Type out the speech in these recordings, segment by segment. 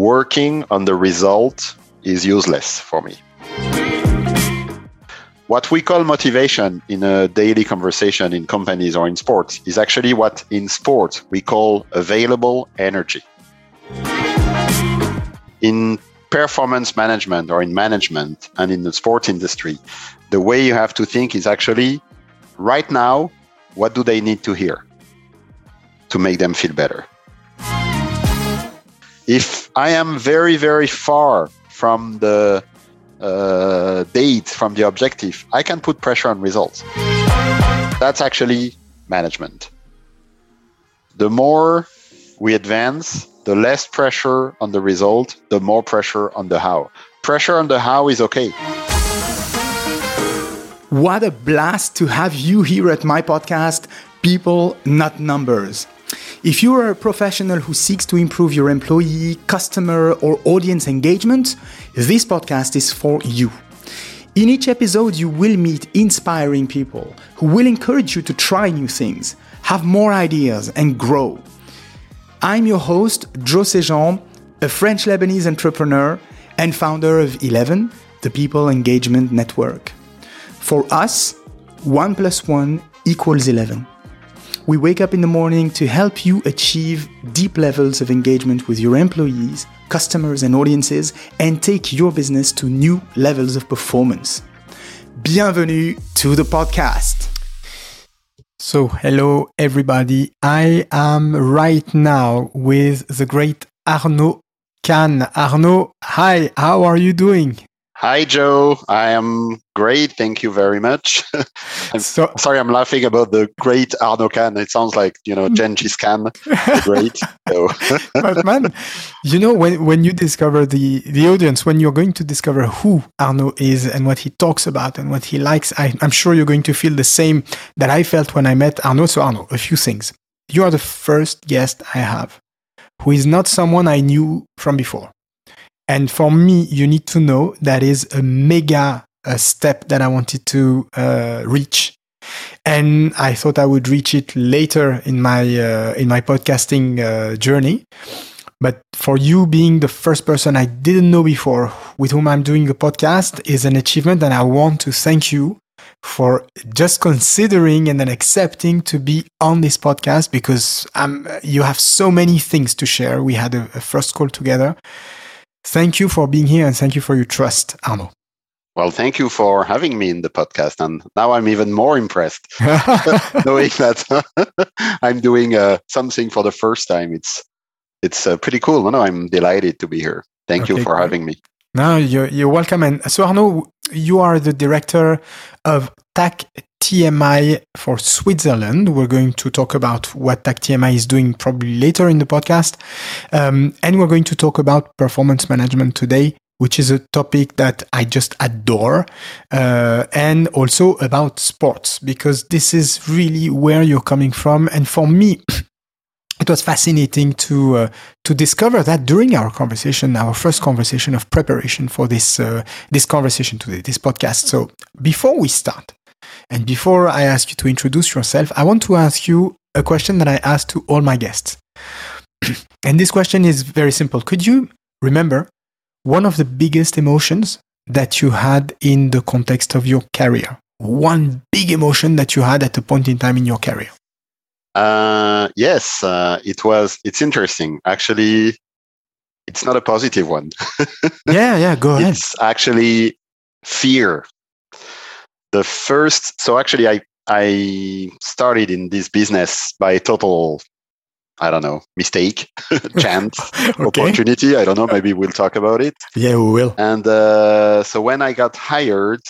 working on the result is useless for me. What we call motivation in a daily conversation in companies or in sports is actually what in sports we call available energy. In performance management or in management and in the sports industry, the way you have to think is actually right now, what do they need to hear to make them feel better? If I am very, very far from the uh, date, from the objective, I can put pressure on results. That's actually management. The more we advance, the less pressure on the result, the more pressure on the how. Pressure on the how is okay. What a blast to have you here at my podcast, People Not Numbers. If you are a professional who seeks to improve your employee, customer, or audience engagement, this podcast is for you. In each episode, you will meet inspiring people who will encourage you to try new things, have more ideas, and grow. I'm your host, Joe Sejean, a French Lebanese entrepreneur and founder of Eleven, the People Engagement Network. For us, 1 plus 1 equals 11. We wake up in the morning to help you achieve deep levels of engagement with your employees, customers, and audiences and take your business to new levels of performance. Bienvenue to the podcast. So, hello everybody. I am right now with the great Arnaud Kahn. Arnaud, hi, how are you doing? Hi, Joe. I am great. Thank you very much. I'm so, sorry, I'm laughing about the great Arnaud Kahn. It sounds like, you know, mm. Genghis Khan, great. So. but man, you know, when, when you discover the, the audience, when you're going to discover who Arnaud is and what he talks about and what he likes, I, I'm sure you're going to feel the same that I felt when I met Arnaud. So, Arnaud, a few things. You are the first guest I have who is not someone I knew from before. And for me, you need to know that is a mega uh, step that I wanted to uh, reach. And I thought I would reach it later in my uh, in my podcasting uh, journey. But for you being the first person I didn't know before with whom I'm doing a podcast is an achievement, and I want to thank you for just considering and then accepting to be on this podcast because um, you have so many things to share. We had a, a first call together Thank you for being here and thank you for your trust, Arnaud. Well, thank you for having me in the podcast. And now I'm even more impressed knowing that I'm doing uh, something for the first time. It's it's uh, pretty cool. No, no, I'm delighted to be here. Thank okay, you for great. having me. No, you're, you're welcome. And so, Arnaud, you are the director of TAC TMI for Switzerland. We're going to talk about what TAC TMI is doing probably later in the podcast. Um, and we're going to talk about performance management today, which is a topic that I just adore. Uh, and also about sports, because this is really where you're coming from. And for me, it was fascinating to uh, to discover that during our conversation, our first conversation of preparation for this uh, this conversation today, this podcast. So before we start, and before I ask you to introduce yourself, I want to ask you a question that I ask to all my guests. and this question is very simple. Could you remember one of the biggest emotions that you had in the context of your career? One big emotion that you had at a point in time in your career? Uh, yes, uh, it was. It's interesting. Actually, it's not a positive one. yeah, yeah, go ahead. It's actually fear the first so actually i i started in this business by total i don't know mistake chance okay. opportunity i don't know maybe we'll talk about it. Yeah we will. And uh, so when i got hired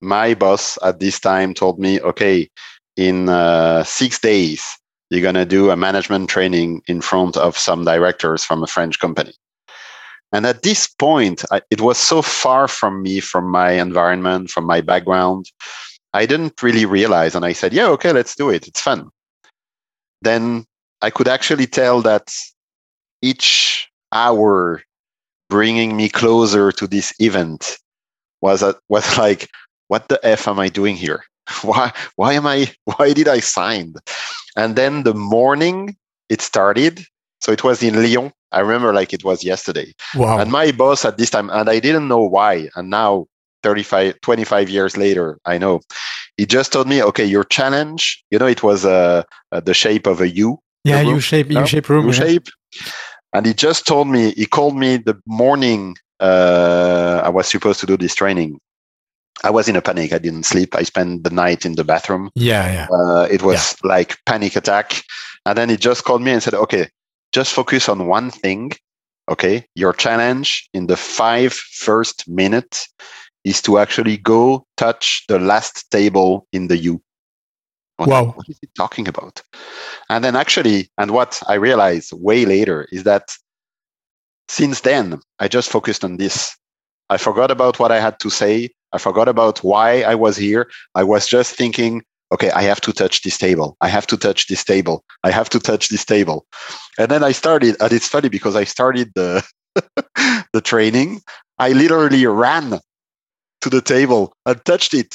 my boss at this time told me okay in uh, six days you're going to do a management training in front of some directors from a french company and at this point, I, it was so far from me, from my environment, from my background. I didn't really realize. And I said, yeah, okay, let's do it. It's fun. Then I could actually tell that each hour bringing me closer to this event was a, was like, what the f am I doing here? Why why am I why did I sign? And then the morning it started. So it was in Lyon I remember like it was yesterday. Wow. And my boss at this time, and I didn't know why. And now 35, 25 years later, I know. He just told me, okay, your challenge, you know, it was uh, uh the shape of a U. Yeah, U shape, no? U shape room. U yeah. shape. And he just told me, he called me the morning uh, I was supposed to do this training. I was in a panic. I didn't sleep. I spent the night in the bathroom. Yeah, yeah. Uh, it was like panic attack. And then he just called me and said, okay, just focus on one thing. Okay. Your challenge in the five first minutes is to actually go touch the last table in the U. What, Wow. what is he talking about? And then actually, and what I realized way later is that since then, I just focused on this. I forgot about what I had to say. I forgot about why I was here. I was just thinking, okay, I have to touch this table. I have to touch this table. I have to touch this table. And then I started, and it's funny because I started the the training. I literally ran to the table and touched it.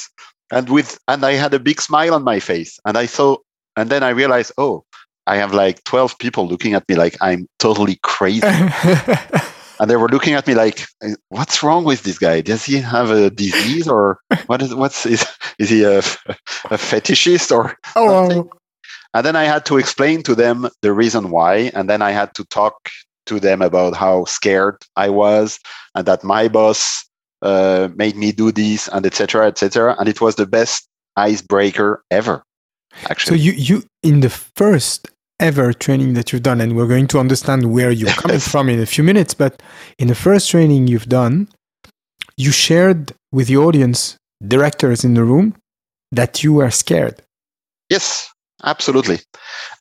And with and I had a big smile on my face. And I thought, and then I realized, oh, I have like 12 people looking at me like I'm totally crazy. and they were looking at me like, "What's wrong with this guy? Does he have a disease, or what is what's is is he a, a fetishist or?" oh, something? And then I had to explain to them the reason why, and then I had to talk to them about how scared I was, and that my boss uh, made me do this, and etc. etc. And it was the best icebreaker ever. Actually so you you in the first ever training that you've done, and we're going to understand where you're coming from in a few minutes, but in the first training you've done, you shared with the audience, directors in the room, that you were scared. Yes, absolutely.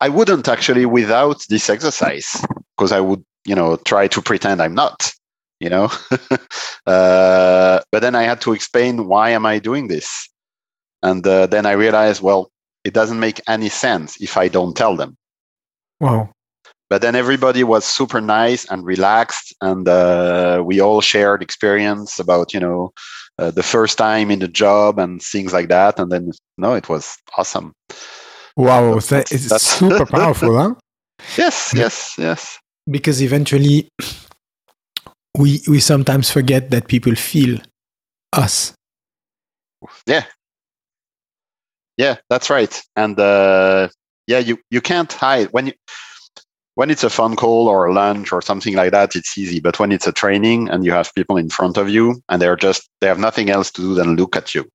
I wouldn't actually without this exercise because I would, you know, try to pretend I'm not, you know. uh, but then I had to explain why am I doing this, and uh, then I realized, well, it doesn't make any sense if I don't tell them. Wow. But then everybody was super nice and relaxed, and uh, we all shared experience about, you know, uh, the first time in the job and things like that. And then, no, it was awesome. Wow, That's- that is that's- super powerful, huh? Yes, yes, yes. Because eventually, we we sometimes forget that people feel us. Yeah, yeah, that's right. And uh, yeah, you you can't hide when you when it's a phone call or a lunch or something like that. It's easy, but when it's a training and you have people in front of you and they're just they have nothing else to do than look at you.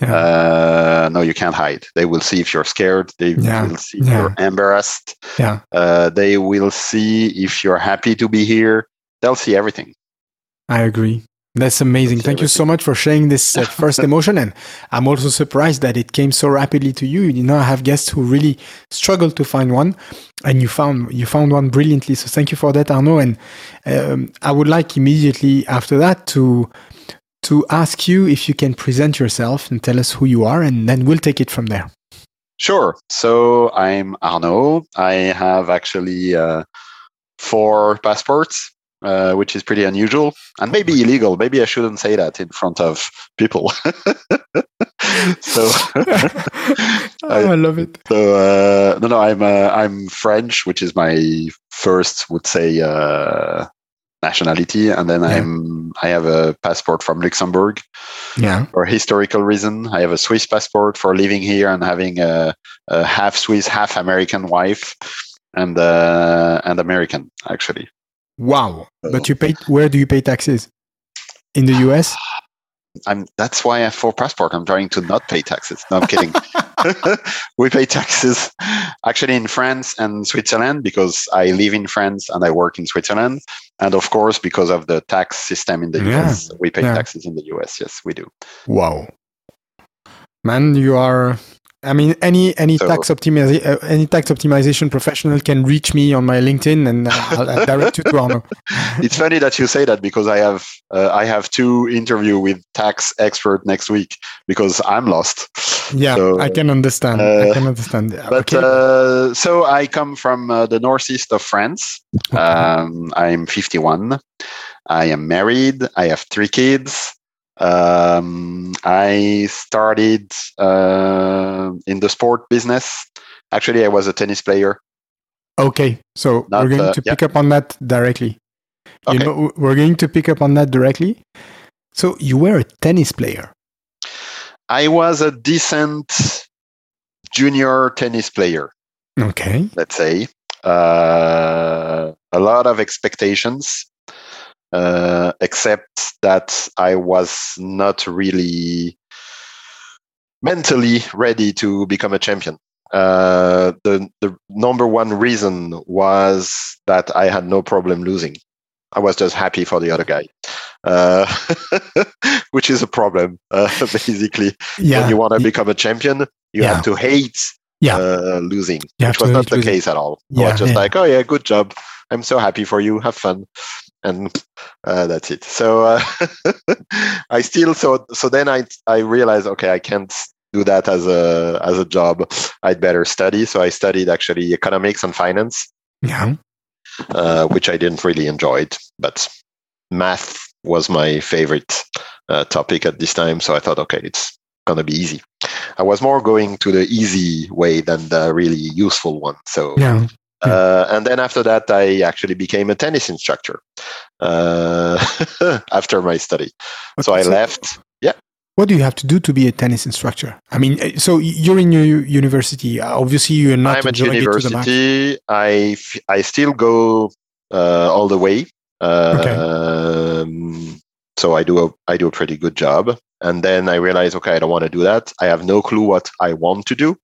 Yeah. Uh, no, you can't hide. They will see if you're scared. They Yeah, will see if yeah. you're embarrassed. Yeah. Uh, they will see if you're happy to be here. They'll see everything. I agree. That's amazing. That's Thank you so much for sharing this uh, first emotion. And I'm also surprised that it came so rapidly to you. You know, I have guests who really struggle to find one, and you found you found one brilliantly. So thank you for that, Arnaud. And um, I would like immediately after that to to ask you if you can present yourself and tell us who you are, and then we'll take it from there. Sure. So I'm Arnaud. I have actually uh, four passports, uh, which is pretty unusual and maybe illegal. Maybe I shouldn't say that in front of people. so, Oh, I love it. so uh, no, no, I'm uh, I'm French, which is my first, would say, uh, nationality, and then Yeah. I'm I have a passport from Luxembourg Yeah. for historical reason. I have a Swiss passport for living here and having a, a half Swiss, half American wife, and uh, and American actually. Wow. But you pay. Where do you pay taxes? In the US? I'm that's why I have four passport. I'm trying to not pay taxes. No, I'm kidding. we pay taxes actually in France and Switzerland because I live in France and I work in Switzerland, and of course because of the tax system in the Yeah. US, we pay Yeah. taxes in the US. Yes, we do. Wow, man, you are. I mean, any any So- tax optimiza- uh, any tax optimization professional can reach me on my LinkedIn, and uh, I'll, I'll direct you to Arnaud. it's funny that you say that because I have uh, I have two interview with tax expert next week because I'm lost. Yeah, So, I can understand. I uh, can understand. But okay. uh, so I come from uh, the northeast of France. Um, I'm 51. I am married. I have three kids. Um, I started uh, in the sport business. Actually, I was a tennis player. Okay, so Not, we're going uh, to yeah. pick up on that directly. You Okay. know, we're going to pick up on that directly. So you were a tennis player. I was a decent junior tennis player. Okay. let's say. Uh, a lot of expectations, uh, except that I was not really mentally ready to become a champion. Uh, the the number one reason was that I had no problem losing. I was just happy for the other guy, uh, which is a problem. Uh, basically, Yeah. when you want to become a champion, you Yeah. have to hate Yeah. uh, losing, You which was not the losing. case at all. I Yeah, was just like, oh yeah, good job. I'm so happy for you. Have fun, and uh, that's it. So uh, I still so so then I I realized okay, I can't do that as a as a job. I'd better study. So I studied actually economics and finance, yeah. uh, which I didn't really enjoy, it, but math was my favorite uh, topic at this time. So I thought, okay, it's gonna be easy. I was more going to the easy way than the really useful one. So, Yeah. uh, and then after that, I actually became a tennis instructor after my study. So I Okay, left. Yeah. What do you have to do to be a tennis instructor? I mean, uh, so you're in your university. Uh, Obviously, you're not I'm at enjoying it to university. I f- I still go uh, all the way. Um, So I do a I do a pretty good job, and then I realize, okay, I don't want to do that. I have no clue what I want to do.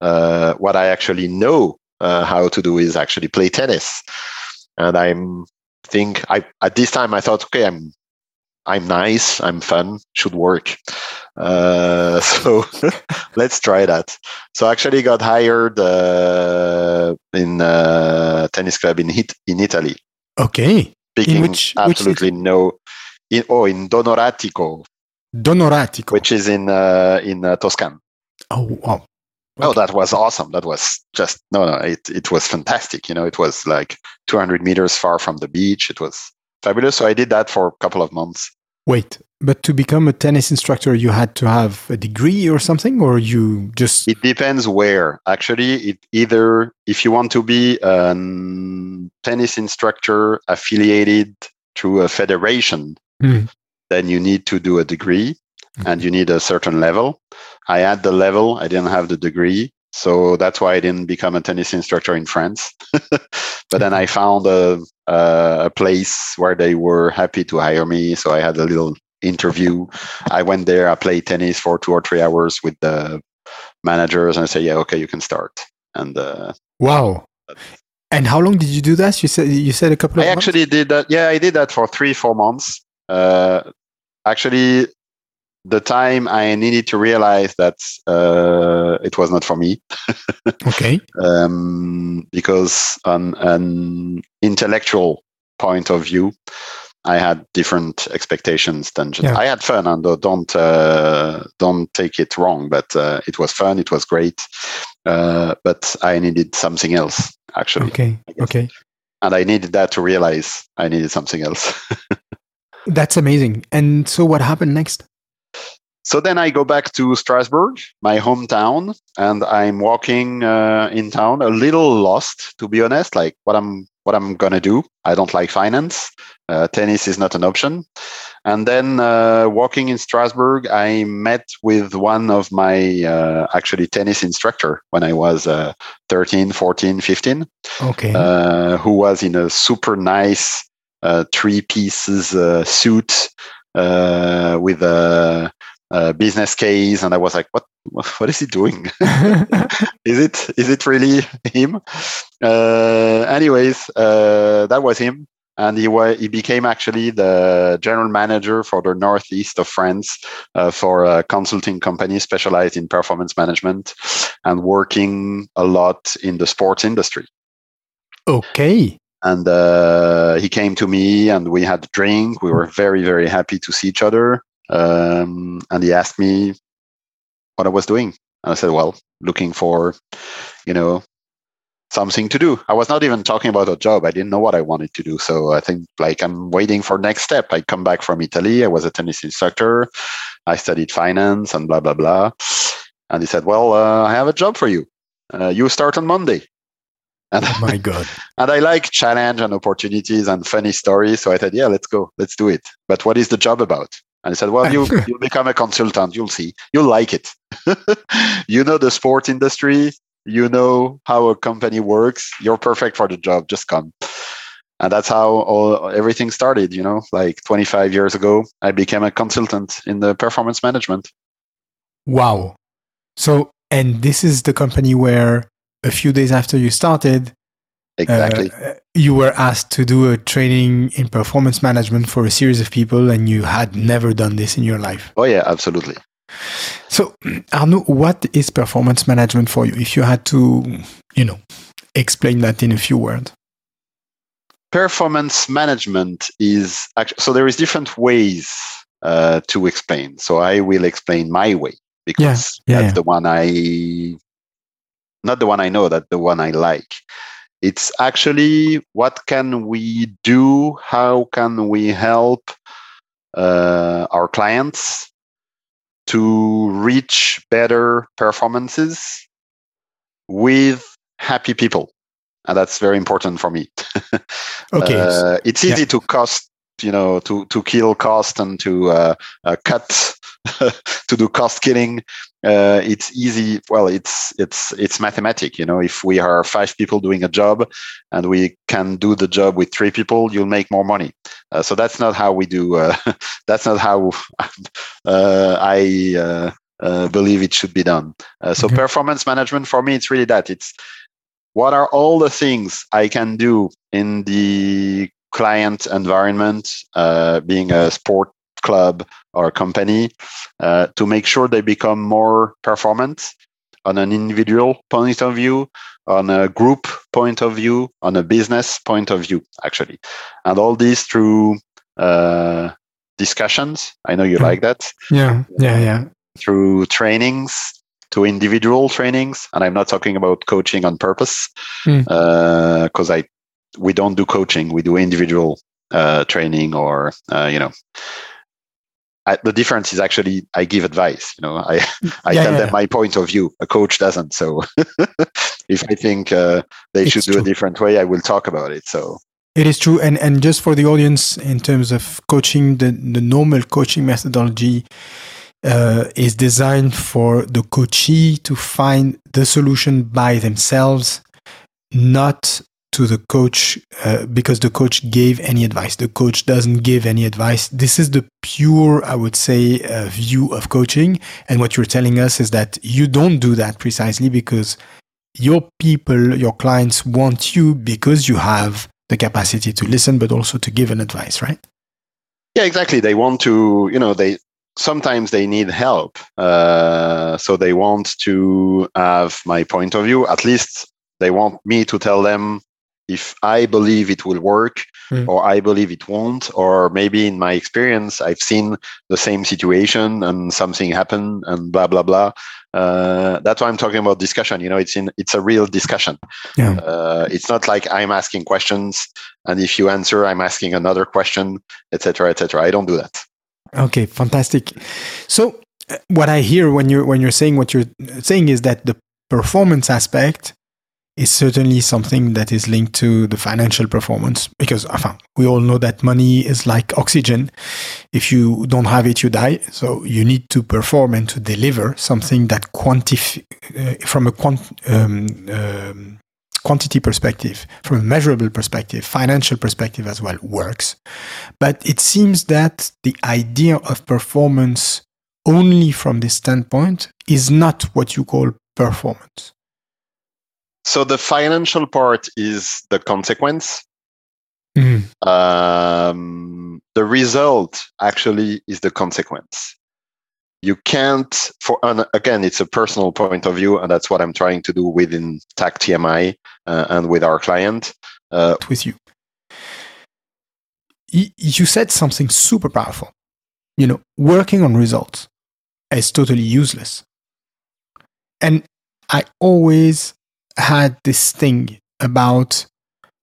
Uh, what I actually know uh, how to do is actually play tennis, and I'm think I at this time I thought, okay, I'm I'm nice, I'm fun, should work. Uh, so let's try that. So I actually got hired uh, in a tennis club in Hit- in Italy, Okay. speaking which- which absolutely no. In, oh, in Donoratico, Donoratico. which is in uh, in uh, Toscan. oh, wow. Oh, that was awesome. That was just no, no. It it was fantastic. You know, it was like 200 meters far from the beach. It was fabulous. So I did that for a couple of months. Wait, but to become a tennis instructor, you had to have a degree or something, or you just. It depends where. Actually, it either if you want to be a tennis instructor affiliated to a federation, Hmm. then you need to do a degree and you need a certain level. I had the level, I didn't have the degree. So that's why I didn't become a tennis instructor in France. but then I found a, a, a place where they were happy to hire me. So I had a little interview. I went there, I played tennis for two or three hours with the managers and I said, yeah, okay, you can start. And uh, Wow. And how long did you do that? You said you said a couple of I months? actually did that. Yeah, I did that for three, four months. Uh, actually, the time I needed to realize that uh, it was not for me, Okay. um, because on an intellectual point of view, I had different expectations than just. Yeah. I had fun, and uh, don't uh, don't take it wrong, but uh, it was fun. It was great, uh, but I needed something else actually, Okay. Okay. and I needed that to realize I needed something else. That's amazing. And so what happened next? So then I go back to Strasbourg, my hometown, and I'm walking uh, in town, a little lost, to be honest. Like what I'm what I'm gonna do. I don't like finance. Uh, tennis is not an option. And then uh, walking in Strasbourg, I met with one of my uh, actually tennis instructor when I was uh, 13, 14, 15 Okay. uh, who was in a super nice uh, three pieces uh, suit uh, with a, business case, and I was like, "What? What is he doing? is it? Is it really him?" Uh, anyways, uh, that was him. And he was, he became actually the general manager for the northeast of France uh, for a consulting company specialized in performance management and working a lot in the sports industry okay. and uh, he came to me and we had a drink we were very very happy to see each other um, and he asked me what i was doing and i said well looking for you know something to do i was not even talking about a job i didn't know what i wanted to do so i think like i'm waiting for next step i come back from italy i was a tennis instructor i studied finance and blah blah blah and he said well uh, i have a job for you uh, you start on monday And, oh my God. and I like challenge and opportunities and funny stories. So I said, yeah, let's go. Let's do it. But what is the job about? And I said, well, you, you'll become a consultant. You'll see. You'll like it. you know the sports industry. You know how a company works. You're perfect for the job. Just come. And that's how all, everything started. You know, like 25 years ago, I became a consultant in the performance management. Wow. So, and this is the company where a few days after you started, exactly, uh, you were asked to do a training in performance management for a series of people, and you had never done this in your life. Oh yeah, absolutely. So, Arnaud, what is performance management for you? If you had to, you know, explain that in a few words. Performance management is actually so there is different ways uh, to explain. So I will explain my way because yeah, yeah, that's yeah. the one I not the one I know, that the one I like. It's actually what can we do? How can we help uh, our clients to reach better performances with happy people? And that's very important for me. okay. Uh, it's easy yeah. to cost you know to to kill cost and to uh, uh, cut to do cost killing uh, it's easy well it's it's it's mathematic you know. If we are five people doing a job and we can do the job with three people you'll make more money. Uh, so that's not how we do uh, that's not how uh, i believe it should be done. So okay. performance management for me it's really that. It's what are all the things i can do in the client environment, uh, being a sport club or company, uh, to make sure they become more performant on an individual point of view, on a group point of view, on a business point of view, actually. And all these through uh, discussions. I know you like that. Yeah, yeah, yeah. Through trainings, to individual trainings, and I'm not talking about coaching on purpose, because mm. uh, I we don't do coaching we do individual uh, training or uh, you know I, the difference is actually i give advice you know i i yeah, tell yeah. them my point of view a coach doesn't so if i think uh, they it's should do true. a different way i will talk about it so it is true and and just for the audience in terms of coaching the the normal coaching methodology uh, is designed for the coachee to find the solution by themselves not to the coach uh, because the coach gave any advice. The coach doesn't give any advice. This is the pure, I would say, uh, view of coaching. And what you're telling us is that you don't do that precisely because your people, your clients want you because you have the capacity to listen, but also to give an advice, right? Yeah, exactly. They want to, you know, they sometimes they need help. Uh, so they want to have my point of view. At least they want me to tell them if I believe it will work mm. or I believe it won't, or maybe in my experience, I've seen the same situation and something happen and blah, blah, blah. Uh, that's why I'm talking about discussion. You know, it's in, it's a real discussion. Yeah. Uh, it's not like I'm asking questions and if you answer, I'm asking another question, etc., etc. I don't do that. Okay, fantastic. So uh, what I hear when you're, when you're saying what you're saying is that the performance aspect is certainly something that is linked to the financial performance because we all know that money is like oxygen. If you don't have it, you die. So you need to perform and to deliver something that quantify uh, from a quant um, um, quantity perspective, from a measurable perspective, financial perspective as well works. But it seems that the idea of performance only from this standpoint is not what you call performance. So the financial part is the consequence. Mm. Um, the result actually is the consequence. You can't, for again, it's a personal point of view, and that's what I'm trying to do within TAC TMI uh, and with our client. Uh, with you, you said something super powerful. You know, working on results is totally useless. And I always had this thing about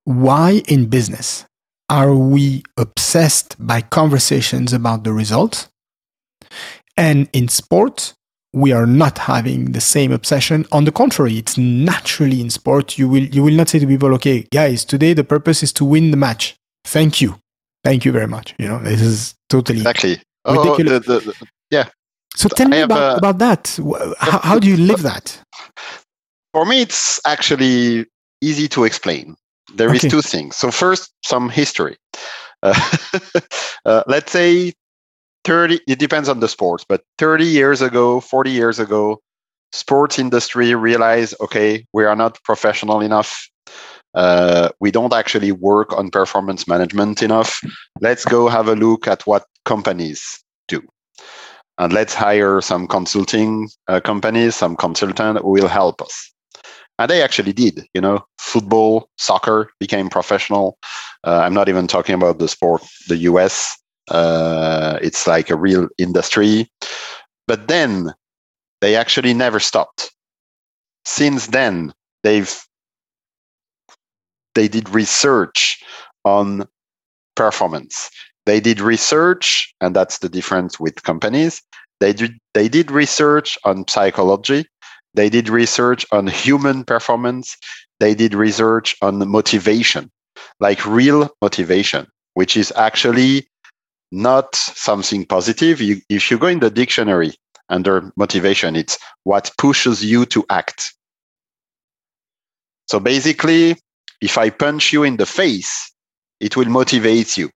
why in business are we obsessed by conversations about the results? And in sport, we are not having the same obsession. On the contrary, it's naturally in sport. You will you will not say to people, "Okay, guys, today the purpose is to win the match." Thank you, thank you very much. You know, this is totally exactly oh, oh, ridiculous. Oh, the, the, yeah. So tell I me about, a- about that. How, how do you live that? For me, it's actually easy to explain. There is Okay. two things. So first, some history. Uh, uh, let's say 30, it depends on the sports, but 30 years ago, 40 years ago, sports industry realized, okay, we are not professional enough. Uh, we don't actually work on performance management enough. Let's go have a look at what companies do. And let's hire some consulting uh, companies, some consultant who will help us. And they actually did, you know, football, soccer became professional. Uh, I'm not even talking about the sport, the US. Uh, it's like a real industry. But then they actually never stopped. Since then, they've they did research on performance. They did research, and that's the difference with companies. They did they did research on psychology. They did research on human performance. They did research on motivation, like real motivation, which is actually not something positive. You, if you go in the dictionary under motivation, it's what pushes you to act. So basically, if I punch you in the face, it will motivate you.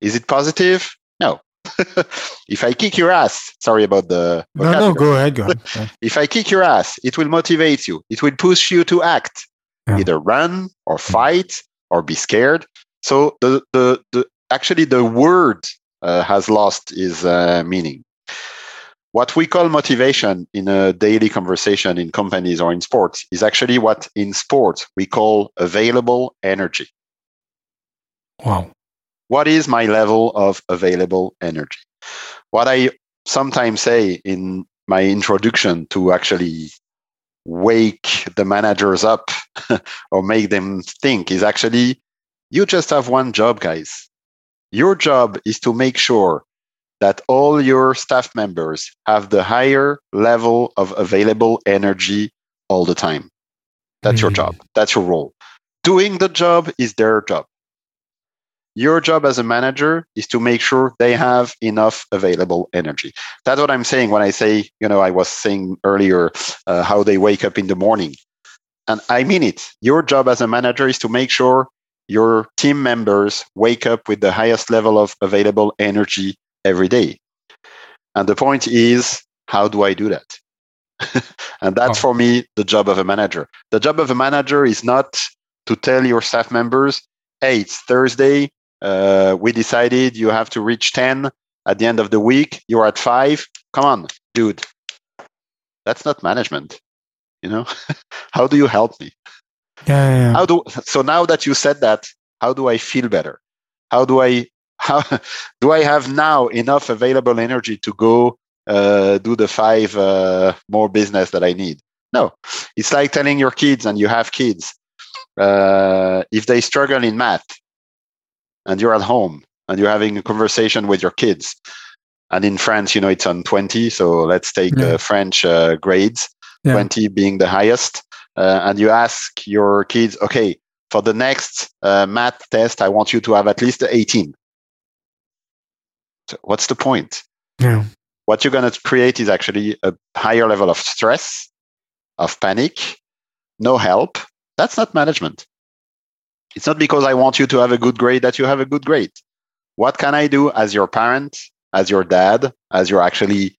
Is it positive? No. if I kick your ass, sorry about the No, no, go ahead, go ahead. If I kick your ass, it will motivate you. It will push you to act, Yeah. either run or fight or be scared. So the the, the actually the word uh, has lost its uh, meaning. What we call motivation in a daily conversation in companies or in sports is actually what in sports we call available energy. Wow. What is my level of available energy? What I sometimes say in my introduction to actually wake the managers up or make them think is actually you just have one job, guys. Your job is to make sure that all your staff members have the higher level of available energy all the time. That's your Mhm. job. That's your role. Doing the job is their job. Your job as a manager is to make sure they have enough available energy. That's what I'm saying when I say, you know, I was saying earlier uh, how they wake up in the morning. And I mean it. Your job as a manager is to make sure your team members wake up with the highest level of available energy every day. And the point is, how do I do that? and that's Oh. for me the job of a manager. The job of a manager is not to tell your staff members, hey, it's Thursday. Uh, we decided you have to reach 10 at the end of the week. You're at five. Come on, dude. That's not management. You know, how do you help me? Yeah, yeah, yeah. how do so now that you said that how do i feel better how do i how do i have now enough available energy to go uh, do the five uh, more business that i need no it's like telling your kids and you have kids uh, if they struggle in math and you're at home and you're having a conversation with your kids and in france you know it's on 20 so let's take Yeah. the french uh, grades Yeah. 20 being the highest uh, and you ask your kids, okay, for the next uh, math test, I want you to have at least 18. So what's the point? Yeah. What you're going to create is actually a higher level of stress, of panic, no help. That's not management. It's not because I want you to have a good grade that you have a good grade. What can I do as your parent, as your dad, as your actually,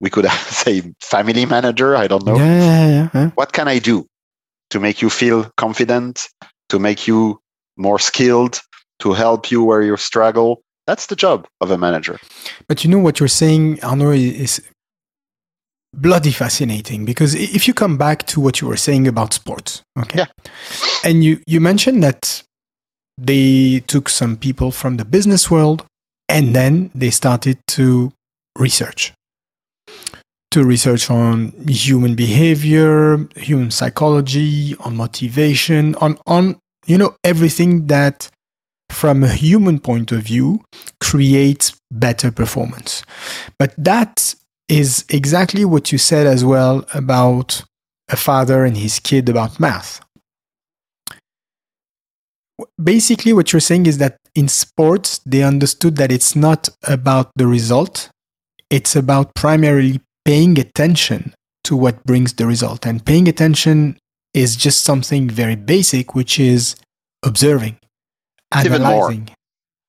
we could say family manager? I don't know Yeah, yeah, yeah, yeah. what can I do to make you feel confident, to make you more skilled, to help you where you struggle? That's the job of a manager. But you know what you're saying, Arnaud, is bloody fascinating because if you come back to what you were saying about sports, okay, Yeah. and you you mentioned that they took some people from the business world and then they started to research. To research on human behavior human psychology on motivation on on you know everything that from a human point of view creates better performance. But that is exactly what you said as well about a father and his kid about math. Basically, what you're saying is that in sports, they understood that it's not about the result, it's about primarily paying attention to what brings the result. And paying attention is just something very basic, which is observing, It's even more. analyzing.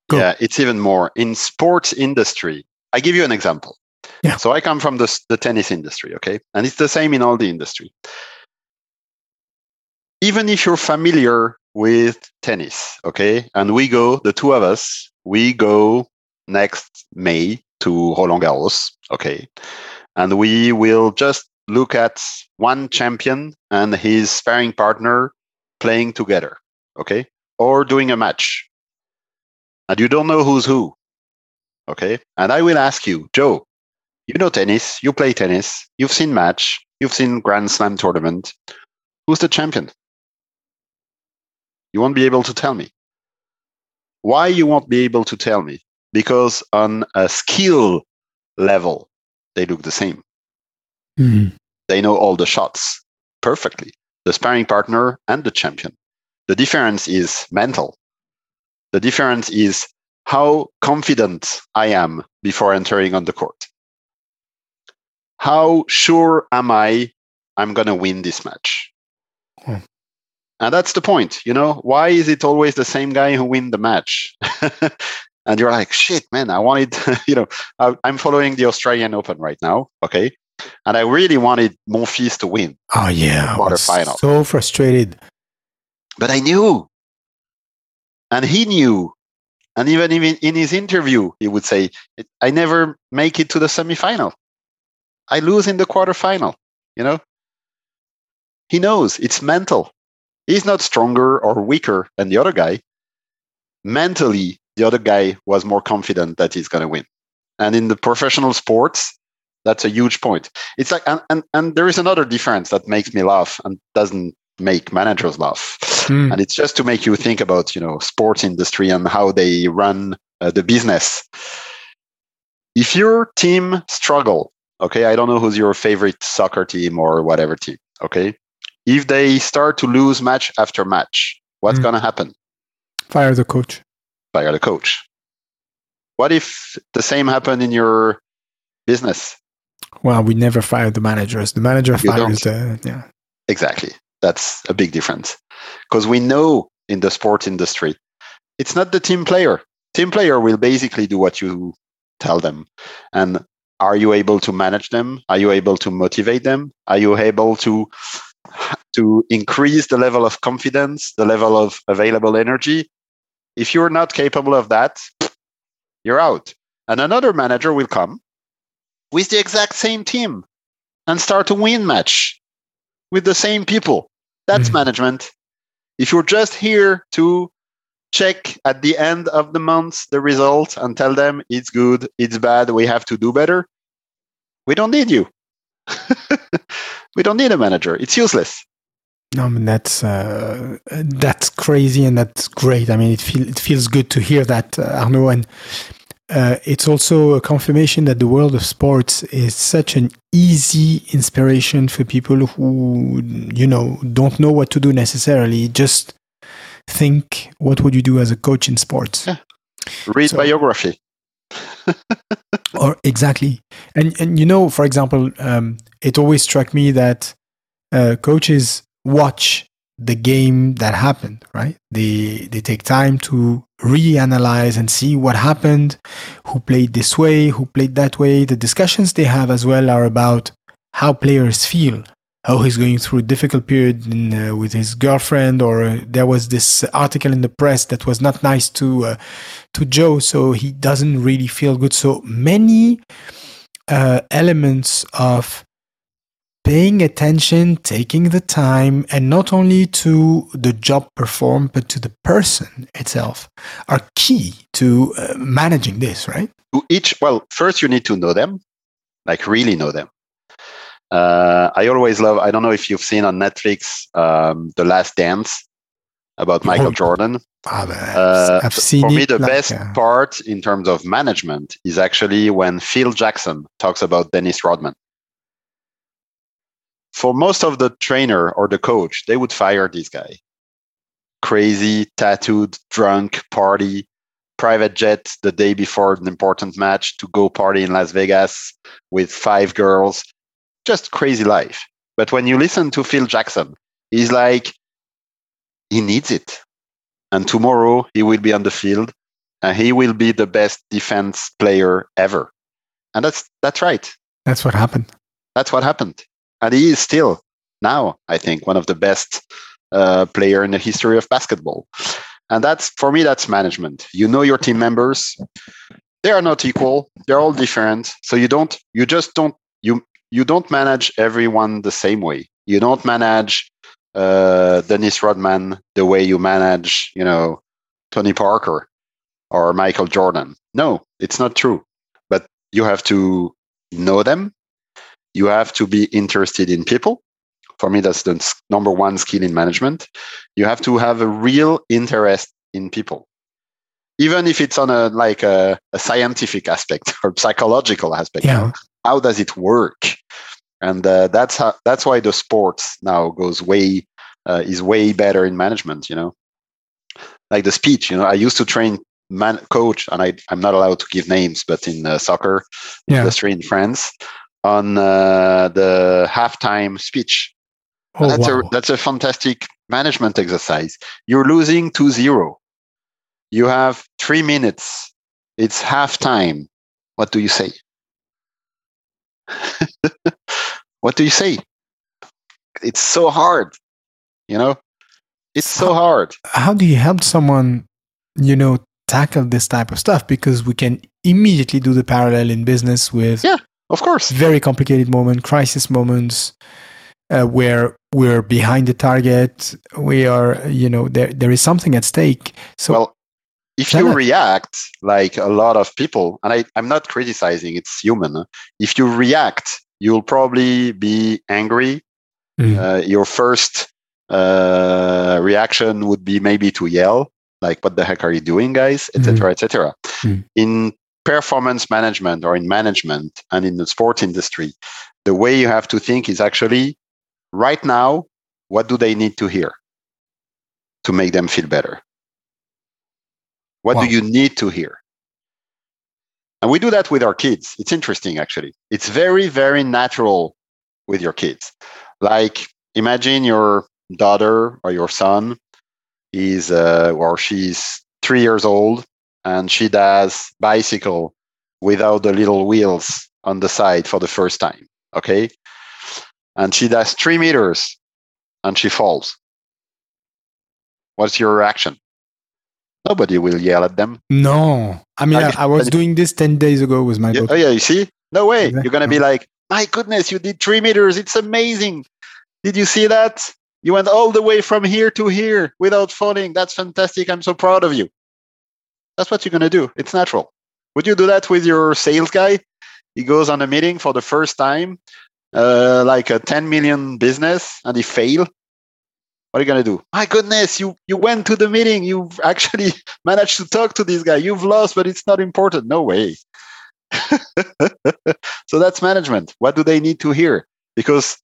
Go. Yeah, it's even more in sports industry. I give you an example. Yeah. So I come from the, the tennis industry, okay? And it's the same in all the industry. Even if you're familiar with tennis, okay? And we go, the two of us, we go next May to Roland Garros, okay? And we will just look at one champion and his sparring partner playing together, okay? Or doing a match. And you don't know who's who, okay? And I will ask you, Joe, you know tennis, you play tennis, you've seen match, you've seen Grand Slam tournament. Who's the champion? You won't be able to tell me. Why you won't be able to tell me? Because on a skill level, they look the same. Mhm. They know all the shots perfectly. The sparring partner and the champion. The difference is mental. The difference is how confident I am before entering on the court. How sure am I I'm going to win this match? Hmm. And that's the point. You know, why is it always the same guy who win the match? and you're like, shit, man, I wanted, you know, I, I'm following the Australian Open right now. Okay. And I really wanted Monfils to win, Oh yeah, Quarterfinal. so frustrated. but I knew. And he knew. And even even in his interview, he would say, I never make it to the semifinal. I lose in the quarterfinal, you know? He knows it's mental. He's not stronger or weaker than the other guy. Mentally, the other guy was more confident that he's going to win. And in the professional sports, that's a huge point. It's like, and, and, and there is another difference that makes me laugh and doesn't make managers laugh. Hmm. And it's just to make you think about, you know, sports industry and how they run uh, the business. If your team struggle, okay, I don't know who's your favorite soccer team or whatever team, okay? If they start to lose match after match, what's Mm. going to happen? Fire the coach. Fire the coach. What if the same happened in your business? Well, we never fire the managers. The manager You fires the yeah. Exactly. That's a big difference. Because we know in the sports industry, it's not the team player. Team player will basically do what you tell them. And are you able to manage them? Are you able to motivate them? Are you able to to increase the level of confidence, the level of available energy? If you're not capable of that, you're out. And another manager will come with the exact same team and start a win match with the same people. That's Mhm. management. If you're just here to check at the end of the month the result and tell them it's good, it's bad, we have to do better, we don't need you. we don't need a manager. It's useless. No, I mean that's uh, that's crazy and that's great. I mean, it feel it feels good to hear that, uh, Arnaud, and uh, it's also a confirmation that the world of sports is such an easy inspiration for people who you know don't know what to do necessarily. Just think, what would you do as a coach in sports? Yeah. Read So- biography. Or exactly. And and you know for example um, it always struck me that uh, coaches watch the game that happened right? They they take time to reanalyze and see what happened who played this way who played that way. The discussions they have as well are about how players feel how he's going through a difficult period in, uh, with his girlfriend or uh, there was this article in the press that was not nice to uh, to Joe, so he doesn't really feel good. So many uh, elements of paying attention, taking the time, and not only to the job performed, but to the person itself are key to uh, managing this, right? To each, well, first you need to know them, like really know them. Uh, I always love, I don't know if you've seen on Netflix, um, The Last Dance about Michael Oh. Jordan. Ah, uh, I've seen for me, the like, best uh, part in terms of management is actually when Phil Jackson talks about Dennis Rodman. For most of the trainer or the coach, they would fire this guy. Crazy, tattooed, drunk, party, private jet the day before an important match to go party in Las Vegas with five girls. Just crazy life. But when you listen to Phil Jackson, he's like, he needs it. And tomorrow he will be on the field and he will be the best defense player ever. And that's that's right. That's what happened. That's what happened. And he is still now, I think, one of the best uh, player in the history of basketball. And that's for me, that's management. You know your team members. They are not equal. They're all different. So you don't, you just don't, you you don't manage everyone the same way. You don't manage uh, Dennis Rodman the way you manage, you know, Tony Parker or Michael Jordan. No, it's not true. But you have to know them. You have to be interested in people. For me, that's the number one skill in management. You have to have a real interest in people, even if it's on a like a, a scientific aspect or psychological aspect. Yeah. How does it work? And uh, that's how, that's why the sports now goes way uh, is way better in management. You know, like the speech. You know, I used to train man coach, and I I'm not allowed to give names, but in uh, soccer Yeah. industry in France, on uh, the halftime speech. Oh, that's wow. a that's a fantastic management exercise. You're losing 2-0. You have three minutes. It's halftime. What do you say? what do you say? It's so hard. You know? It's so hard. How do you help someone, you know, tackle this type of stuff? Because we can immediately do the parallel in business with Yeah. Of course. very complicated moment, crisis moments, uh, where we're behind the target. We are, you know, there there is something at stake. So well, if you react like a lot of people, and I, I'm not criticizing, it's human. If you react, you'll probably be angry. Mm. Uh, your first uh, reaction would be maybe to yell, like, what the heck are you doing, guys? Etc. Etc. Mm. In performance management or in management and in the sport industry, the way you have to think is actually right now, what do they need to hear to make them feel better? What Wow. do you need to hear? And we do that with our kids. It's interesting, actually. It's very, very natural with your kids. Like, imagine your daughter or your son is, uh, or she's three years old and she does bicycle without the little wheels on the side for the first time. Okay. And she does three meters and she falls. What's your reaction? Nobody will yell at them. no, I mean, I, I- was doing this ten days ago with my Yeah, daughter. oh yeah, you see? No way. Exactly. You're gonna be like, my goodness, you did three meters. It's amazing. Did you see that? You went all the way from here to here without falling. That's fantastic. I'm so proud of you. That's what you're gonna do. It's natural. Would you do that with your sales guy? He goes on a meeting for the first time, uh, like a 10 million business, and he fail. What are you gonna do? My goodness, you you went to the meeting. You've actually managed to talk to this guy. You've lost, but it's not important. No way. so that's management. What do they need to hear? Because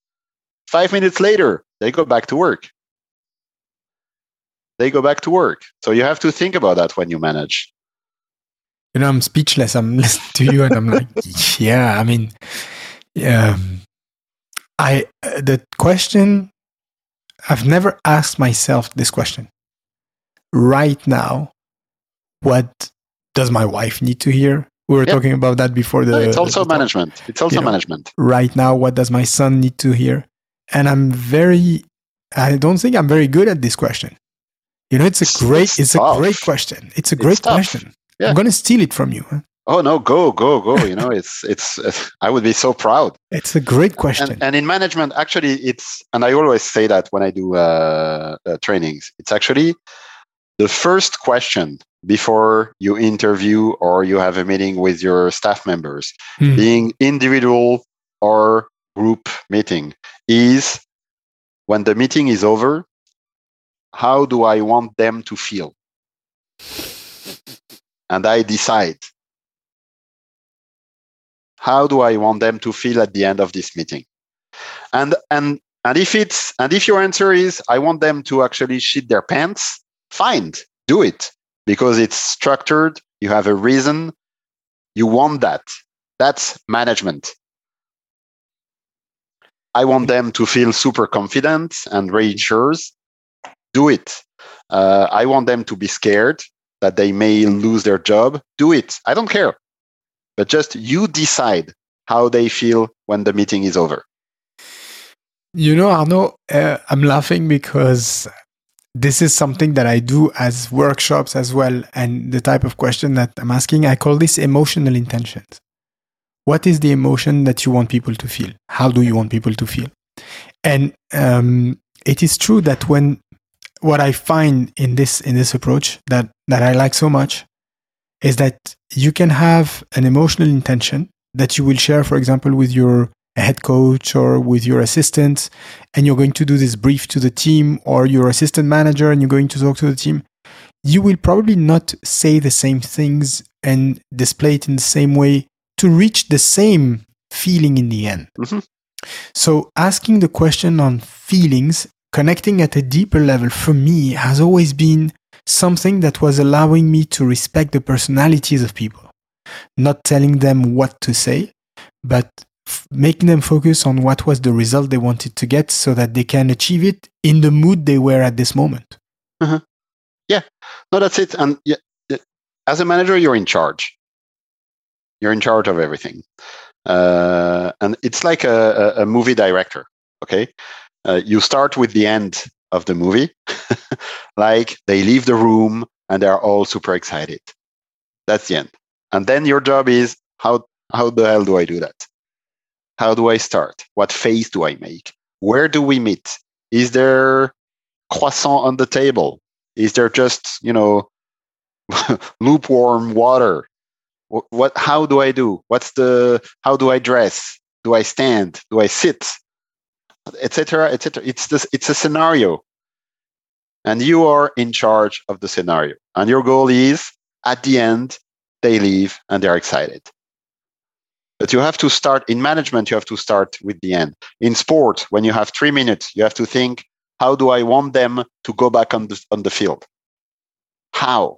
five minutes later, they go back to work. They go back to work. So you have to think about that when you manage. You know, I'm speechless. I'm listening to you, and I'm like, yeah. I mean, um, I uh, the question I've never asked myself this question. Right now, what does my wife need to hear? We were Yeah. talking about that before the. No, it's also the management. It's also you know, management. Right now, what does my son need to hear? And I'm very. I don't think I'm very good at this question. You know, it's a It's- great. it's It's, a great question. It's a great tough. question. Yeah. I'm gonna steal it from you. huh? Oh no, go, go, go. You know, it's it's I would be so proud. It's a great question. And, and in management, actually, it's and I always say that when I do uh, uh, trainings, it's actually the first question before you interview or you have a meeting with your staff members, Hmm. being individual or group meeting, is when the meeting is over, how do I want them to feel? and I decide how do I want them to feel at the end of this meeting? And and and if it's and if your answer is I want them to actually shit their pants, fine, do it because it's structured. You have a reason. You want that. That's management. I want them to feel super confident and reassured. Do it. Uh, I want them to be scared that they may lose their job. Do it. I don't care. But just you decide how they feel when the meeting is over. You know, Arnaud, uh, I'm laughing because this is something that I do as workshops as well. And the type of question that I'm asking, I call this emotional intentions. What is the emotion that you want people to feel? How do you want people to feel? And um, it is true that when what I find in this in this approach that that I like so much is that you can have an emotional intention that you will share, for example, with your head coach or with your assistant, and you're going to do this brief to the team or your assistant manager, and you're going to talk to the team. You will probably not say the same things and display it in the same way to reach the same feeling in the end. Mm-hmm. So, asking the question on feelings, connecting at a deeper level for me has always been something that was allowing me to respect the personalities of people, not telling them what to say, but f- making them focus on what was the result they wanted to get so that they can achieve it in the mood they were at this moment. Uh-huh. Yeah, no, that's it. And yeah, as a manager, you're in charge. You're in charge of everything. Uh, and it's like a, a, movie director. Okay, uh, you start with the end of the movie, like they leave the room and they're all super excited. That's the end. And then your job is how how the hell do I do that? How do I start? What face do I make? Where do we meet? Is there croissant on the table? Is there just you know lukewarm water? What, what? How do I do? What's the? How do I dress? Do I stand? Do I sit? Etc etc it's this it's a scenario. And you are in charge of the scenario. And your goal is at the end they leave and they're excited. But you have to start in management you have to start with the end. In sport when you have 3 minutes you have to think how do i want them to go back on the on the field? How?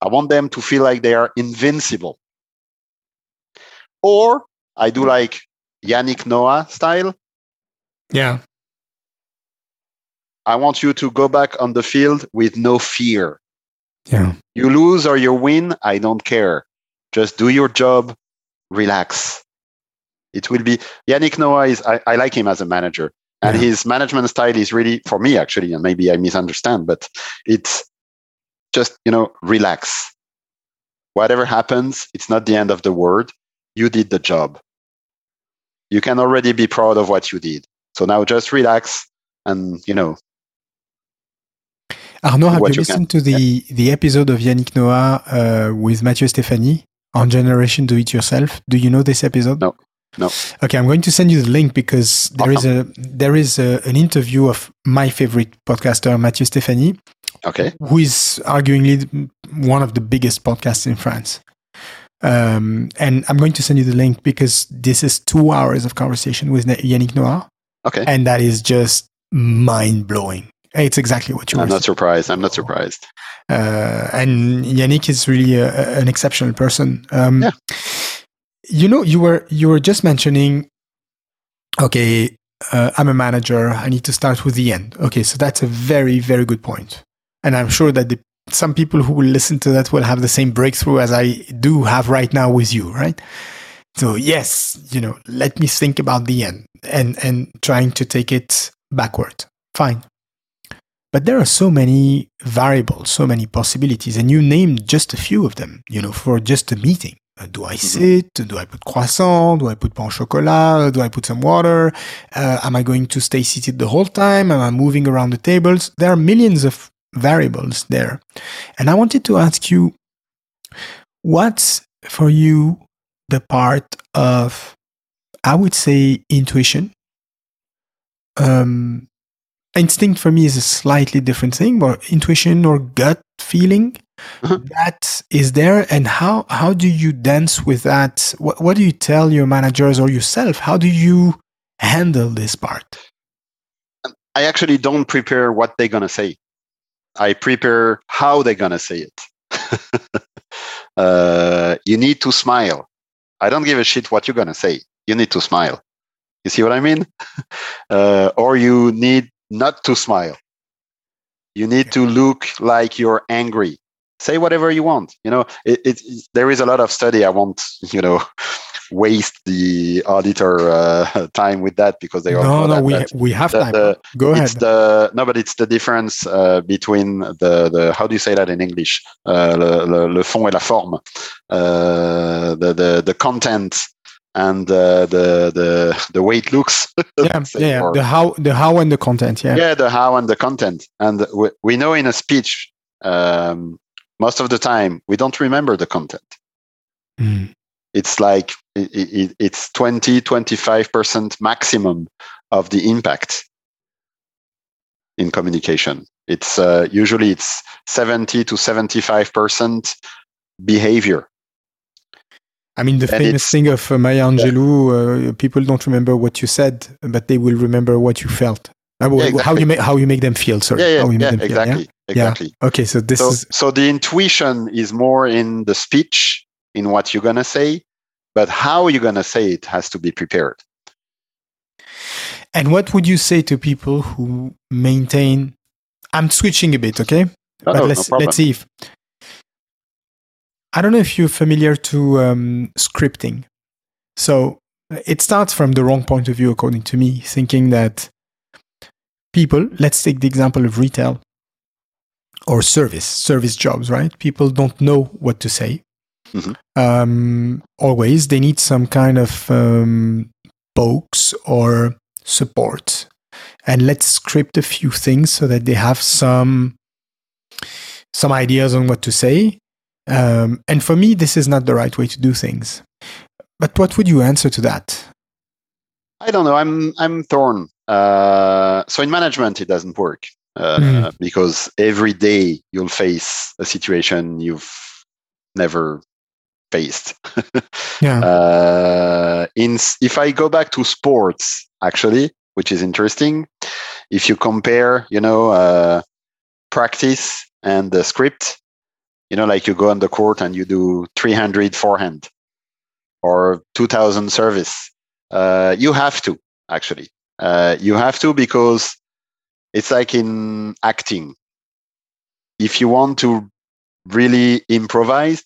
I want them to feel like they are invincible. Or i do like yannick noah style yeah. I want you to go back on the field with no fear. Yeah. You lose or you win, I don't care. Just do your job, relax. It will be Yannick Noah is I, I like him as a manager. And yeah. his management style is really for me actually, and maybe I misunderstand, but it's just, you know, relax. Whatever happens, it's not the end of the world. You did the job. You can already be proud of what you did. So now just relax and, you know. Arnaud, have you, you listened can. to the, yeah. the episode of Yannick Noah uh, with Mathieu Stefani on Generation Do It Yourself? Do you know this episode? No. No. Okay, I'm going to send you the link because there is a there is a, an interview of my favorite podcaster Mathieu Stefani. okay, who is arguably one of the biggest podcasts in France. Um, and I'm going to send you the link because this is two hours of conversation with Yannick Noah, Okay. And that is just mind blowing. It's exactly what you. I'm not surprised. I'm not surprised. Uh, and Yannick is really a, an exceptional person. Um, yeah. You know, you were you were just mentioning. Okay, uh, I'm a manager. I need to start with the end. Okay, so that's a very very good point. point, and I'm sure that the, some people who will listen to that will have the same breakthrough as I do have right now with you, right? So yes, you know, let me think about the end and and trying to take it backward. Fine. But there are so many variables, so many possibilities, and you named just a few of them, you know, for just a meeting. Uh, do I mm-hmm. sit? Do I put croissant? Do I put pain au chocolat? Do I put some water? Uh, am I going to stay seated the whole time? Am I moving around the tables? There are millions of variables there. And I wanted to ask you, what's for you the part of, I would say, intuition. Um, instinct for me is a slightly different thing, but intuition or gut feeling uh-huh. that is there. And how how do you dance with that? What, what do you tell your managers or yourself? How do you handle this part? I actually don't prepare what they're going to say. I prepare how they're going to say it. Uh, you need to smile i don't give a shit what you're going to say. You need to smile. You see what i mean? Uh, or you need not to smile. You need to look like you're angry. Say whatever you want you know? It, it, there is a lot of study i won't you know waste the auditor uh, time with that because they all no no that, we, we have the, time the, go ahead the no but it's the difference uh, between the the how do you say that in english uh, le, le, le fond et la forme uh, the the the content and uh, the the the way it looks. yeah, yeah, the how the how and the content. Yeah, yeah, the how and the content. And we, we know in a speech, um, most of the time we don't remember the content. Mm. It's like it, it, it's 20, 25 percent maximum of the impact in communication. It's uh, usually it's 70 to 75 percent behavior I mean, the and famous thing of uh, Maya Angelou, uh, people don't remember what you said, but they will remember what you felt. Uh, yeah, exactly. How you make how you make them feel. Sorry, yeah, yeah, yeah exactly, feel, exactly. Okay, so this so, is so the intuition is more in the speech, in what you're gonna say, but how you're gonna say it has to be prepared. And what would you say to people who maintain? I'm switching a bit, okay? but no, let's no let's see if I don't know if you're familiar to um, scripting. So it starts from the wrong point of view, according to me, thinking that people, let's take the example of retail or service, service jobs, right? People don't know what to say. Mm-hmm. Um, always, they need some kind of um, pokes or support. And let's script a few things so that they have some some ideas on what to say um, and for me, this is not the right way to do things. But what would you answer to that? I don't know. I'm I'm torn. Uh, so in management, it doesn't work uh, mm. because every day you'll face a situation you've never faced. yeah. Uh, in if I go back to sports, actually, which is interesting, if you compare, you know, uh, practice and the script, you know like you go on the court and you do 300 forehand or 2000 service uh, you have to actually uh, you have to because it's like in acting if you want to really improvise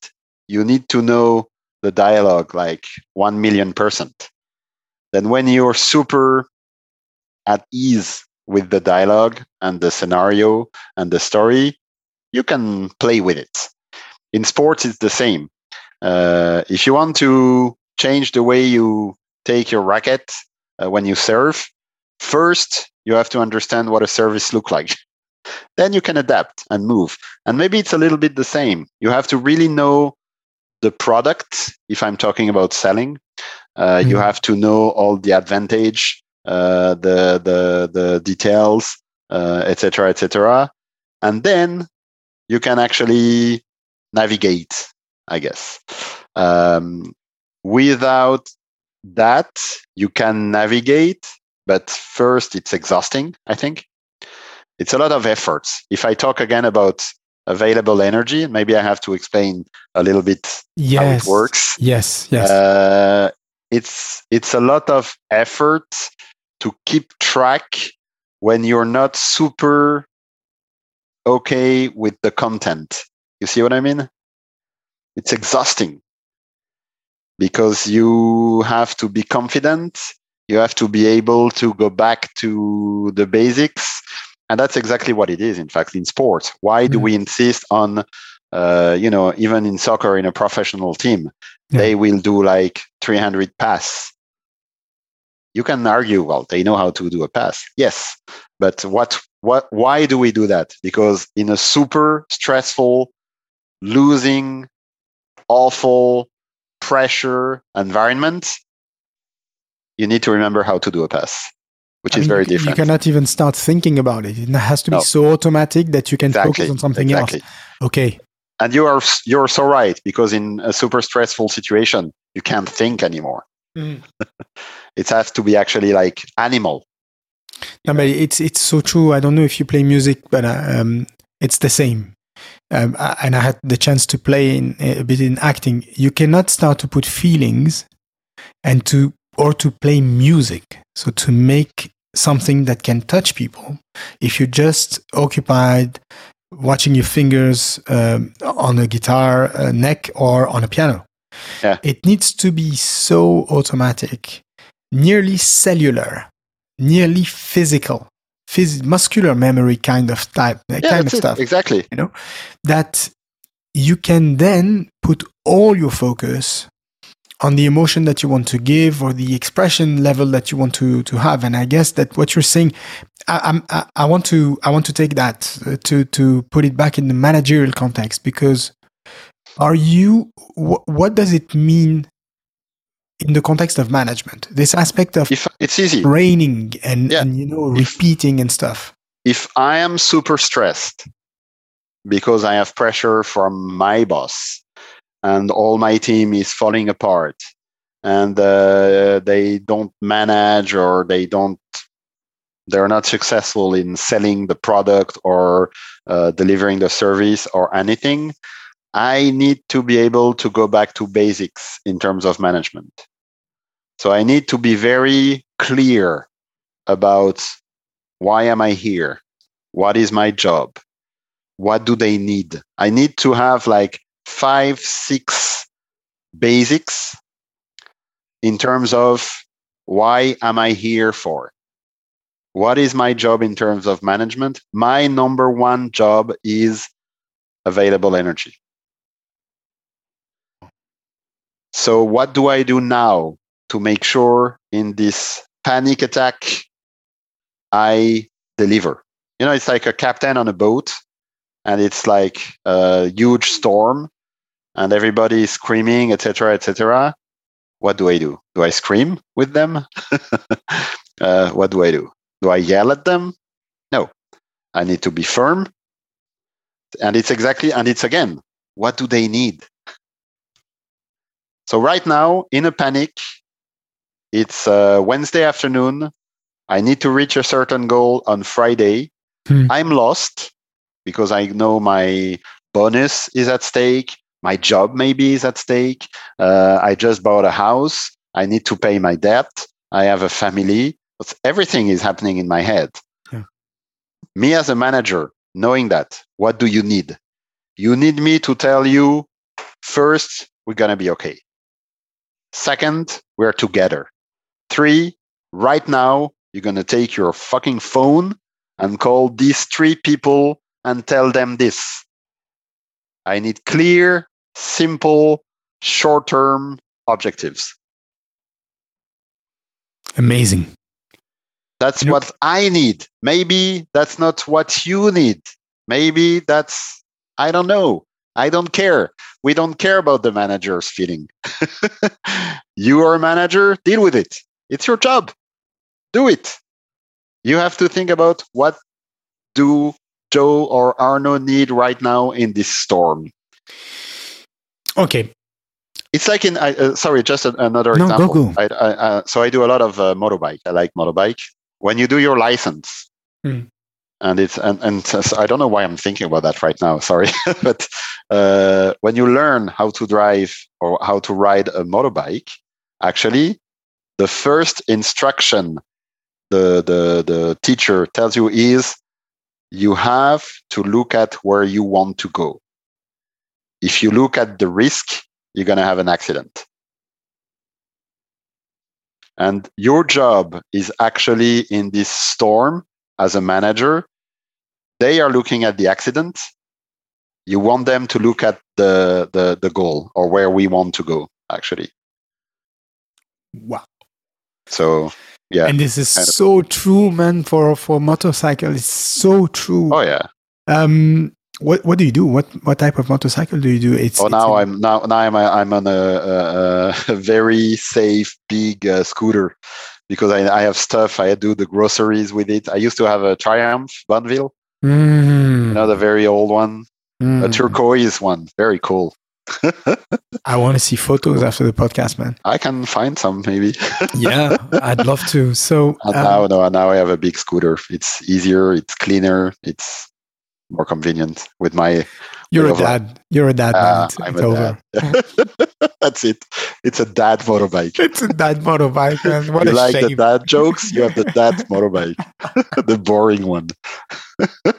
you need to know the dialogue like 1 million percent then when you're super at ease with the dialogue and the scenario and the story you can play with it. In sports, it's the same. Uh, if you want to change the way you take your racket uh, when you serve, first you have to understand what a service look like. then you can adapt and move. And maybe it's a little bit the same. You have to really know the product. If I'm talking about selling, uh, mm-hmm. you have to know all the advantage, uh, the the the details, etc., uh, etc. Et and then you can actually navigate, I guess. Um, without that, you can navigate, but first it's exhausting, I think. It's a lot of efforts. If I talk again about available energy, maybe I have to explain a little bit yes. how it works. Yes, yes. Uh, it's it's a lot of effort to keep track when you're not super okay with the content. You see what I mean? It's exhausting because you have to be confident. You have to be able to go back to the basics. And that's exactly what it is, in fact, in sports. Why do mm. we insist on, uh, you know, even in soccer in a professional team, yeah. they will do like 300 pass. You can argue, well, they know how to do a pass. Yes. But what what why do we do that because in a super stressful losing awful pressure environment you need to remember how to do a pass which I is mean, very different you cannot even start thinking about it. It has to be no. so automatic that you can exactly. focus on something exactly. else okay. And you are you're so right because in a super stressful situation you can't think anymore. Mm. it has to be actually like animal. No but it's it's so true. I don't know if you play music but uh, um, it's the same. Um, and i had the chance to play in, a bit in acting. You cannot start to put feelings and to or to play music. So to make something that can touch people if you're just occupied watching your fingers um, on a guitar uh, neck or on a piano. Yeah. It needs to be so automatic, nearly cellular, nearly physical, phys- muscular memory kind of type, yeah, kind of stuff. Exactly. You know, that you can then put all your focus on the emotion that you want to give or the expression level that you want to to have. And i guess that what you're saying i i, I want to i want to take that uh, to to put it back in the managerial context because are you wh- what does it mean in the context of management? This aspect of if it's easy. training and, yeah. and you know if, repeating and stuff. if i am super stressed because i have pressure from my boss and all my team is falling apart. And uh, they don't manage or they don't they're not successful in selling the product or uh, delivering the service or anything. I need to be able to go back to basics in terms of management. So i need to be very clear about why am i here? What is my job? What do they need? I need to have like five, six basics in terms of why am I here for? What is my job in terms of management? My number one job is available energy. So, what do I do now to make sure in this panic attack I deliver? You know, it's like a captain on a boat and it's like a huge storm and everybody is screaming, etc., etc. What do I do? Do I scream with them? uh, what do I do? Do I yell at them? No. I need to be firm. And it's exactly, and it's again, what do they need? So right now, in a panic, it's uh, Wednesday afternoon. I need to reach a certain goal on Friday. Hmm. I'm lost because I know my bonus is at stake my job maybe is at stake. Uh, I just bought a house. I need to pay my debt. I have a family. Everything is happening in my head. Yeah. Me as a manager, knowing that, what do you need? You need me to tell you first, we're going to be okay. Second, we're together. Three, right now, you're going to take your fucking phone and call these three people and tell them this. I need clear simple, short term objectives. Amazing. That's you what know, I need. Maybe that's not what you need. Maybe that's, I don't know. I don't care. We don't care about the manager's feeling. you are a manager, deal with it. It's your job. Do it. You have to think about what do Joe or Arnaud need right now in this storm. Okay. It's like in, uh, sorry, just a, another no, example. Go, go. I, I, uh, so I do a lot of uh, motorbike. I like motorbike. When you do your license, hmm. and it's and, and so I don't know why I'm thinking about that right now. Sorry, but uh, when you learn how to drive or how to ride a motorbike, actually, the first instruction the the the teacher tells you is you have to look at where you want to go if you look at the risk, you're going to have an accident. And your job is actually in this storm as a manager. They are looking at the accident. You want them to look at the, the, the goal or where we want to go, actually. Wow. So yeah. And this is so of. true, man, for, for motorcycle. It's so true. Oh yeah. Um, what what do you do? What what type of motorcycle do you do? It's oh now it's I'm now now I'm I'm on a, a, a very safe big uh, scooter because I, I have stuff. I do the groceries with it. I used to have a Triumph Bonneville, mm. the very old one. a turquoise one. Very cool. I want to see photos after the podcast, man. I can find some maybe. yeah, I'd love to. So um, now, no, now I have a big scooter. It's easier. It's cleaner. It's more convenient with my. You're a dad. You're a dad. Uh, I'm it's a over. dad. That's it. It's a dad motorbike. It's a dad motorbike. Man. What you like shame. the dad jokes? You have the dad motorbike, the boring one.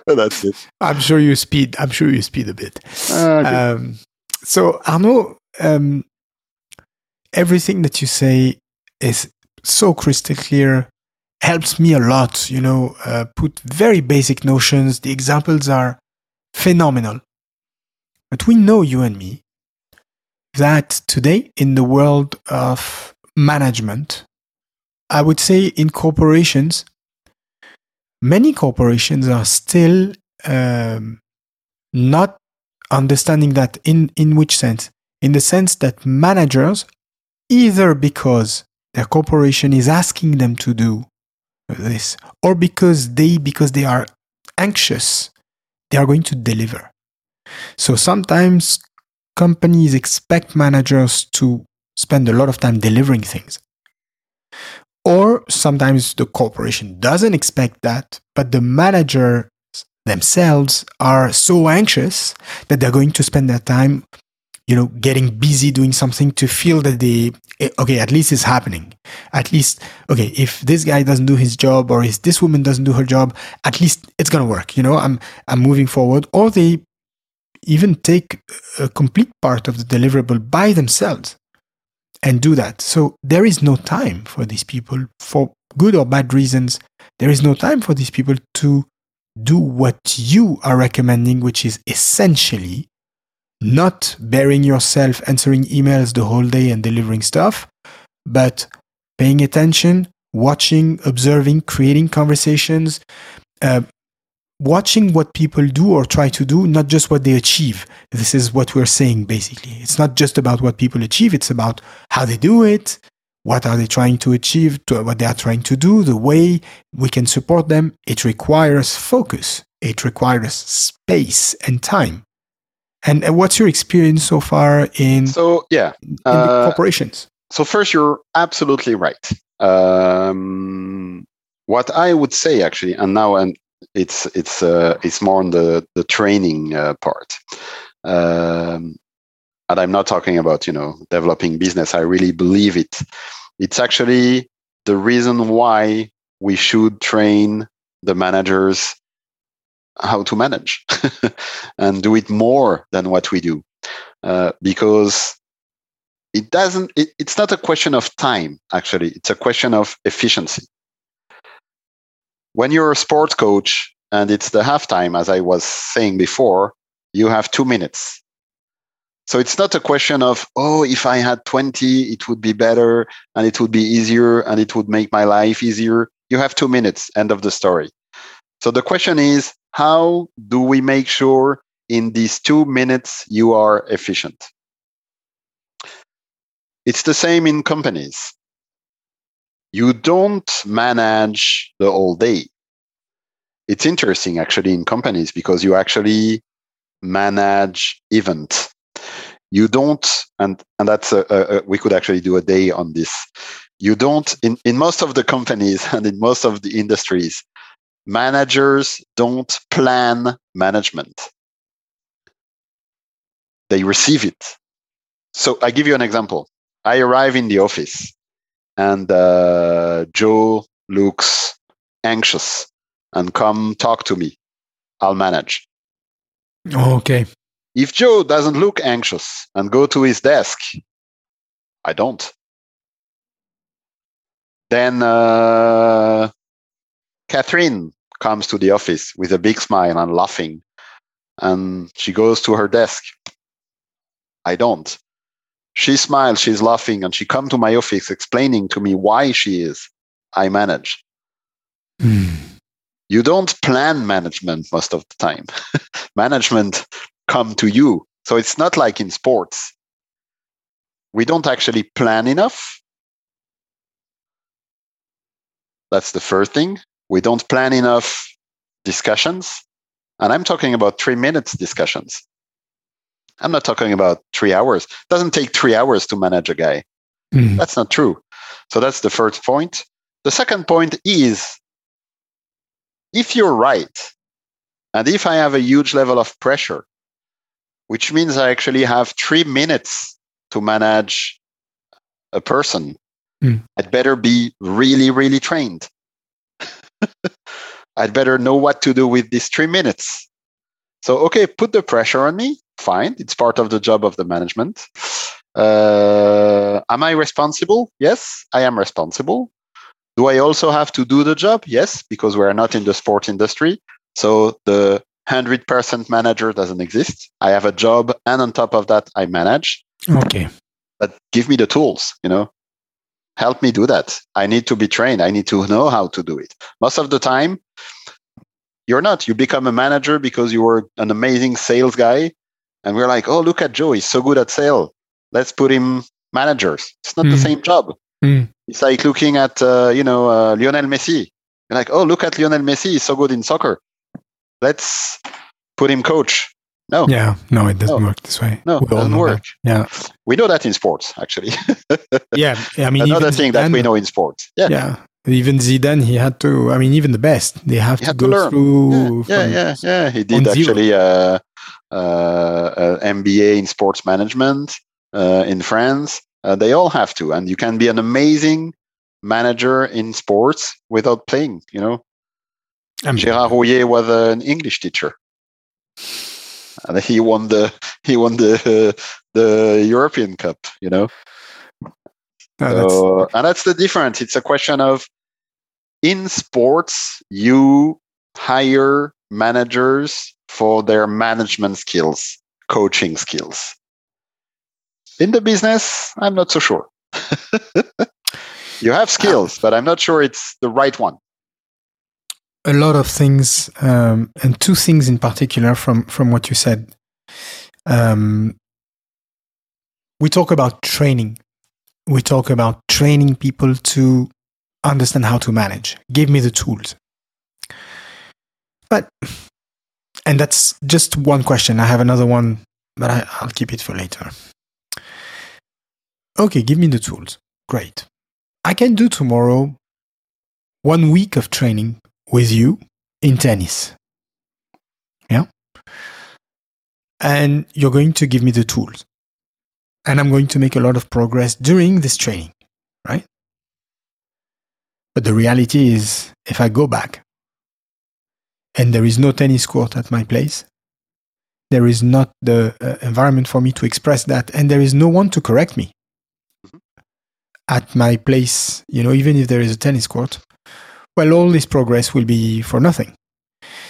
That's it. I'm sure you speed. I'm sure you speed a bit. Uh, okay. um, so Arnaud, um, everything that you say is so crystal clear helps me a lot you know uh, put very basic notions the examples are phenomenal but we know you and me that today in the world of management i would say in corporations many corporations are still um, not understanding that in, in which sense? In the sense that managers, either because their corporation is asking them to do this, or because they because they are anxious, they are going to deliver. So sometimes companies expect managers to spend a lot of time delivering things. Or sometimes the corporation doesn't expect that, but the manager themselves are so anxious that they're going to spend their time you know getting busy doing something to feel that they eh, okay at least it's happening. At least okay if this guy doesn't do his job or if this woman doesn't do her job at least it's going to work you know? I'm i'm moving forward. Or they even take a complete part of the deliverable by themselves and do that. So there is no time for these people for good or bad reasons there is no time for these people to do what you are recommending, which is essentially not burying yourself answering emails the whole day and delivering stuff, but paying attention, watching, observing, creating conversations, uh, watching what people do or try to do, not just what they achieve. This is what we're saying basically. It's not just about what people achieve, it's about how they do it, what are they trying to achieve, what they are trying to do, the way we can support them. It requires focus, it requires space and time. And, and what's your experience so far in so yeah in uh, corporations? So first, you're absolutely right. Um, what I would say actually, and now and it's it's uh, it's more on the the training uh, part. Um, and i'm not talking about you know developing business i really believe it it's actually the reason why we should train the managers how to manage and do it more than what we do uh, because it doesn't it, it's not a question of time actually it's a question of efficiency when you're a sports coach and it's the halftime as i was saying before you have two minutes so it's not a question of, oh, if I had 20, it would be better and it would be easier and it would make my life easier. You have two minutes, end of the story. So the question is, how do we make sure in these two minutes you are efficient? It's the same in companies. You don't manage the whole day. It's interesting actually in companies because you actually manage events you don't and and that's a, a, we could actually do a day on this you don't in, in most of the companies and in most of the industries managers don't plan management. They receive it. So i give you an example. I arrive in the office and uh, joe looks anxious and come talk to me. I'll manage. Okay. If Joe doesn't look anxious and go to his desk, I don't. Then uh, Catherine comes to the office with a big smile and laughing, and she goes to her desk. I don't. She smiles, she's laughing, and she comes to my office explaining to me why she is. I manage. Mm. You don't plan management most of the time. management come to you. So it's not like in sports. We don't actually plan enough. That's the first thing. We don't plan enough discussions. And I'm talking about three minutes discussions. I'm not talking about three hours. It doesn't take three hours to manage a guy. Mm. That's not true. So that's the first point. The second point is if you're right, and if I have a huge level of pressure, which means I actually have three minutes to manage a person, mm. I'd better be really, really trained. I'd better know what to do with these three minutes. So, okay, put the pressure on me. Fine. It's part of the job of the management. Uh, am I responsible? Yes, I am responsible. Do I also have to do the job? Yes, because we're not in the sport industry. So the 100% manager doesn't exist. I have a job, and on top of that, I manage. Okay. But give me the tools, you know, help me do that. I need to be trained. I need to know how to do it. Most of the time, you're not. You become a manager because you were an amazing sales guy. And we're like, oh, look at Joe. He's so good at sales. Let's put him managers. It's not mm. the same job. Mm. It's like looking at, uh, you know, uh, Lionel Messi. You're like, oh, look at Lionel Messi. He's so good in soccer. Let's put him coach. No. Yeah. No, it doesn't no. work this way. No, it doesn't work. That. Yeah. We know that in sports, actually. yeah. I mean, another thing Zidane, that we know in sports. Yeah. Yeah. Even Zidane, he had to. I mean, even the best, they have he to go to through. Yeah, yeah, yeah, yeah, He did actually uh, uh, uh, MBA in sports management uh, in France. Uh, they all have to, and you can be an amazing manager in sports without playing. You know, I mean, Gérard Houllier was an English teacher, and he won the he won the the European Cup. You know. No, so, and that's the difference. It's a question of in sports, you hire managers for their management skills, coaching skills. In the business, I'm not so sure. you have skills, but I'm not sure it's the right one. A lot of things, um, and two things in particular from from what you said. Um, we talk about training we talk about training people to understand how to manage. Give me the tools. But, and that's just one question. I have another one, but I, I'll keep it for later. Okay, give me the tools. Great. I can do tomorrow one week of training with you in tennis. Yeah. And you're going to give me the tools and I'm going to make a lot of progress during this training, right? But the reality is, if I go back and there is no tennis court at my place, there is not the uh, environment for me to express that, and there is no one to correct me mm-hmm. at my place, you know, even if there is a tennis court, well, all this progress will be for nothing.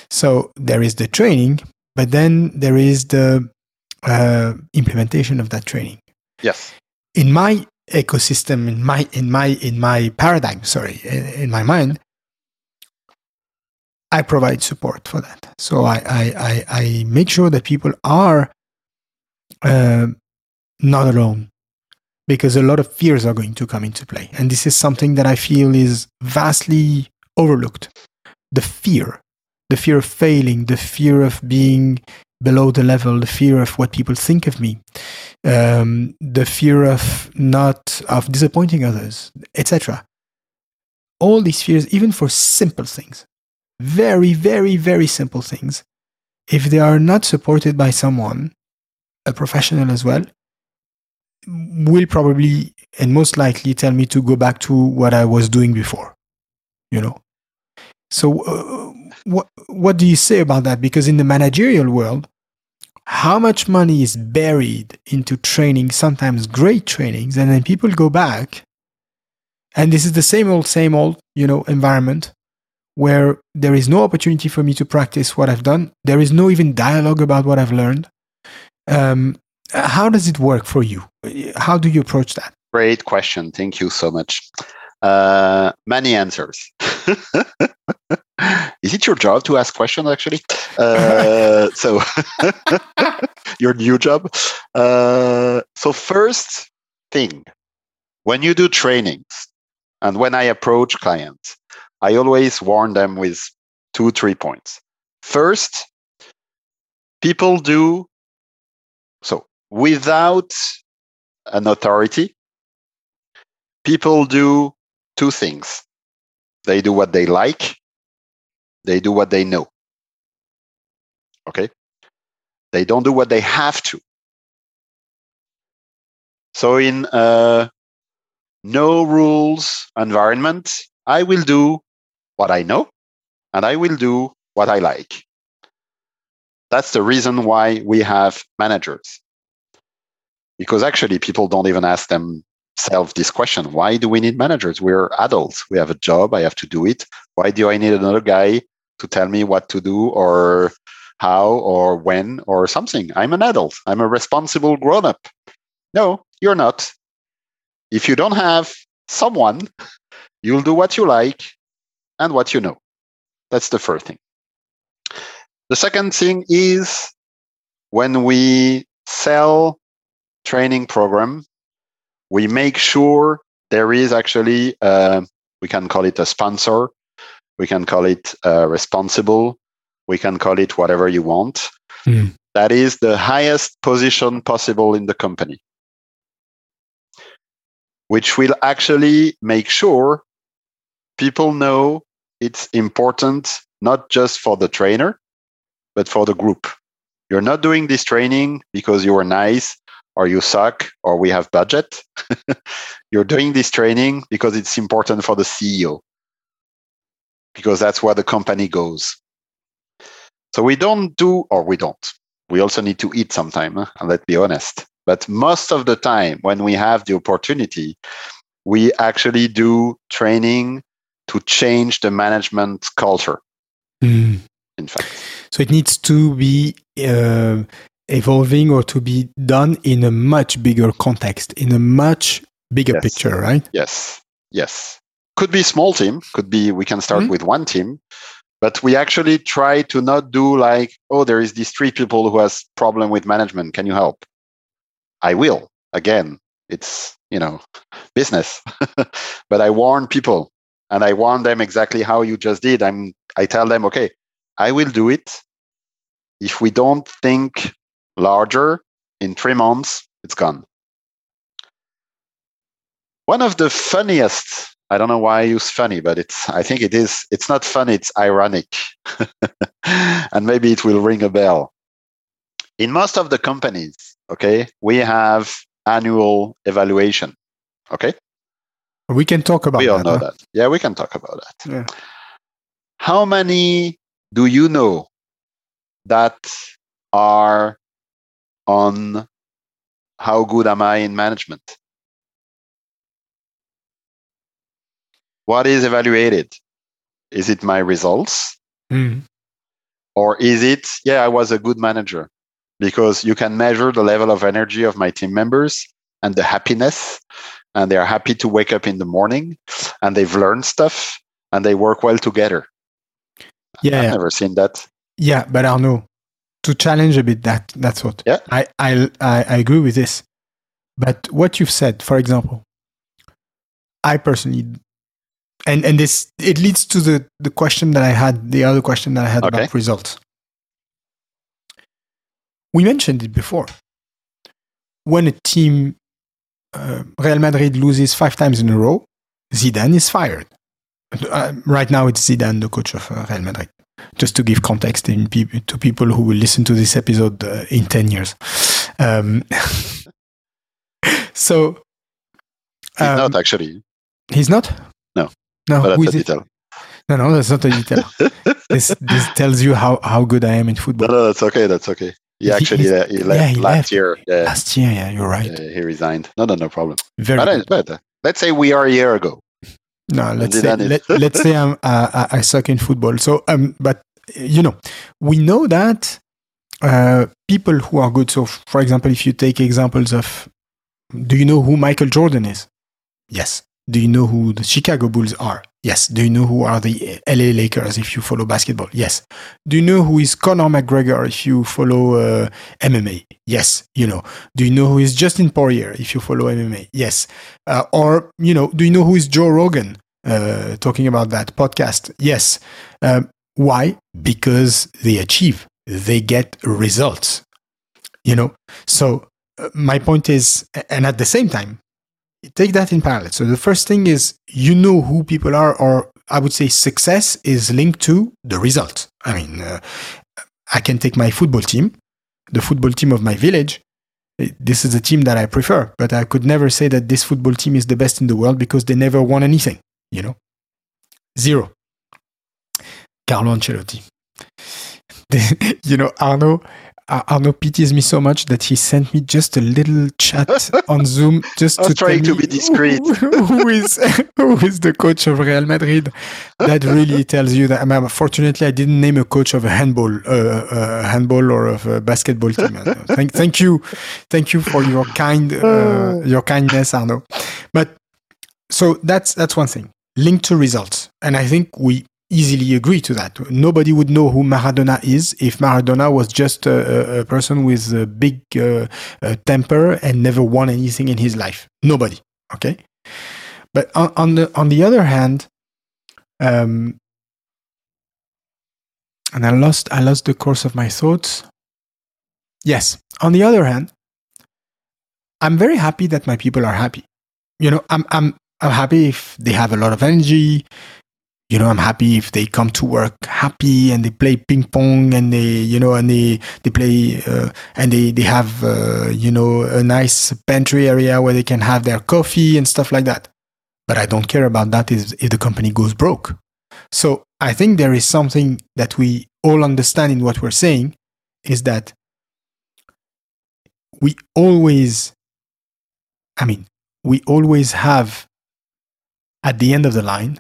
So there is the training, but then there is the uh, implementation of that training. Yes. In my ecosystem, in my in my in my paradigm, sorry, in, in my mind, I provide support for that. So I I I, I make sure that people are uh, not alone because a lot of fears are going to come into play, and this is something that I feel is vastly overlooked. The fear, the fear of failing, the fear of being below the level, the fear of what people think of me, um, the fear of not of disappointing others, etc. All these fears, even for simple things, very, very, very simple things, if they are not supported by someone, a professional as well, will probably and most likely tell me to go back to what I was doing before. You know. So, uh, what what do you say about that? Because in the managerial world, how much money is buried into training, sometimes great trainings, and then people go back, and this is the same old, same old, you know, environment where there is no opportunity for me to practice what I've done. There is no even dialogue about what I've learned. Um, how does it work for you? How do you approach that? Great question. Thank you so much. Uh, many answers. Is it your job to ask questions? Actually, uh, so your new job. Uh, so first thing, when you do trainings, and when I approach clients, I always warn them with two, three points. First, people do So without an authority, people do two things. They do what they like, they do what they know. Okay? They don't do what they have to. So in a no rules environment, I will do what I know and I will do what I like. That's the reason why we have managers. Because actually, people don't even ask themselves this question why do we need managers? We're adults. We have a job. I have to do it. Why do I need another guy to tell me what to do or how or when or something? I'm an adult. I'm a responsible grown up. No, you're not. If you don't have someone, you'll do what you like and what you know. That's the first thing. The second thing is when we sell training program, we make sure there is actually uh, we can call it a sponsor, we can call it uh, responsible, we can call it whatever you want. Mm. That is the highest position possible in the company, which will actually make sure people know it's important not just for the trainer, but for the group. You're not doing this training because you are nice or you suck or we have budget. You're doing this training because it's important for the CEO, because that's where the company goes. So we don't do, or we don't. We also need to eat sometime, huh? and let's be honest. But most of the time, when we have the opportunity, we actually do training to change the management culture. Mm. In fact, so it needs to be uh, evolving or to be done in a much bigger context, in a much bigger yes. picture, right? Yes, yes. Could be small team. Could be we can start mm-hmm. with one team, but we actually try to not do like, oh, there is these three people who has problem with management. Can you help? I will. Again, it's you know business, but I warn people and I warn them exactly how you just did. I'm I tell them, okay, I will do it. If we don't think larger in three months, it's gone. One of the funniest, I don't know why I use funny, but it's I think it is, it's not funny, it's ironic. and maybe it will ring a bell. In most of the companies, okay, we have annual evaluation. Okay. We can talk about we all that, know huh? that. Yeah, we can talk about that. Yeah. How many do you know that are on how good am I in management? What is evaluated? Is it my results? Mm. Or is it, yeah, I was a good manager? Because you can measure the level of energy of my team members and the happiness, and they're happy to wake up in the morning and they've learned stuff and they work well together. Yeah, I've never seen that. Yeah, but Arnaud, to challenge a bit that that's what yeah. I, I I agree with this. But what you've said, for example, I personally and and this it leads to the the question that I had, the other question that I had okay. about results. We mentioned it before. When a team, uh, Real Madrid loses five times in a row, Zidane is fired. Uh, right now, it's Zidane, the coach of uh, Real Madrid. Just to give context in pe- to people who will listen to this episode uh, in 10 years. Um, so. Um, he's not actually. He's not? No. No, but that's a detail. No, no, that's not a detail. this, this tells you how, how good I am in football. No, no, that's okay. That's okay. He actually uh, he left yeah, he last left. year. Yeah. Last year, yeah, you're right. he resigned. No, no, no problem. Very but, but uh, let's say we are a year ago. No, let's say, let, us say I'm, uh, I suck in football. So, um, but you know, we know that uh, people who are good. So, for example, if you take examples of, do you know who Michael Jordan is? Yes. Do you know who the Chicago Bulls are? Yes. Do you know who are the LA Lakers if you follow basketball? Yes. Do you know who is Conor McGregor if you follow uh, MMA? Yes. You know. Do you know who is Dustin Poirier if you follow MMA? Yes. Uh, or, you know, do you know who is Joe Rogan uh, talking about that podcast? Yes. Um, why? Because they achieve, they get results. You know, so uh, my point is, and at the same time, take that in parallel. So the first thing is you know who people are, or I would say success is linked to the result. I mean, uh, I can take my football team, the football team of my village. Eh, this is the team that I prefer, but I could never say that this football team is the best in the world because they never won anything, you know? Zero. Carlo Ancelotti. you know, Arnaud, Arnaud pities me so much that he sent me just a little chat on Zoom just to try to be discreet. who is who is the coach of Real Madrid? That really tells you that. I mean, fortunately, I didn't name a coach of a handball, uh, uh, handball or of a basketball team. thank, thank you, thank you for your kind, uh, your kindness, Arnaud. But so that's that's one thing linked to results, and I think we easily agree to that. Nobody would know who Maradona is if Maradona was just a, a person with a big uh, uh, temper and never won anything in his life. Nobody. Okay. But on, on the on the other hand, um, and I lost I lost the course of my thoughts. Yes. On the other hand, I'm very happy that my people are happy. You know, I'm I'm I'm happy if they have a lot of energy, you know, I'm happy if they come to work happy and they play ping pong and they, you know, and they they play uh, and they they have uh, you know a nice pantry area where they can have their coffee and stuff like that. But I don't care about that if, if the company goes broke. So I think there is something that we all understand in what we're saying is that we always, I mean, we always have at the end of the line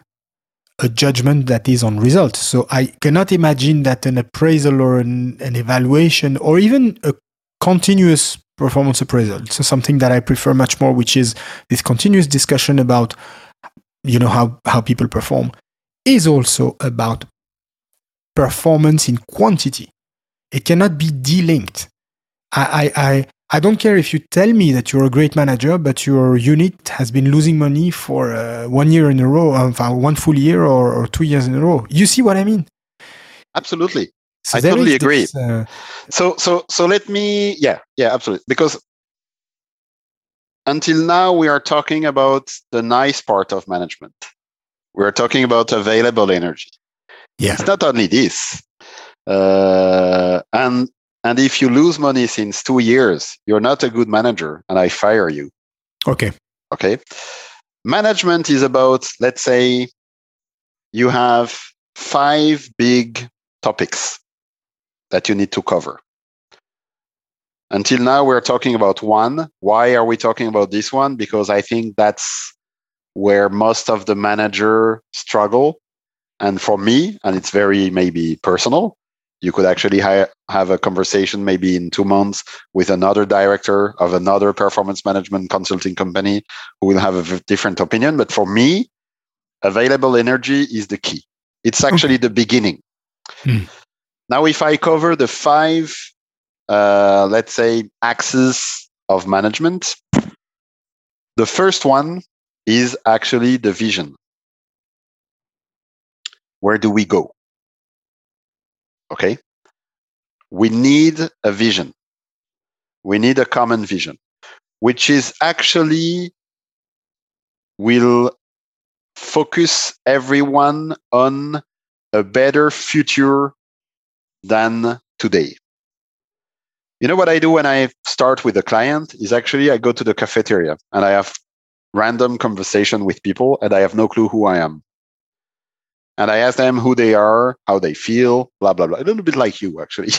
a judgment that is on results. So I cannot imagine that an appraisal or an, an evaluation or even a continuous performance appraisal. So something that I prefer much more, which is this continuous discussion about, you know, how, how people perform is also about performance in quantity. It cannot be delinked. I, I, I, I don't care if you tell me that you're a great manager, but your unit has been losing money for uh, one year in a row, um, one full year or, or, two years in a row. You see what I mean? Absolutely. So I totally agree. This, uh, so, so, so let me, yeah, yeah, absolutely. Because until now, we are talking about the nice part of management. We're talking about available energy. Yeah. It's not only this. Uh, and and if you lose money since two years, you're not a good manager and I fire you. Okay. Okay. Management is about, let's say, you have five big topics that you need to cover. Until now, we're talking about one. Why are we talking about this one? Because I think that's where most of the manager struggle. And for me, and it's very maybe personal, you could actually ha- have a conversation maybe in two months with another director of another performance management consulting company who will have a different opinion. But for me, available energy is the key. It's actually the beginning. Hmm. Now, if I cover the five, uh, let's say, axes of management, the first one is actually the vision. Where do we go? Okay. We need a vision. We need a common vision, which is actually will focus everyone on a better future than today. You know what I do when I start with a client is actually I go to the cafeteria and I have random conversation with people and I have no clue who I am and I ask them who they are, how they feel, blah blah blah. A little bit like you, actually.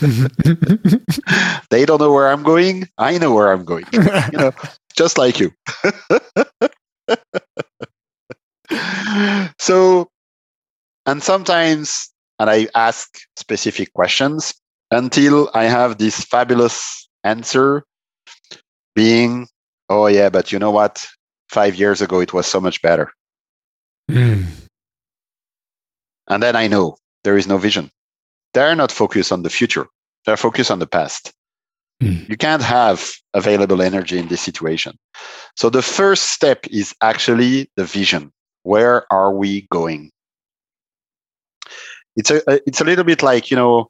they don't know where I'm going. I know where I'm going. You know, just like you. so, and sometimes, and I ask specific questions until I have this fabulous answer, being, "Oh yeah, but you know what? Five years ago, it was so much better." Mm and then I know there is no vision. They're not focused on the future. They're focused on the past. Mm. You can't have available energy in this situation. So the first step is actually the vision. Where are we going? It's a it's a little bit like, you know,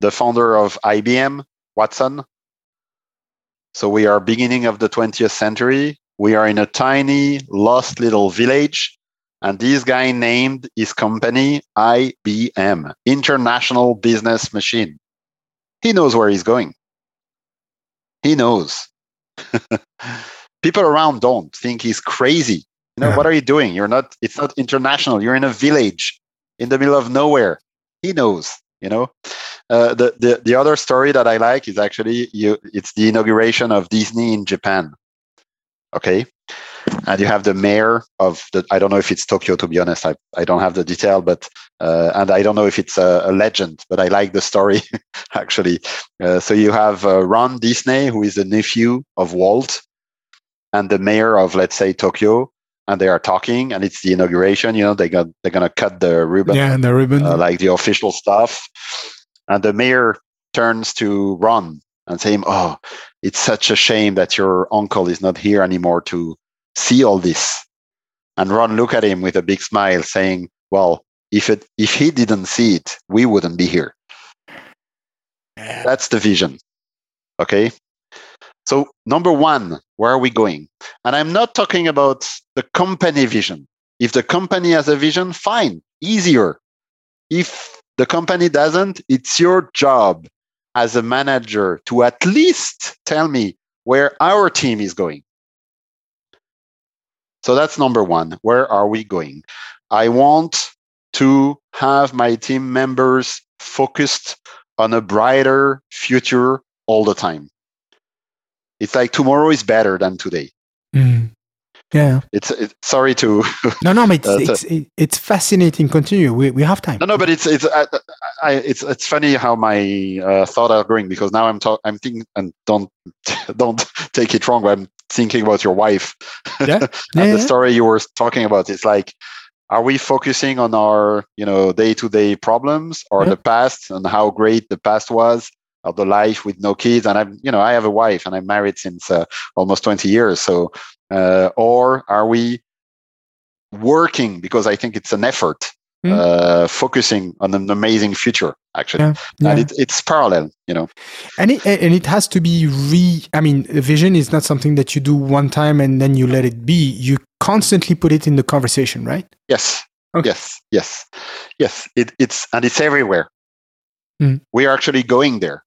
the founder of IBM, Watson, So we are beginning of the 20th century. We are in a tiny, lost little village. And this guy named his company IBM, International Business Machine. He knows where he's going. He knows. People around don't think he's crazy. You know, yeah. what are you doing? You're not, it's not international. You're in a village in the middle of nowhere. He knows, you know. Uh, the, the the other story that I like is actually you. It's the inauguration of Disney in Japan. Okay, and you have the mayor of the. I don't know if it's Tokyo. To be honest, I I don't have the detail, but uh, and I don't know if it's a, a, legend, but I like the story actually. Uh, so you have uh, Ron Disney, who is the nephew of Walt, and the mayor of let's say Tokyo, and they are talking and it's the inauguration you know they got they're gonna cut the ribbon yeah and the ribbon uh, like the official stuff and the mayor turns to ron and say oh it's such a shame that your uncle is not here anymore to see all this and ron look at him with a big smile saying well if it if he didn't see it we wouldn't be here that's the vision okay so, number one, where are we going? And I'm not talking about the company vision. If the company has a vision, fine, easier. If the company doesn't, it's your job as a manager to at least tell me where our team is going. So that's number one. Where are we going? I want to have my team members focused on a brighter future all the time. It's like tomorrow is better than today. Mm. Yeah. It's, it's, sorry to. no, no, but it's, uh, it's, it's fascinating. Continue. We, we have time. No, no, but it's it's I, I, it's it's funny how my uh, thought are going because now I'm talking. I'm thinking and don't don't take it wrong. But I'm thinking about your wife. Yeah. and yeah, the story you were talking about. It's like, are we focusing on our you know day to day problems or yeah. the past and how great the past was? of the life with no kids and i'm you know i have a wife and i'm married since uh, almost 20 years so uh, or are we working because i think it's an effort mm. uh, focusing on an amazing future actually yeah, yeah. and it, it's parallel you know and it, and it has to be re i mean vision is not something that you do one time and then you let it be you constantly put it in the conversation right yes okay. yes yes yes it, it's and it's everywhere mm. we are actually going there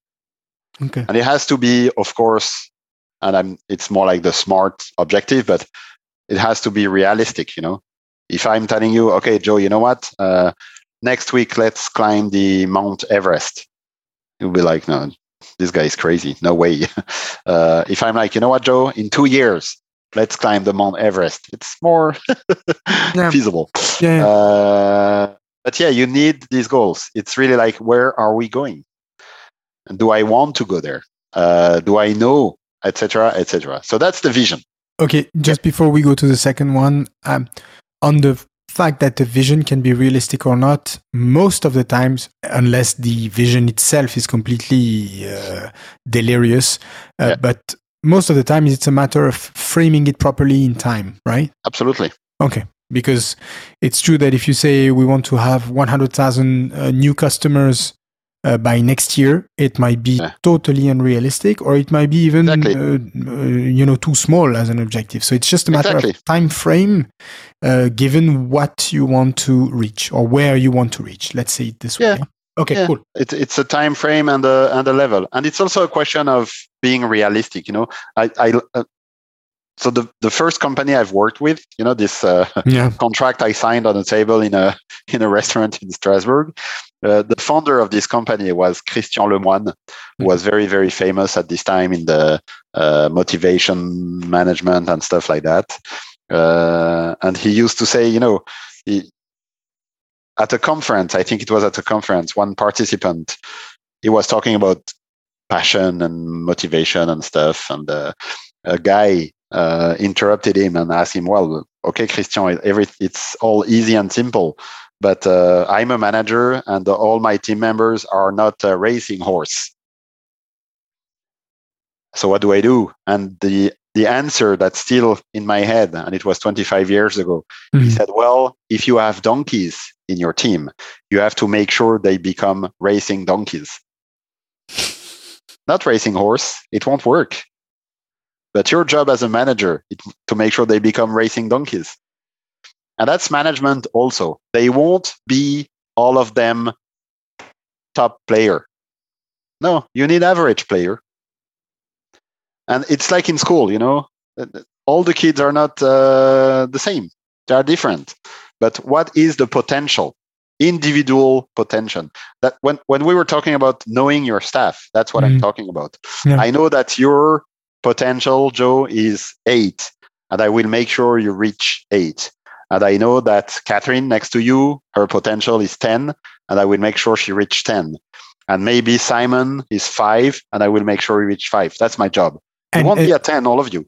Okay. And it has to be, of course, and I'm it's more like the smart objective, but it has to be realistic, you know. If I'm telling you, okay, Joe, you know what? Uh, next week let's climb the Mount Everest. You'll be like, no, this guy is crazy. No way. Uh, if I'm like, you know what, Joe, in two years, let's climb the Mount Everest. It's more yeah. feasible. Yeah. Uh, but yeah, you need these goals. It's really like, where are we going? do i want to go there uh, do i know etc etc so that's the vision okay just before we go to the second one um, on the fact that the vision can be realistic or not most of the times unless the vision itself is completely uh, delirious uh, yeah. but most of the time it's a matter of framing it properly in time right? Absolutely. Okay. Because it's true that if you say we want to have 100,000 uh, new customers uh, by next year, it might be yeah. totally unrealistic, or it might be even exactly. uh, uh, you know too small as an objective. So it's just a matter exactly. of time frame, uh, given what you want to reach or where you want to reach. Let's say it this yeah. way. Okay, yeah. cool. It's it's a time frame and a and a level, and it's also a question of being realistic. You know, I I so the, the first company I've worked with, you know, this uh, yeah. contract I signed on a table in a in a restaurant in Strasbourg. Uh, the founder of this company was Christian Lemoine, who mm-hmm. was very very famous at this time in the uh, motivation management and stuff like that. Uh, and he used to say, you know, he, at a conference, I think it was at a conference, one participant, he was talking about passion and motivation and stuff, and uh, a guy uh, interrupted him and asked him, "Well, okay, Christian, every, it's all easy and simple, but uh, I'm a manager, and all my team members are not a racing horse. So what do I do?" And the the answer that's still in my head, and it was 25 years ago, mm-hmm. he said, "Well, if you have donkeys in your team, you have to make sure they become racing donkeys." Not racing horse. It won't work But your job as a manager is to make sure they become racing donkeys. And that's management also. They won't be all of them top player. No, you need average player. And it's like in school, you know, all the kids are not uh, the same. They are different. But what is the potential? Individual potential. That when, when we were talking about knowing your staff, that's what mm. I'm talking about. Yeah. I know that your potential, Joe, is eight, and I will make sure you reach eight. And I know that Catherine next to you, her potential is 10, and I will make sure she reach 10. And maybe Simon is five, and I will make sure he reach five. That's my job. And, it won't uh, be a 10, all of you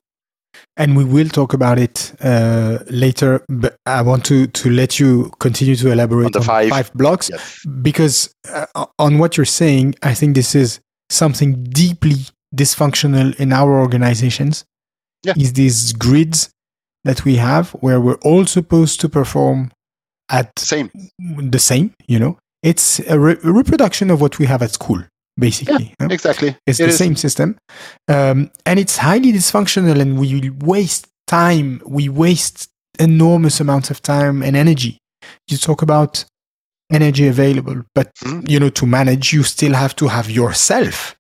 and we will talk about it uh, later. But I want to to let you continue to elaborate on the on five. five blocks yes. because uh, on what you're saying, I think this is something deeply dysfunctional in our organizations. Yeah. Is these grids that we have where we're all supposed to perform at same the same, you know? It's a, re- a reproduction of what we have at school basically. Yeah, exactly. It's it the is. same system. Um, and it's highly dysfunctional and we waste time. We waste enormous amounts of time and energy. You talk about energy available, but mm-hmm. you know, to manage, you still have to have yourself.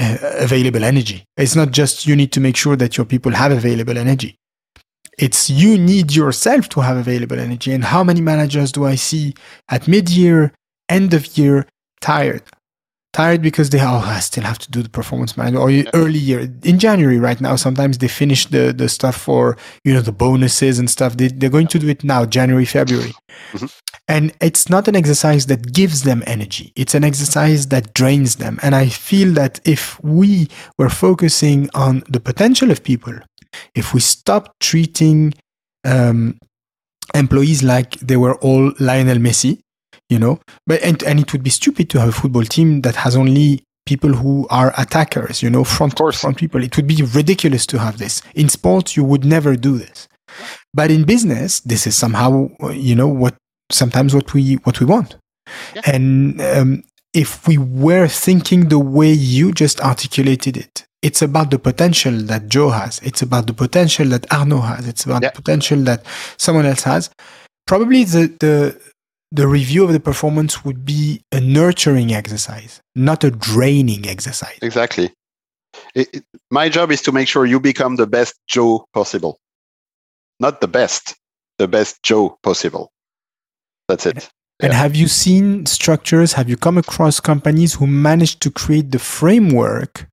Uh, available energy. It's not just you need to make sure that your people have available energy. It's you need yourself to have available energy. And how many managers do I see at mid year, end of year, tired? Tired because they oh I still have to do the performance management or yeah. early year in January right now sometimes they finish the the stuff for you know the bonuses and stuff. They, they're going to do it now January February. Mm-hmm. and it's not an exercise that gives them energy. It's an exercise that drains them. And I feel that if we were focusing on the potential of people if we stop treating um, employees like they were all Lionel Messi you know? But and, and it would be stupid to have a football team that has only people who are attackers you know front front people. It would be ridiculous to have this. In sports you would never do this. But in business this is somehow you know what sometimes what we what we want. Yeah. and um, if we were thinking the way you just articulated it it's about the potential that joe has. It's about the potential that arnaud has. It's about yeah. the potential that someone else has. Probably the the the review of the performance would be a nurturing exercise, not a draining exercise. Exactly. It, it, my job is to make sure you become the best Joe possible. Not the best, the best Joe possible. That's it. And yeah. have you seen structures? Have you come across companies who managed to create the framework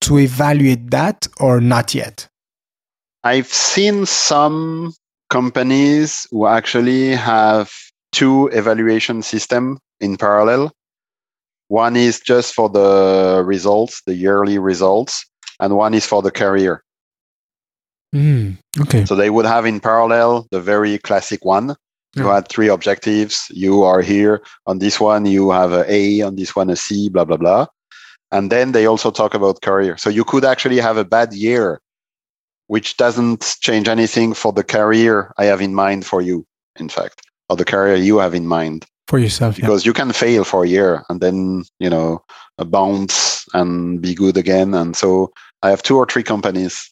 to evaluate that or not yet? I've seen some companies who actually have two evaluation system in parallel. One is just for the results, the yearly results, and one is for the career. Mm, okay. So they would have in parallel the very classic one. You yeah. had three objectives. You are here on this one. You have a A on this one, a C, blah blah blah. And then they also talk about career. So you could actually have a bad year, which doesn't change anything for the career I have in mind for you. In fact or the career you have in mind for yourself because yeah. you can fail for a year and then you know bounce and be good again and so i have two or three companies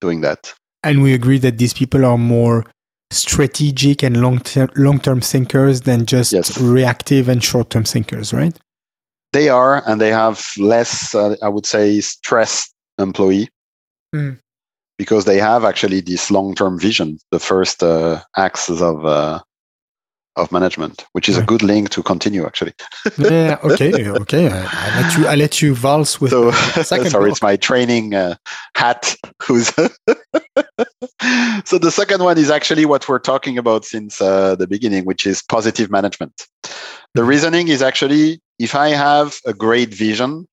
doing that and we agree that these people are more strategic and long-term long-term thinkers than just yes. reactive and short-term thinkers right they are and they have less uh, i would say stress employee mm. because they have actually this long-term vision the first uh, axis of uh, of management, which is a good link to continue actually. yeah. Okay. Okay. I, I, let you. I let you valse with. So, sorry, block. it's my training uh, hat. Who's so the second one is actually what we're talking about since uh, the beginning, which is positive management. The mm-hmm. reasoning is actually if I have a great vision,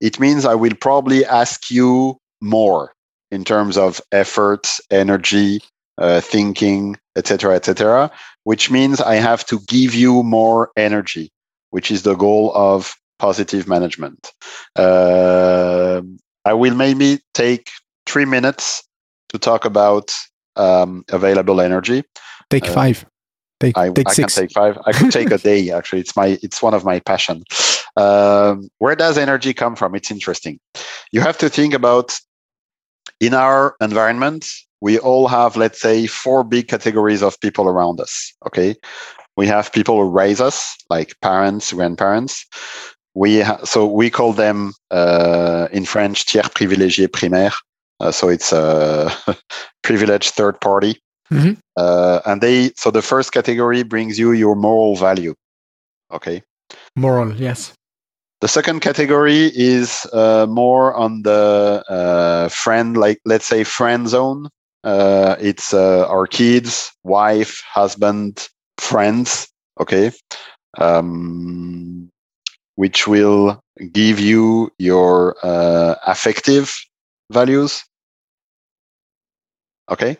it means I will probably ask you more in terms of effort, energy, uh, thinking, etc., etc which means I have to give you more energy, which is the goal of positive management. Uh, I will maybe take three minutes to talk about um, available energy. Take uh, five. Take, I, take I six. can take five. I could take a day. Actually, it's my it's one of my passion. Um, where does energy come from? It's interesting. You have to think about in our environment, we all have, let's say, four big categories of people around us. Okay. We have people who raise us, like parents, grandparents. We ha- so we call them uh, in French tiers privilégié primaire. Uh, so it's a privileged third party. Mhm. Uh, and they so the first category brings you your moral value. Okay. Moral, yes. The second category is uh, more on the uh, friend, like let's say friend zone. Uh, it's uh, our kids, wife, husband, friends. Okay, um, which will give you your uh, affective values. Okay.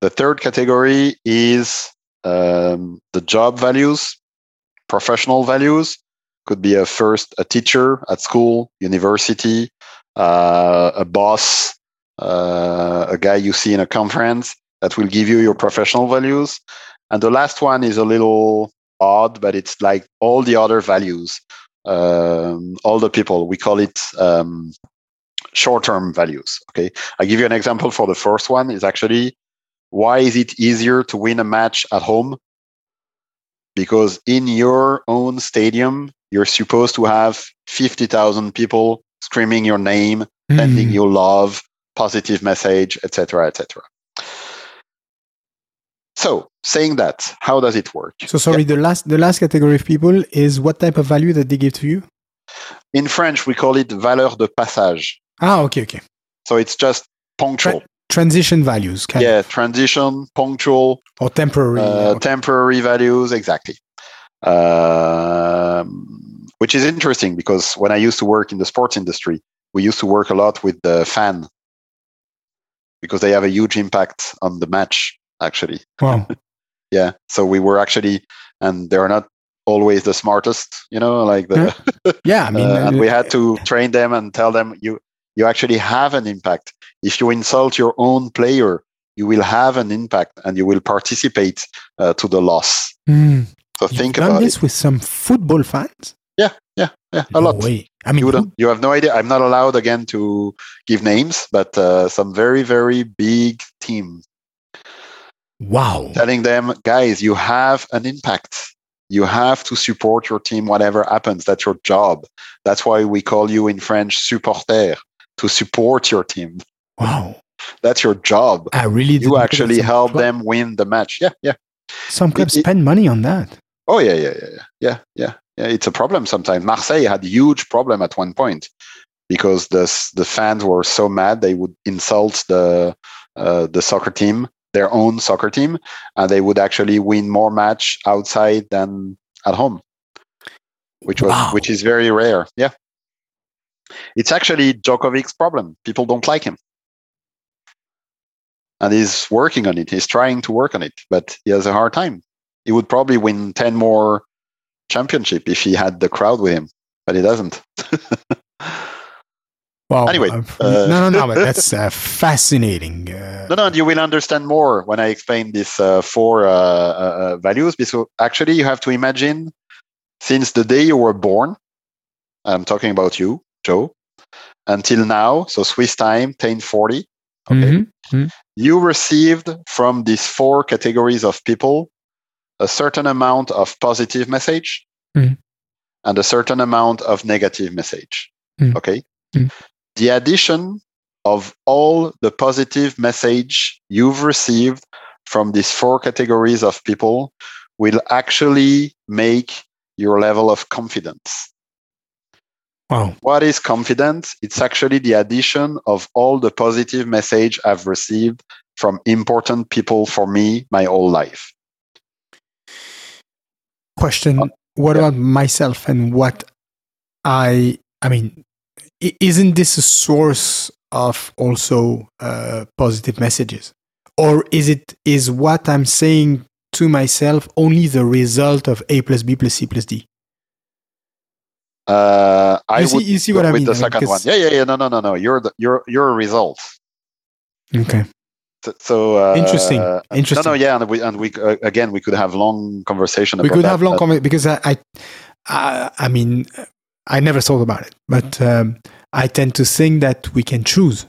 The third category is um, the job values, professional values could be a first a teacher at school university uh, a boss uh, a guy you see in a conference that will give you your professional values. And the last one is a little odd but it's like all the other values um, all the people we call it um, short-term values okay? I give you an example for the first one. Is actually why is it easier to win a match at home? Because in your own stadium you're supposed to have 50,000 people screaming your name, sending Mm. you love, positive message, etc., etc. So, saying that, how does it work? So sorry, the last the last category of people is what type of value that they give to you? In French, we call it valeur de passage. Ah, okay, okay. So it's just punctual. Transition values, yeah, of, transition, punctual, or temporary. uh, okay. temporary values, exactly. Um, which is interesting because when I used to work in the sports industry, we used to work a lot with the fan because they have a huge impact on the match, actually. wow. Yeah. So we were actually, and they're not always the smartest, you know, like the, Yeah, I mean, uh, and we had to train them and tell them you you actually have an impact. If you insult your own player, you will have an impact and you will participate uh, to the loss. mm, So you've think done about this it. with some football fans. Yeah, yeah, yeah, a No lot. way. I mean, You, you have no idea. I'm not allowed again to give names, but uh, some very, very big team wow. telling them, guys, you have an impact. You have to support your team, whatever happens. That's your job. That's why we call you in French supporter to support your team. Wow. That's your job. I really You actually help them win the match. Yeah, yeah. Some clubs it- spend money on that. Oh yeah, yeah, yeah, yeah. yeah. It's a problem sometimes. Marseille had a huge problem at one point because the the fans were so mad they would insult the uh, the soccer team, their own soccer team, and they would actually win more match outside than at home, which was Wow. which is very rare. Yeah, it's actually Djokovic's problem. People don't like him. And he's working on it. He's trying to work on it, but he has a hard time he would probably win 10 more championship if he had the crowd with him but he doesn't well, Anyway, uh, uh, no, no, no. But that's uh, fascinating. Uh, no no you will understand more when i explain these uh, four uh, values because actually you have to imagine since the day you were born i'm talking about you joe until now so swiss time 1040 okay mhm. you received from these four categories of people a certain amount of positive message Mhm. and a certain amount of negative message. Mhm. Okay. Mhm. The addition of all the positive message you've received from these four categories of people will actually make your level of confidence. Wow. What is confidence? It's actually the addition of all the positive message I've received from important people for me my whole life. Question. What yeah. about myself and what I? I mean, isn't this a source of also uh, positive messages, or is it is what I'm saying to myself only the result of A plus B plus C plus D? Uh, I You see- you see what I with mean, the I mean, second one. Yeah, yeah, yeah. No, no, no, no. You're the you're you're a result. Okay. So, uh, Interesting. No, Interesting. no, yeah, and we and we uh, again we could have long conversation. we could that, have long comment because I, I, I, mean, I never thought about it, but um, I tend to think that we can choose.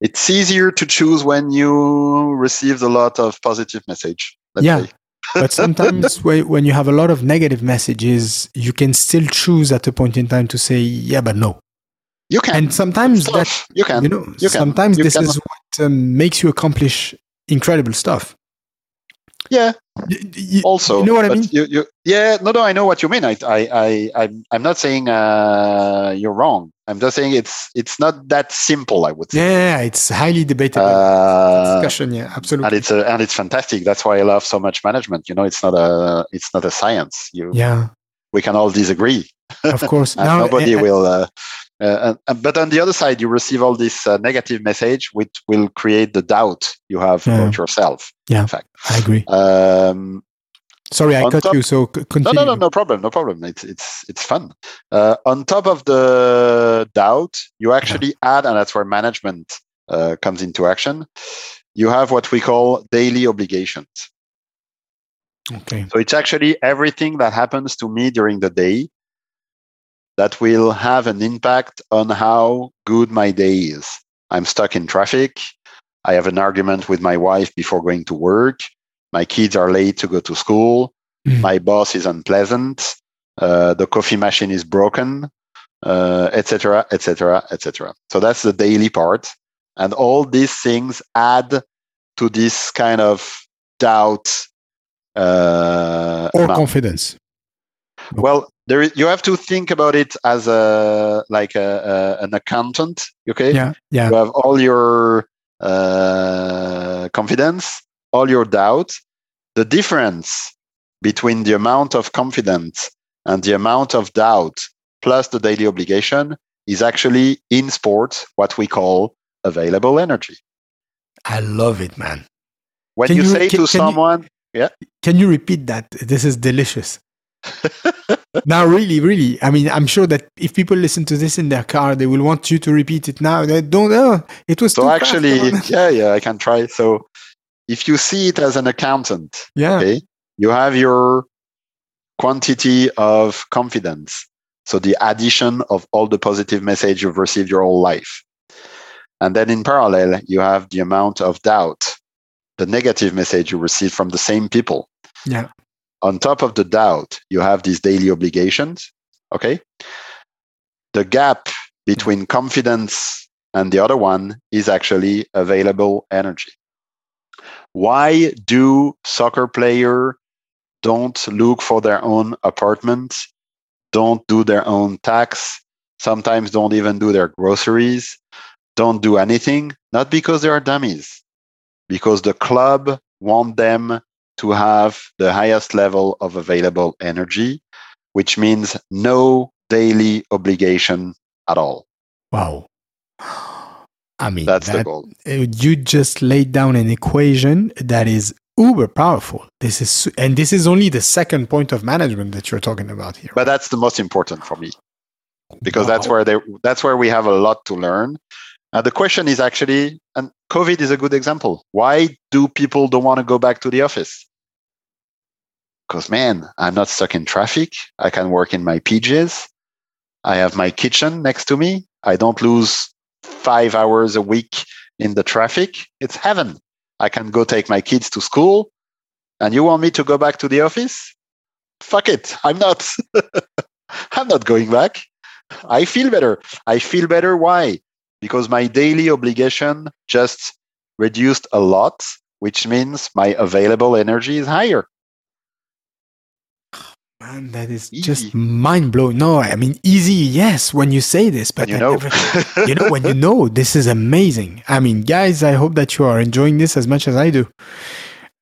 It's easier to choose when you received a lot of positive message. Yeah. but sometimes whe- when you have a lot of negative messages, you can still choose at a point in time to say, yeah, but no. You can. And sometimes that, you can. you know, you can. sometimes You this can. is what um, makes you accomplish incredible stuff. yeah. Y- y- Also, you know what I mean? You, you, yeah. No, no. I know what you mean. I, I, I, I'm, I'm not saying uh, you're wrong. I'm just saying it's, it's not that simple. I would say. Yeah, it's highly debatable Uh, discussion. Yeah, absolutely. and it's a, and it's fantastic. That's why I love so much management. You know, it's not a, it's not a science. You, yeah, we can all disagree. of course. nobody eh, eh, will. Uh, uh, and- but on the other side, you receive all this uh, negative message, which will create the doubt you have Yeah. about yourself. Yeah. In fact. I agree. Um, Sorry, I cut top- you. So c- no, no, no, no problem, no problem. It's it's it's fun. Uh, on top of the doubt, you actually add, and that's where management uh, comes into action. You have what we call daily obligations. Okay. So it's actually everything that happens to me during the day that will have an impact on how good my day is. I'm stuck in traffic. I have an argument with my wife before going to work. My kids are late to go to school. Mhm. My boss is unpleasant. Uh, the coffee machine is broken, etc., etc., etc. So that's the daily part. And all these things add to this kind of doubt uh, Or amount. confidence. Well, there is, you have to think about it as a like a, a an accountant. Okay, Yeah, yeah. you have all your uh, confidence, all your doubt. The difference between the amount of confidence and the amount of doubt plus the daily obligation is actually in sports what we call available energy. I love it, man. When you, you- say can- to can you- someone, Can you repeat that? This is delicious. now, really, really. I mean, I'm sure that if people listen to this in their car, they will want you to repeat it now. They don't. Oh, it was so actually, yeah, yeah, I can try. So if you see it as an accountant, yeah, okay you have your quantity of confidence so the addition of all the positive message you've received your whole life and then in parallel you have the amount of doubt the negative message you receive from the same people yeah, on top of the doubt you have these daily obligations okay? The gap between confidence and the other one is actually available energy. Why do soccer players don't look for their own apartment don't do their own tax sometimes don't even do their groceries don't do anything? Not because they are dummies because the club want them to have the highest level of available energy which means no daily obligation at all wow. I mean, that's the goal uh, you just laid down an equation that is uber powerful. This is, and this is only the second point of management that you're talking about here. but that's the most important for me because that's where they that's where we have a lot to learn uh, the question is actually and covid is a good example. Why do people don't want to go back to the office? Because man i'm not stuck in traffic. I can work in my pjs i have my kitchen next to me. I don't lose five hours a week in the traffic. It's heaven. I can go take my kids to school. And you want me to go back to the office? Fuck it. I'm not. I'm not going back. I feel better. I feel better. Why? Because my daily obligation just reduced a lot, which means my available energy is higher. Man, that is Easy. just mind blowing. No, I mean easy, yes, when you say this, but you know, never- you know when you know this is amazing. I mean, guys, I hope that you are enjoying this as much as I do.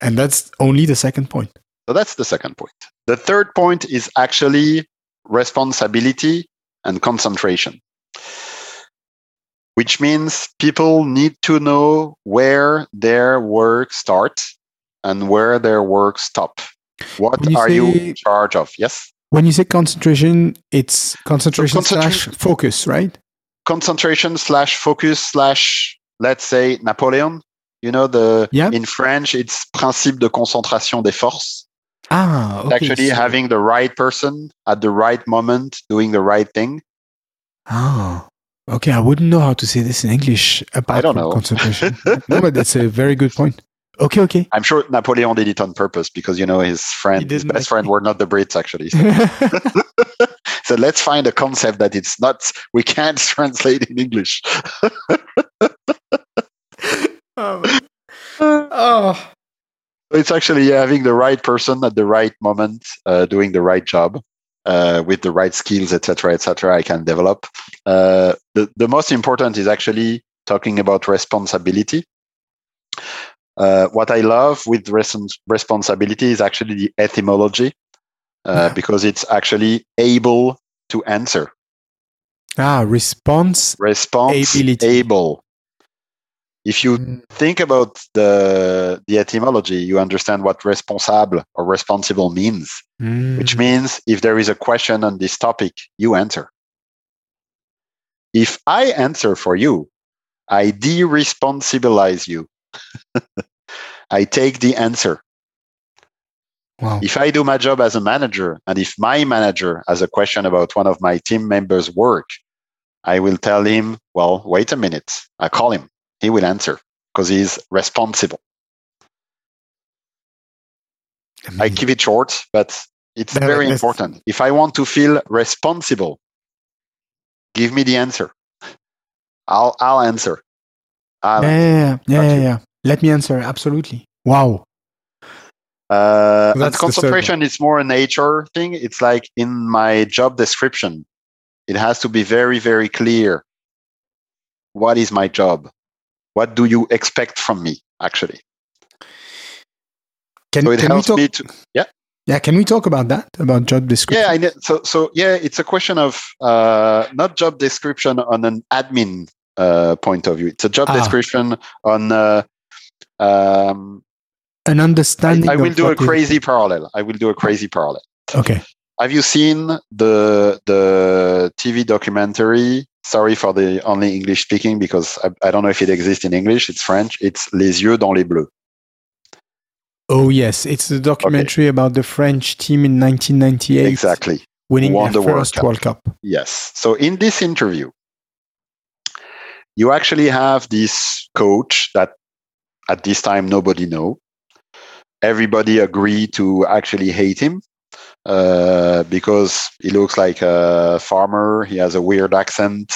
And that's only the second point. so that's the second point. The third point is actually responsibility and concentration, which means people need to know where their work starts and where their work stop. What you are you in charge of? Yes. When you say concentration, it's concentration slash concentration- focus, right? concentration slash focus slash let's say Napoleon. You know the Yeah. in French it's principe de concentration des forces. Ah, okay. Actually so- having the right person at the right moment doing the right thing. Ah, Okay, I wouldn't know how to say this in English. About I don't know. concentration. no, but that's a very good point. Okay, okay. I'm sure Napoleon did it on purpose because you know his friend, his best like friend, it. were not the Brits actually. So, so let's find a concept that it's not we can't translate in English. oh. oh. It's actually having the right person at the right moment, uh, doing the right job uh, with the right skills, etc., etc. I can develop. Uh, the the most important is actually talking about responsibility. Uh, what I love with res- responsibility is actually the etymology, uh, Yeah. because it's actually able to answer. Ah, response. Response Ability. able. If you Mm. think about the the etymology, you understand what responsable or responsible means, which Mm. means if there is a question on this topic, you answer. If I answer for you, I de-responsibilize you. I take the answer. Wow. If I do my job as a manager, and if my manager has a question about one of my team members' work, I will tell him, well, wait a minute. I call him. He will answer because he's responsible. I keep it short, but it's No, very important. If I want to feel responsible, give me the answer. I'll I'll answer. I'll yeah, answer. yeah, yeah, yeah, yeah. Let me answer. Absolutely. Wow. Uh, That's concentration is more a nature thing. It's like in my job description, it has to be very, very clear. What is my job? What do you expect from me? Actually, Can, so it can we helps talk? me to. Yeah, Yeah, can we talk about that? About job description? yeah. I know. So, so yeah, it's a question of uh, not job description on an admin uh, point of view. It's a job Ah. description on. Uh, um, An understanding. I will of do a crazy parallel. I will do a crazy parallel. Okay. Have you seen the the TV documentary? Sorry for the only English speaking because I, I don't know if it exists in English. It's French. It's Les yeux dans les bleus. Oh yes, it's a documentary about the French team in 1998 Exactly. winning Won their the World first Cup. World Cup. Yes. So in this interview, you actually have this coach that at this time nobody know. Everybody agree to actually hate him uh, because he looks like a farmer. He has a weird accent.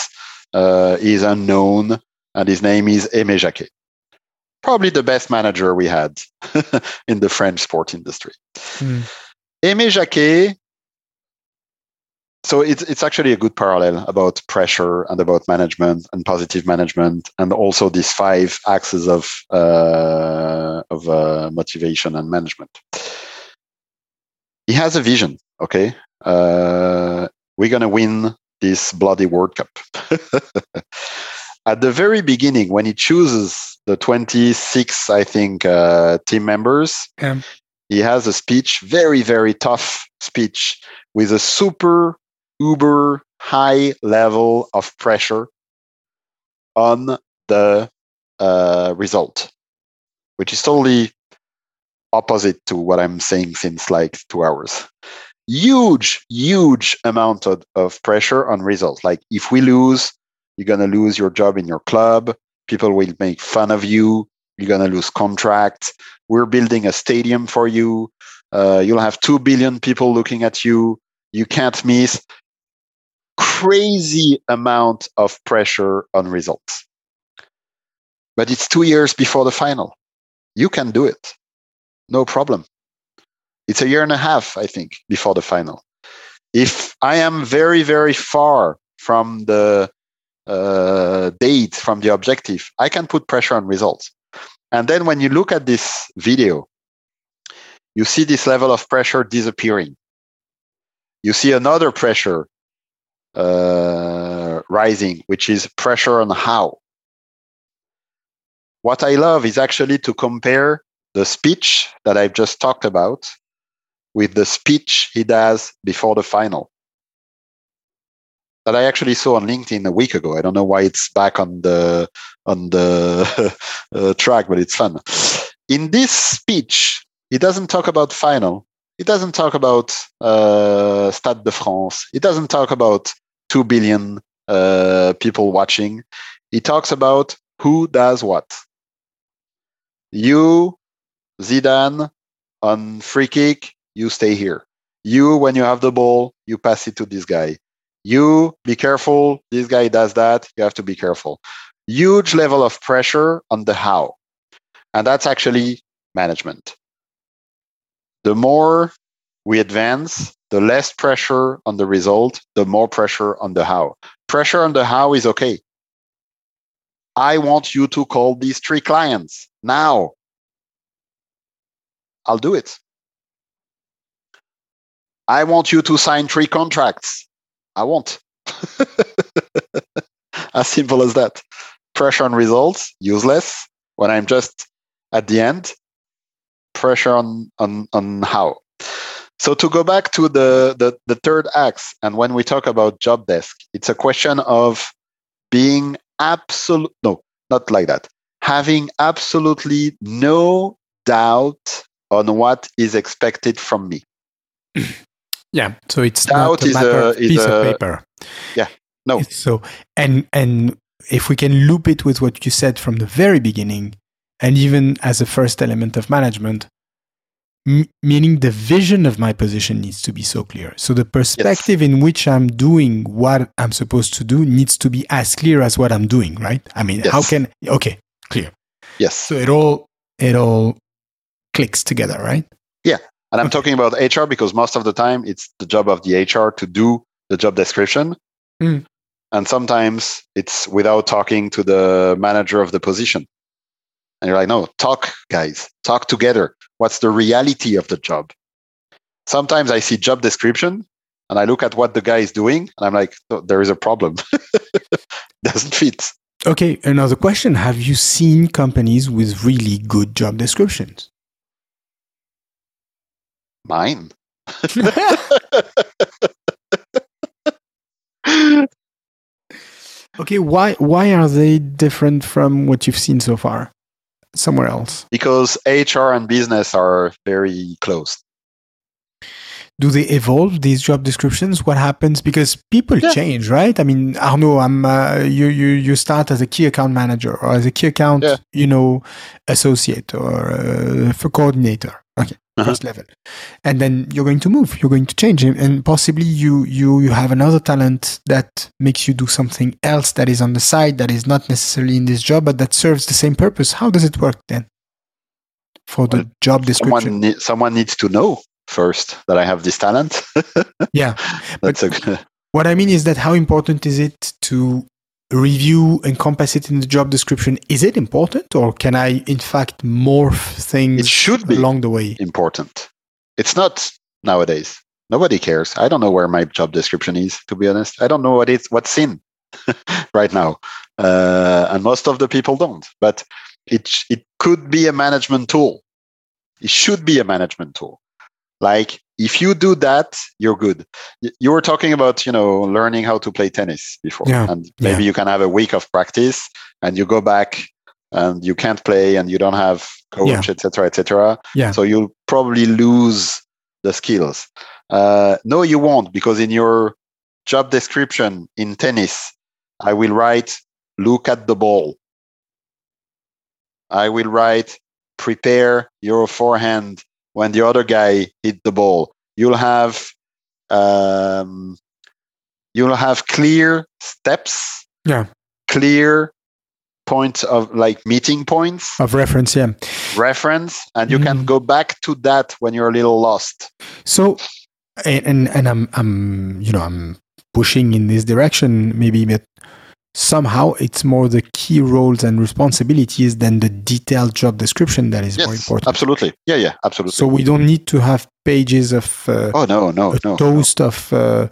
Uh, he's unknown, and his name is Aimé Jacquet. Probably the best manager we had in the French sport industry. Hmm. Aimé Jacquet. So it's it's actually a good parallel about pressure and about management and positive management, and also these five axes of uh, of uh, motivation and management. He has a vision. Okay, uh, we're gonna win this bloody World Cup. At the very beginning, when he chooses the 26, I think, uh, team members, Yeah. he has a speech, very, very tough speech with a super uber high level of pressure on the uh, result, which is totally opposite to what I'm saying since like two hours. Huge, huge amount of, of pressure on results. Like if we lose, you're gonna lose your job in your club. People will make fun of you. You're gonna lose contracts. We're building a stadium for you. Uh, you'll have two billion people looking at you. You can't miss. Crazy amount of pressure on results. But it's two years before the final. You can do it. No problem. It's a year and a half, I think, before the final. If I am very, very far from the uh, date, from the objective, I can put pressure on results. And then when you look at this video, you see this level of pressure disappearing. You see another pressure uh, rising, which is pressure on how. What I love is actually to compare the speech that I've just talked about with the speech he does before the final that I actually saw on LinkedIn a week ago. I don't know why it's back on the on the uh, track, but it's fun. In this speech, he doesn't talk about final. He doesn't talk about uh, Stade de France. He doesn't talk about two billion uh, people watching. He talks about who does what. You, Zidane, on free kick, you stay here. You, when you have the ball, you pass it to this guy. You, be careful. This guy does that. You have to be careful. Huge level of pressure on the how. And that's actually management. The more we advance, the less pressure on the result, the more pressure on the how. Pressure on the how is okay. I want you to call these three clients now. I'll do it. I want you to sign three contracts. I won't. as simple as that. Pressure on results, useless. When I'm just at the end, pressure on on on how. So to go back to the, the, the third axe, and when we talk about job desk, it's a question of being absolute no, not like that. Having absolutely no doubt on what is expected from me. Yeah. So it's doubt not a matter a, of piece a, of paper. Yeah. No. So and and if we can loop it with what you said from the very beginning, and even as a first element of management, meaning the vision of my position needs to be so clear. So the perspective yes. in which I'm doing what I'm supposed to do needs to be as clear as what I'm doing, right? I mean, yes. how can okay, clear. Yes. So it all it all clicks together, right? Yeah. And I'm talking about HR because most of the time it's the job of the HR to do the job description. Mm. And sometimes it's without talking to the manager of the position. And you're like, no, talk, guys, talk together. What's the reality of the job? Sometimes I see job description and I look at what the guy is doing and I'm like, oh, there is a problem. Doesn't fit. Okay, another question. Have you seen companies with really good job descriptions? Mine. okay, why why are they different from what you've seen so far? somewhere else? Because HR and business are very close. Do they evolve these job descriptions? What happens because people yeah. change, right? I mean, Arnaud, I'm uh, you you you start as a key account manager or as a key account, yeah. you know, associate or uh, for coordinator. Uh-huh. first level. And then you're going to move you're going to change and possibly you you you have another talent that makes you do something else that is on the side that is not necessarily in this job but that serves the same purpose. How does it work then for the well, job description? someone, ne- someone needs to know first that i have this talent. Yeah. That's a what i mean is that how important is it to review encompass it in the job description. Is it important or can i in fact morph things it should be along the way? important. It's not nowadays. Nobody cares. I don't know where my job description is to be honest. I don't know what it's what's in right now uh, and most of the people don't. But it it could be a management tool. It should be a management tool like if you do that, you're good. You were talking about, you know, learning how to play tennis before, yeah. and maybe yeah. you can have a week of practice, and you go back and you can't play, and you don't have coach, etc., etc. Yeah. So you'll probably lose the skills. Uh, no, you won't, because in your job description in tennis, I will write, look at the ball. I will write, prepare your forehand when the other guy hit the ball. You'll have um, you'll have clear steps. Yeah. Clear points of like meeting points of reference. Yeah. Reference, and you mm. can go back to that when you're a little lost. So, and and I'm I'm you know I'm pushing in this direction maybe, but somehow it's more the key roles and responsibilities than the detailed job description that is yes, more important. Absolutely. Yeah, yeah, absolutely. So we don't need to have pages of uh, oh no no no toast no. of uh,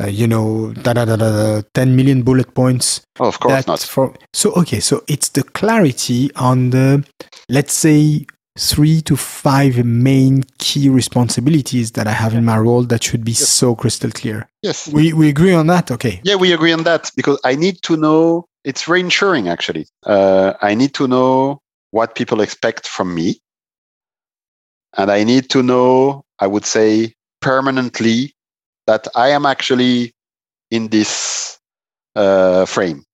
uh, you know da, da, da, da, 10 million bullet points. Oh, of course not. For, so okay, so it's the clarity on the let's say three to five main key responsibilities that I have in my role that should be yes. so crystal clear. Yes. We, we agree on that. Okay. Yeah, we agree on that because I need to know it's reinsuring actually. Uh, I need to know what people expect from me. And I need to know, I would say, permanently that I am actually in this uh, frame.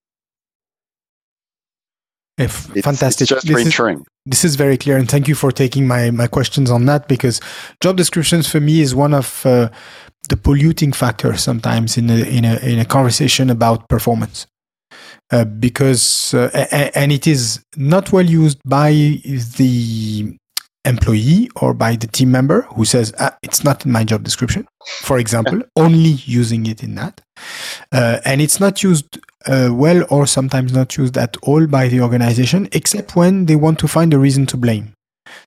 If, It's, fantastic. It's just This is- reinsuring. This is very clear and thank you for taking my my questions on that because job descriptions for me is one of uh, the polluting factors sometimes in a in a in a conversation about performance. Uh, because uh, and it is not well used by the employee or by the team member who says ah, it's not in my job description for example only using it in that. Uh, and it's not used uh, well or sometimes not used at all by the organization except when they want to find a reason to blame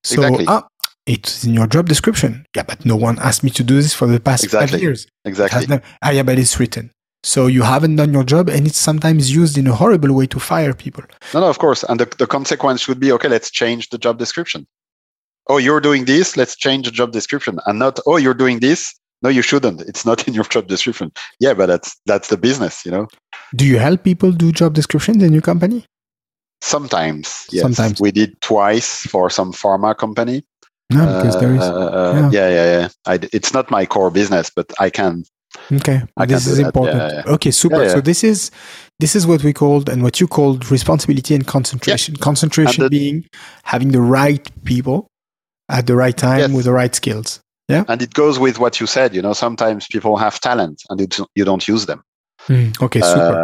so Exactly. ah, it's in your job description yeah but no one asked me to do this for the past Exactly. five years Exactly. no- ah, yeah but it's written so you haven't done your job and it's sometimes used in a horrible way to fire people No, no, of course. And the, the consequence should be okay, let's change the job description. Oh, you're doing this, let's change the job description. And not, oh, you're doing this. No, you shouldn't. It's not in your job description. Yeah, but that's that's the business, you know. do you help people do job descriptions in your company Sometimes, yes. Sometimes. We did twice for some pharma company. no because there is Uh, yeah, yeah, yeah. I d it's not my core business, but I can. Okay, I this is important. Yeah, yeah. Okay, super. Yeah, So this is this is what we called and what you called responsibility and concentration. Concentration And the- being having the right people at the right time Yes. with the right skills. And it goes with what you said. You know, sometimes people have talent and you don't- you don't use them. Okay, super.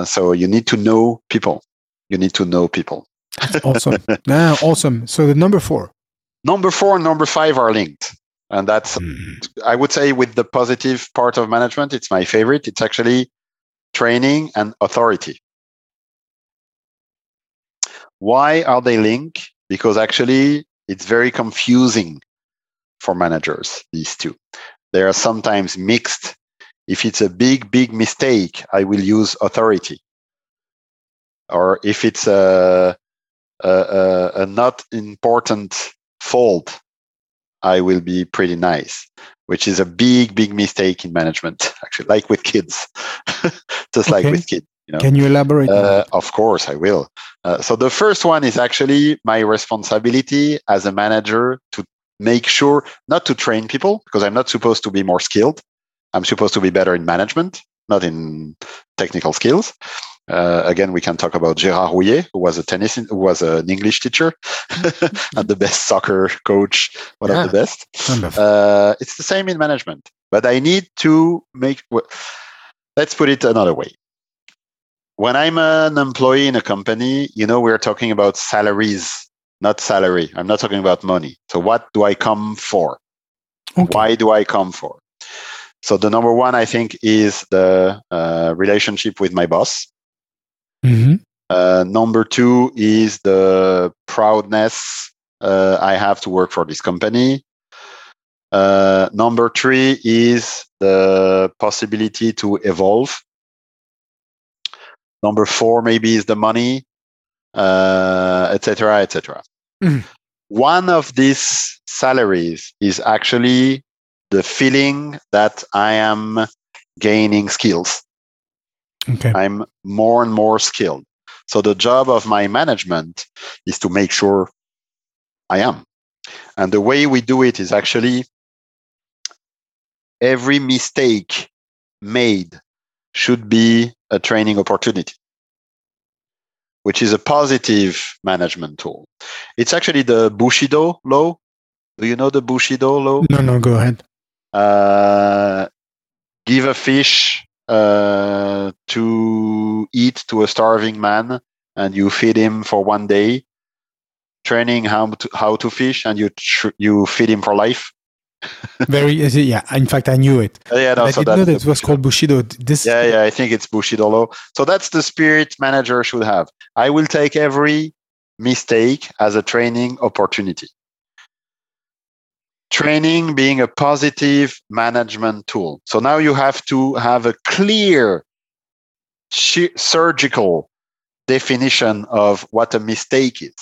Uh, so you need to know people. You need to know people. awesome. Ah, awesome. So the number four. Number four and number five are linked. And that's, I would say, with the positive part of management, it's my favorite. It's actually training and authority. Why are they linked? Because actually, it's very confusing for managers, these two. They are sometimes mixed. If it's a big, big mistake, I will use authority. Or if it's a, a, a, a not important fault, I will be pretty nice, which is a big, big mistake in management, actually, like with kids, just like with kids. You know? Can you elaborate? on Uh, of course, I will. Uh, so the first one is actually my responsibility as a manager to make sure not to train people because I'm not supposed to be more skilled. I'm supposed to be better in management, not in technical skills. Uh, again, we can talk about Gérard Houllier, who was a tennis, who was an English teacher and the best soccer coach, one Yeah. of the best. Uh, it's the same in management, but I need to make. w- Let's put it another way. When I'm an employee in a company, you know, we're talking about salaries, not salary. I'm not talking about money. So, what do I come for? Okay. Why do I come for? So, the number one, I think, is the uh, relationship with my boss. Mhm. Uh, number two is the proudness uh, I have to work for this company. Uh, number three is the possibility to evolve. Number four maybe is the money, uh, etc., etc. Mhm. One of these salaries is actually the feeling that I am gaining skills. Okay. I'm more and more skilled. So the job of my management is to make sure I am. And the way we do it is actually every mistake made should be a training opportunity, which is a positive management tool. It's actually the Bushido law. Do you know the Bushido law? No, no, go ahead. uh, give a fish uh, to eat to a starving man and you feed him for one day training how to, how to fish and you tr- you feed him for life Very easy, yeah. In fact, I knew it. Uh, yeah no, I so didn't know that it was called Bushido. This yeah yeah i think it's bushido law so that's the spirit manager should have i will take every mistake as a training opportunity training being a positive management tool so now you have to have a clear surgical definition of what a mistake is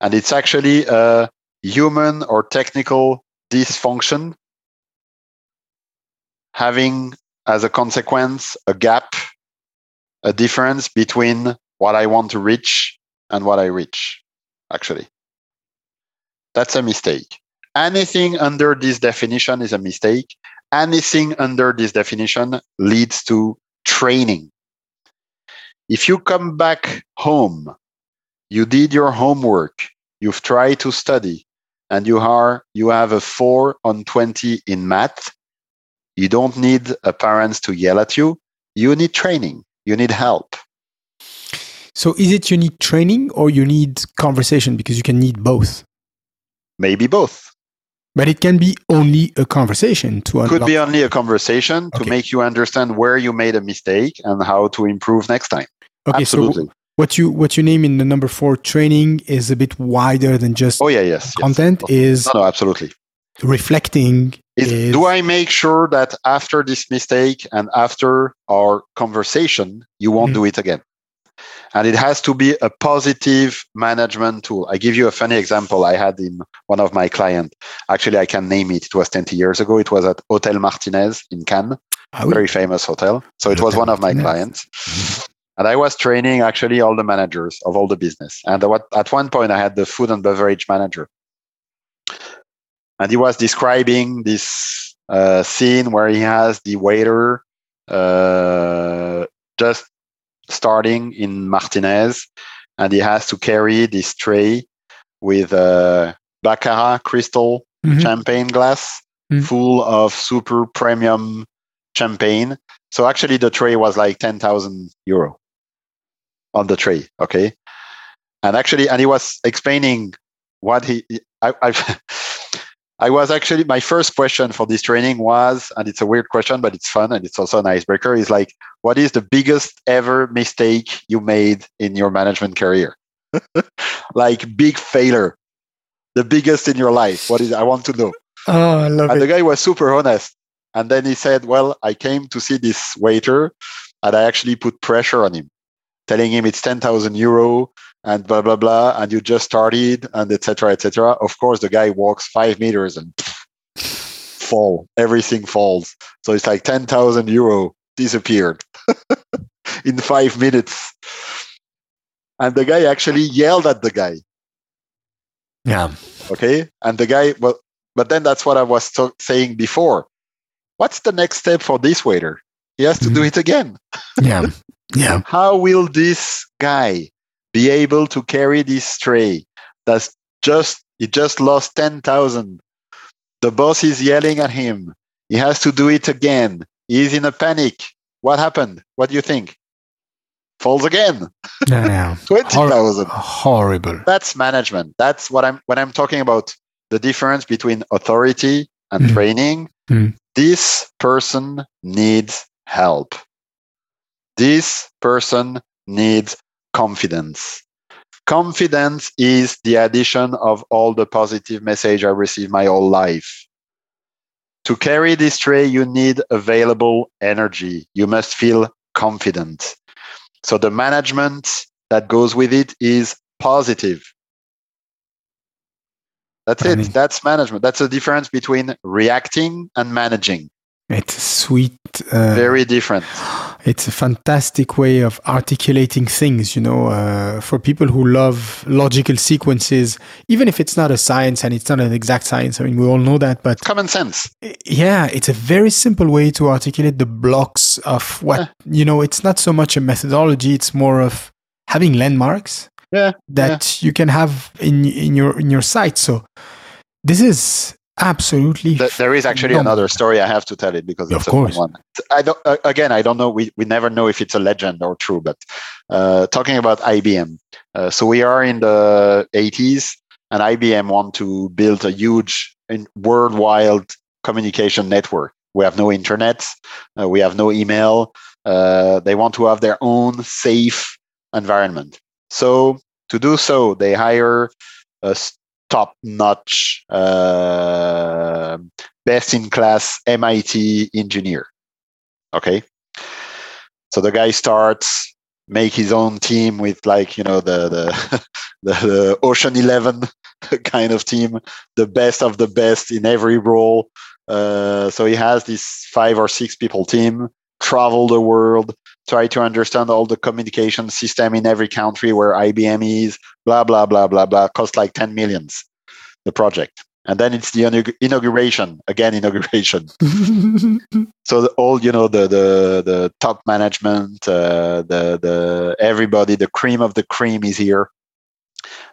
and it's actually a human or technical dysfunction having as a consequence a gap, a difference between what I want to reach and what I reach, actually. That's a mistake. Anything under this definition is a mistake. Anything under this definition leads to training. If you come back home, you did your homework, you've tried to study, and you are you have a four on 20 in math, you don't need a parents to yell at you. You need training. You need help. So is it you need training or you need conversation because you can need both? Maybe both. But it can be only a conversation to unlock. Could be only a conversation to make you understand where you made a mistake and how to improve next time. Okay, Absolutely. so what you what you name in the number four training is a bit wider than just oh yeah, yes. yes. content. Is No, no, absolutely. reflecting. Is, is do I make sure that after this mistake and after our conversation, you won't Mhm. do it again? And it has to be a positive management tool. I give you a funny example I had in one of my clients. Actually, I can name it. It was 20 years ago. It was at Hotel Martinez in Cannes, Ah oui. very famous hotel. So it was one of my Martinez. clients. And I was training actually all the managers of all the business. And at one point, I had the food and beverage manager. And he was describing this uh, scene where he has the waiter uh, just starting in Martinez, and he has to carry this tray with a Baccarat crystal Mhm. champagne glass Mhm. full of super premium champagne. So actually, the tray was like 10,000 euro on the tray. Okay. And actually, and he was explaining what he, I, I, I was actually, my first question for this training was, and it's a weird question, but it's fun and it's also an icebreaker, is like, what is the biggest ever mistake you made in your management career? like big failure, the biggest in your life. What is, I want to know. Oh, I love it. And the guy was super honest. And then he said, Well, I came to see this waiter and I actually put pressure on him, telling him it's 10,000 euro and blah, blah, blah. And you just started and etc. etc. Of course, the guy walks five meters and fall. Everything falls. So it's like 10,000 euro disappeared in five minutes. And the guy actually yelled at the guy Yeah. okay and the guy well but then that's what i was to- saying before what's the next step for this waiter he has to do Mhm. it again Yeah. Yeah. how will this guy be able to carry this tray that's just he just lost 10000 the boss is yelling at him he has to do it again he's in a panic what happened what do you think falls again Yeah. yeah. 20000 Horrible. that's management that's what i'm when i'm talking about the difference between authority and Mm. training Mm. this person needs help this person needs confidence confidence is the addition of all the positive message i received my whole life to carry this tray you need available energy you must feel confident so the management that goes with it is positive. That's it. That's management. That's the difference between reacting and managing. It's sweet. Uh, Very different. it's a fantastic way of articulating things, you know, uh, for people who love logical sequences, even if it's not a science and it's not an exact science. I mean, we all know that, but Common sense. yeah, it's a very simple way to articulate the blocks of what, you know, it's not so much a methodology, it's more of having landmarks Yeah, that you can have in in your in your site. So this is absolutely Th- there is actually No. another story I have to tell it because Of it's a fun course. one. I don't. Uh, again, I don't know. We we never know if it's a legend or true. But uh, talking about IBM, uh, so we are in the 80s, and IBM want to build a huge worldwide communication network. We have no internet. Uh, we have no email. Uh, they want to have their own safe environment. So to do so, they hire a top-notch, uh, best-in-class MIT engineer. Okay, so the guy starts make his own team with like you know the the the, the Ocean Eleven kind of team, the best of the best in every role. Uh, so he has this five or six people team, travel the world, try to understand all the communication system in every country where IBM is, blah blah blah blah blah. Cost like ten millions, the project. and then it's the inauguration again inauguration. So the, all you know the the the top management uh, the the everybody the cream of the cream is here.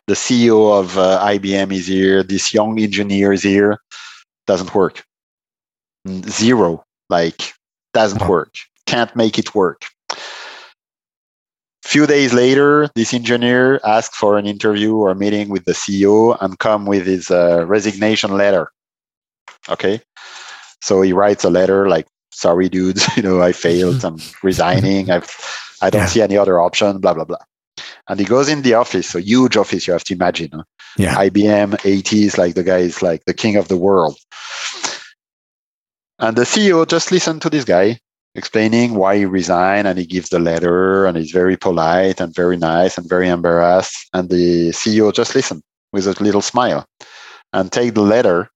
The ceo of uh, ibm is here. This young engineer is here. Doesn't work. Zero. Like doesn't work. Can't make it work few days later, this engineer asked for an interview or meeting with the CEO and come with his uh, resignation letter. Okay, so he writes a letter like, "Sorry, dudes, you know, I failed. I'm resigning. I've, I don't yeah. see any other option. Blah blah blah." And he goes in the office, a huge office. You have to imagine. Huh? Yeah. IBM, 80s, like the guy is like the king of the world. And the CEO just listened to this guy explaining why he resigned and he gives the letter and he's very polite and very nice and very embarrassed and the ceo just listen with a little smile and take the letter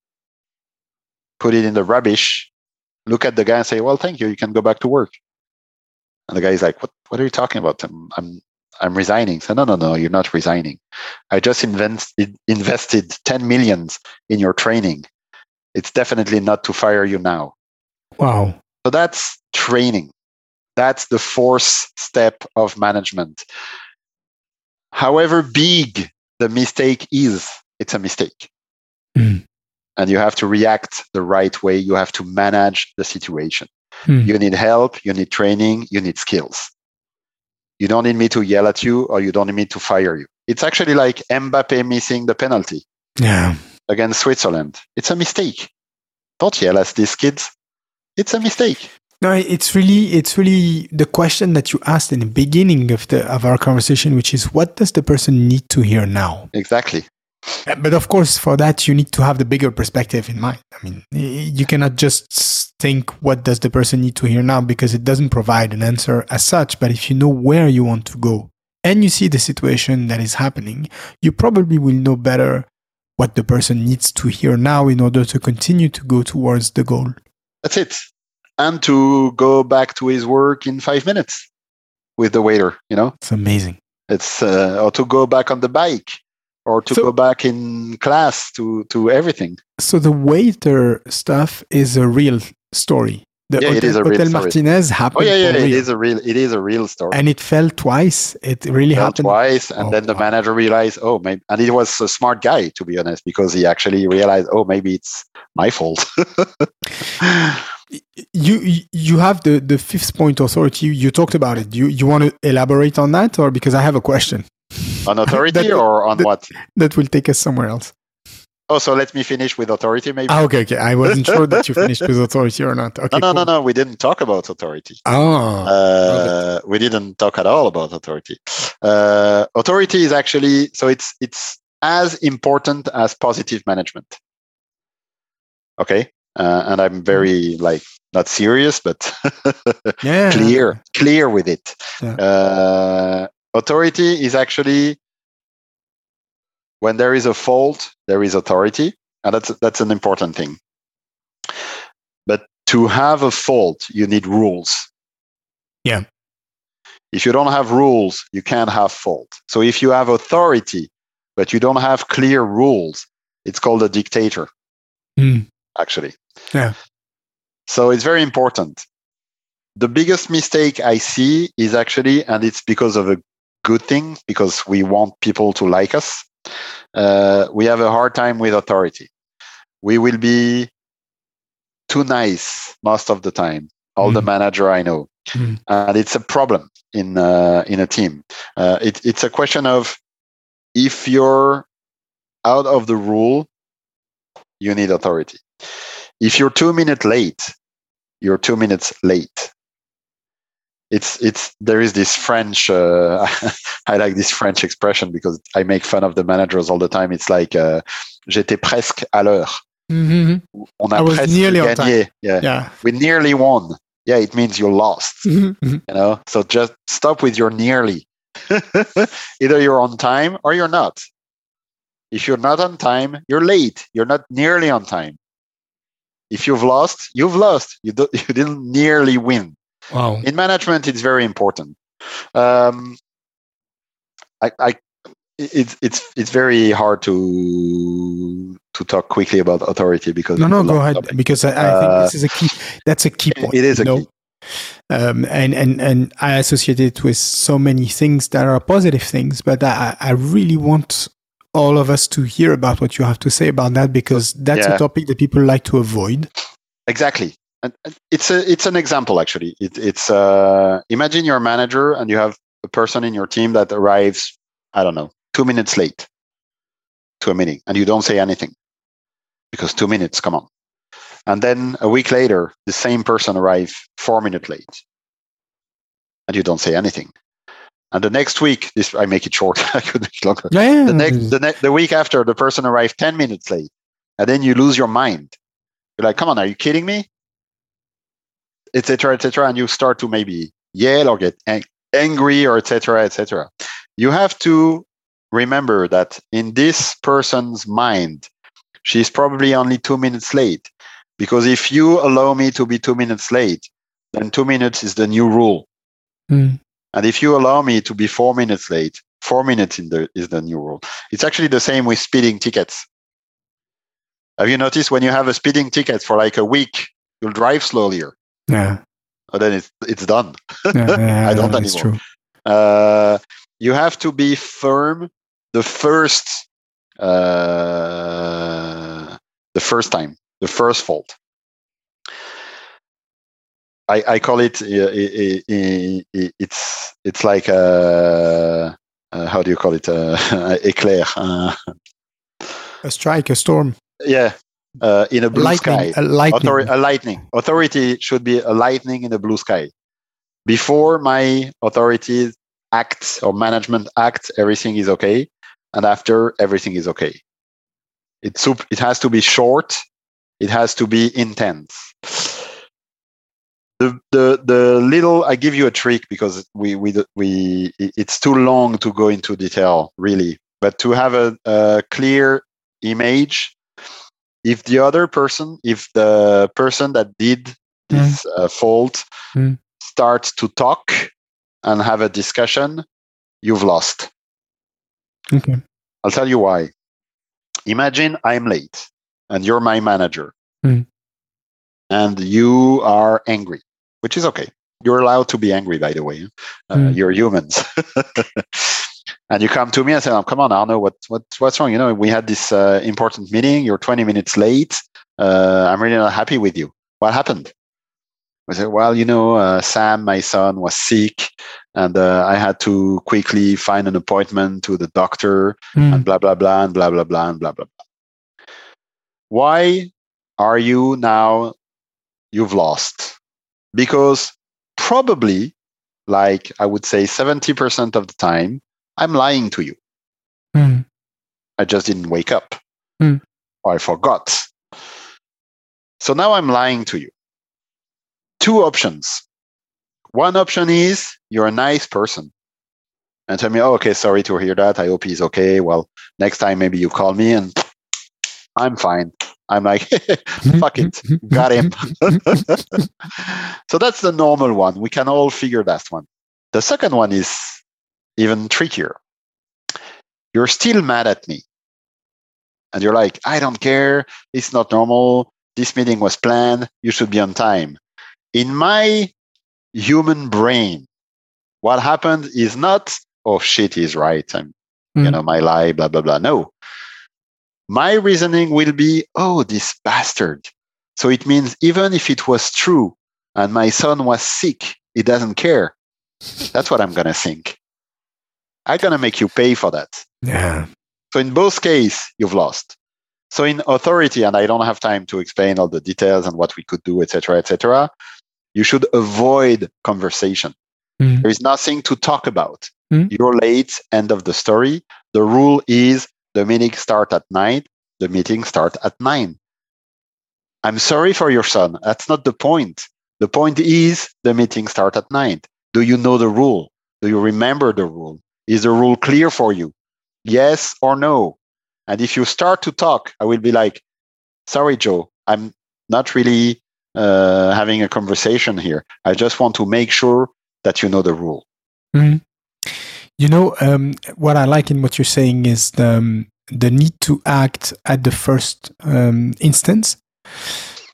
put it in the rubbish look at the guy and say well thank you you can go back to work. And the guy is like what, what are you talking about? I'm i'm, I'm resigning. So no no no you're not resigning. I just invest, invested 10 millions in your training. It's definitely not to fire you now. Wow so that's training. That's the fourth step of management. However big the mistake is, it's a mistake. Mm. And you have to react the right way. You have to manage the situation. Mm. You need help, you need training, you need skills. You don't need me to yell at you or you don't need me to fire you. It's actually like Mbappe missing the penalty yeah. against Switzerland. It's a mistake. Don't yell at these kids it's a mistake. No, it's really it's really the question that you asked in the beginning of the of our conversation, which is what does the person need to hear now? Exactly. Uh, but of course, for that you need to have the bigger perspective in mind. I mean, you cannot just think what does the person need to hear now because it doesn't provide an answer as such. But if you know where you want to go and you see the situation that is happening, you probably will know better what the person needs to hear now in order to continue to go towards the goal. That's it. And to go back to his work in five minutes with the waiter, you know? It's amazing. It's, uh, or to go back on the bike or to so, go back in class to, to everything. So the waiter stuff is a real story. The yeah, Hotel, it is a real Hotel story. Martinez oh, happened. Oh yeah, yeah, it is a real, it is a real story. And it fell twice. It really fell happened twice, and oh, then the wow. manager realized, oh, maybe, and he was a smart guy to be honest, because he actually realized, oh, maybe it's my fault. you you have the the fifth point authority. You talked about it. You you want to elaborate on that, or because I have a question on authority or on that, what? That will take us somewhere else. Oh, so let me finish with authority, maybe. Ah, okay, okay. I wasn't sure that you finished with authority or not. Okay, no, no, cool. no, no. We didn't talk about authority. Oh, uh, we didn't talk at all about authority. Uh, authority is actually so it's it's as important as positive management. Okay, uh, and I'm very like not serious, but yeah. clear, clear with it. Yeah. Uh, authority is actually when there is a fault, there is authority, and that's that's an important thing. But to have a fault, you need rules. Yeah. If you don't have rules, you can't have fault. So if you have authority, but you don't have clear rules, it's called a dictator. Mm. Actually. Yeah. So it's very important. The biggest mistake I see is actually, and it's because of a good thing, because we want people to like us. Uh, we have a hard time with authority. We will be too nice most of the time. All mm. the manager I know, mm. and it's a problem in uh, in a team. Uh, it, it's a question of if you're out of the rule, you need authority. If you're two minutes late, you're two minutes late. It's it's there is this French. Uh, I like this French expression because I make fun of the managers all the time. It's like uh, j'étais presque à l'heure. Mm-hmm. On a I was nearly on time. Yeah. Yeah. we nearly won. Yeah, it means you lost. Mm-hmm. You know, so just stop with your nearly. Either you're on time or you're not. If you're not on time, you're late. You're not nearly on time. If you've lost, you've lost. You, do, you didn't nearly win. Wow. In management, it's very important. Um, I, I, it's it's it's very hard to to talk quickly about authority because no, no, go ahead topic. because I, I Uh, think this is a key. That's a key point. It is a key. Um, and and and I associate it with so many things that are positive things, but I, I really want all of us to hear about what you have to say about that because that's Yeah. a topic that people like to avoid. Exactly. And and it's a it's an example actually. It, it's uh, imagine you're a manager and you have a person in your team that arrives, I don't know, two minutes late to a meeting, and you don't say anything because two minutes, come on. And then a week later, the same person arrives four minutes late, and you don't say anything. And the next week, this I make it short. I could make it longer. Yeah, The next, the, ne- the week after, the person arrived ten minutes late, and then you lose your mind. You're like, "Come on, are you kidding me?" Etc. Etc. And you start to maybe yell or get ang- angry or etc. Etc. You have to remember that in this person's mind, she's probably only two minutes late. Because if you allow me to be two minutes late, then two minutes is the new rule. Mm. And if you allow me to be four minutes late, four minutes in the, is the new rule. It's actually the same with speeding tickets. Have you noticed when you have a speeding ticket for like a week, you'll drive slowlier, yeah, and then it's it's done. yeah, yeah, I don't anymore. true. Uh, you have to be firm the first uh, the first time, the first fault. I, I call it uh, i- i- i- i- it's it's like a, uh, how do you call it uh, éclair uh, A strike, a storm, yeah uh, in a a blue lightning, sky. a lightning. Authori- a lightning. Authority should be a lightning in the blue sky. Before my authority acts or management acts everything is okay. And after everything is okay. It's sup- it has to be short. It has to be intense. The the the little i give you a trick because we we we it's too long to go into detail really. But to have a, a clear image if the other person if the person that did this uh, fault Mm. starts to talk and have a discussion you've lost Okay. I'll tell you why. Imagine I'm late and you're my manager Mm. and you are angry, which is okay. You're allowed to be angry, by the way. Uh, Mm. You're humans. and you come to me and say, oh, come on, Arnaud, what, what, what's wrong? You know, we had this uh, important meeting. You're 20 minutes late. Uh, I'm really not happy with you. What happened? I said, well, you know, uh, Sam, my son, was sick and uh, I had to quickly find an appointment to the doctor Mm. and blah blah blah and blah blah blah and blah blah blah. Why are you now you've lost? Because probably, like I would say, 70% of the time, I'm lying to you. Mm. I just didn't wake up Hmm. or I forgot. So now I'm lying to you. Two options. One option is you're a nice person and tell me, oh, okay, sorry to hear that. I hope he's okay. Well, next time maybe you call me and I'm fine. I'm like, fuck it, got him. so that's the normal one. We can all figure that one. The second one is even trickier. You're still mad at me. And you're like, I don't care. It's not normal. This meeting was planned. You should be on time. In my human brain, what happened is not, oh shit, he's right. I'm, you Mm. know, my lie, blah, blah, blah. No. My reasoning will be, oh, this bastard. So it means even if it was true and my son was sick, he doesn't care. That's what I'm going to think. I'm going to make you pay for that. Yeah. So in both cases, you've lost. So in authority, and I don't have time to explain all the details and what we could do, etc., etc., you should avoid conversation. Mm. There is nothing to talk about. Mm. You're late, end of the story. The rule is the meeting start at nine, the meeting start at nine. I'm sorry for your son. That's not the point. The point is the meeting start at nine. Do you know the rule? Do you remember the rule? Is the rule clear for you? Yes or no? And if you start to talk, I will be like, sorry, Joe, I'm not really uh, having a conversation here. I just want to make sure that you know the rule. Mm. You know, um, what I like in what you're saying is the, um, the need to act at the first um, instance.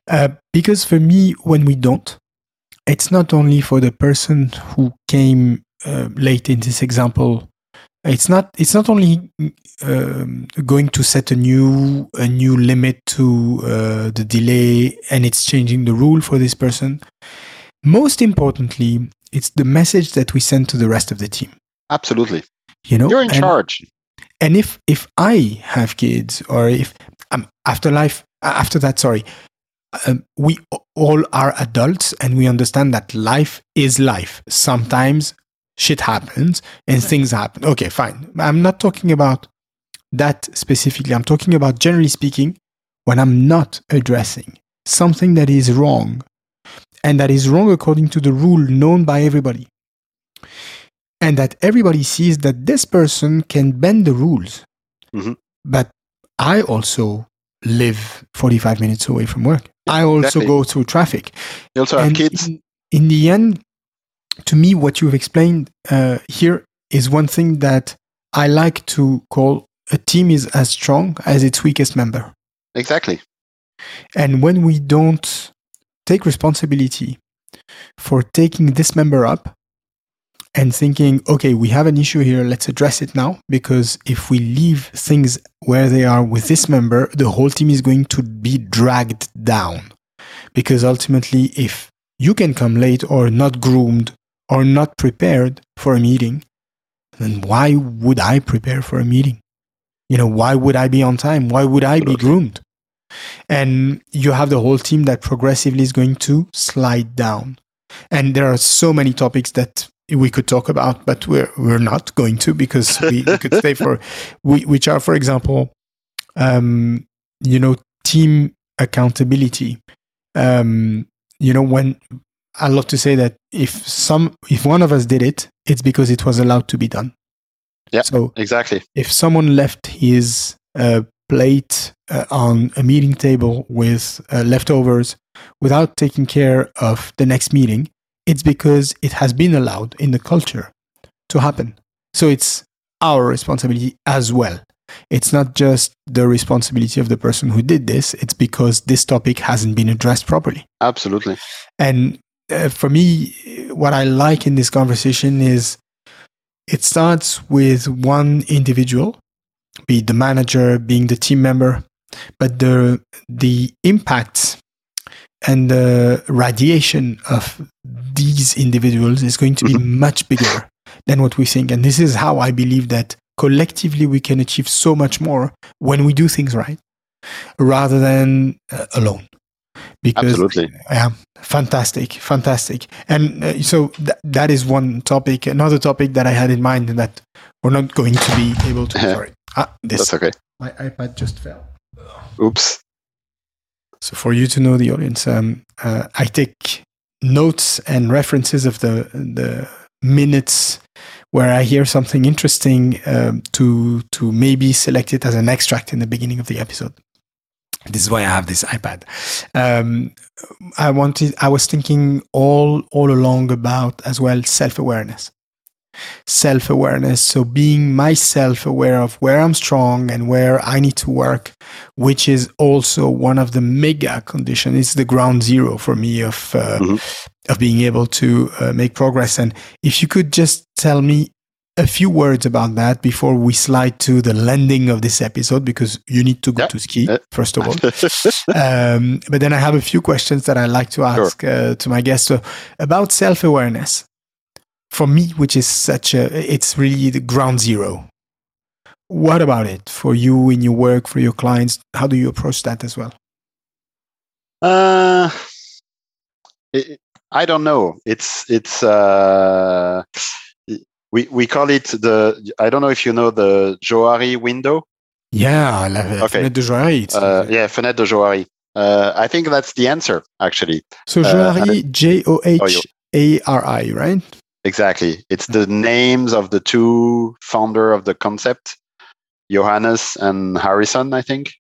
Uh, because for me, when we don't, it's not only for the person who came uh, late in this example. It's not. It's not only um, going to set a new a new limit to uh, the delay, and it's changing the rule for this person. Most importantly, it's the message that we send to the rest of the team. Absolutely. You know, You're in and, charge. and if if I have kids, or if um, after life after that, sorry, um, we all are adults and we understand that life is life. Sometimes shit happens and things happen. Okay, fine. I'm not talking about that specifically. I'm talking about generally speaking, when I'm not addressing something that is wrong and that is wrong according to the rule known by everybody. And that everybody sees that this person can bend the rules. Mhm. But I also live 45 minutes away from work. I also exactly. go through traffic. You also have kids. In, in the end, to me, what you've explained uh, here is one thing that I like to call a team is as strong as its weakest member. Exactly. And when we don't take responsibility for taking this member up and thinking, okay, we have an issue here, let's address it now. Because if we leave things where they are with this member, the whole team is going to be dragged down. Because ultimately, if you can come late or not groomed or not prepared for a meeting, then why would I prepare for a meeting? You know, why would I be on time? Why would I be groomed? and you have the whole team that progressively is going to slide down. And there are so many topics that we could talk about, but we're we're not going to because we, we could stay for we, which are, for example, um, you know, team accountability. Um, you know, when I love to say that if some if one of us did it, it's because it was allowed to be done. Yeah. So Exactly. if someone left his uh, plate uh, on a meeting table with uh, leftovers without taking care of the next meeting, it's because it has been allowed in the culture to happen. So it's our responsibility as well. It's not just the responsibility of the person who did this, it's because this topic hasn't been addressed properly. Absolutely. And uh, for me, what I like in this conversation is it starts with one individual, be it the manager, being the team member, but the the impact and the radiation of these individuals is going to be much bigger than what we think. And this is how I believe that collectively we can achieve so much more when we do things right, rather than uh, alone. Because Absolutely. yeah, fantastic, fantastic. And uh, so th- that is one topic. Another topic that I had in mind that we're not going to be able to. sorry, ah, this That's okay. my iPad just fell. Oops. So for you to know the audience, um, uh, I take notes and references of the the minutes where I hear something interesting um, to to maybe select it as an extract in the beginning of the episode. This is why I have this iPad. Um, I wanted. I was thinking all all along about as well self awareness. Self awareness. So being myself aware of where I'm strong and where I need to work, which is also one of the mega conditions. It's the ground zero for me of uh, Mhm. of being able to uh, make progress. And if you could just tell me a few words about that before we slide to the landing of this episode, because you need to go Yeah. to ski first of all. um, but then I have a few questions that I like to ask uh, to my guests so about self awareness. For me, which is such a, it's really the ground zero. What about it for you in your work, for your clients? How do you approach that as well? Uh, it, I don't know. It's it's uh, we we call it the. I don't know if you know the Johari window. Yeah, la Okay. fenêtre de it's- Uh, yeah, fenêtre de Johari. Uh, I think that's the answer actually. So uh, J O H A R I, right? Exactly. It's the names of the two founder of the concept, Johannes and Harrison, I think.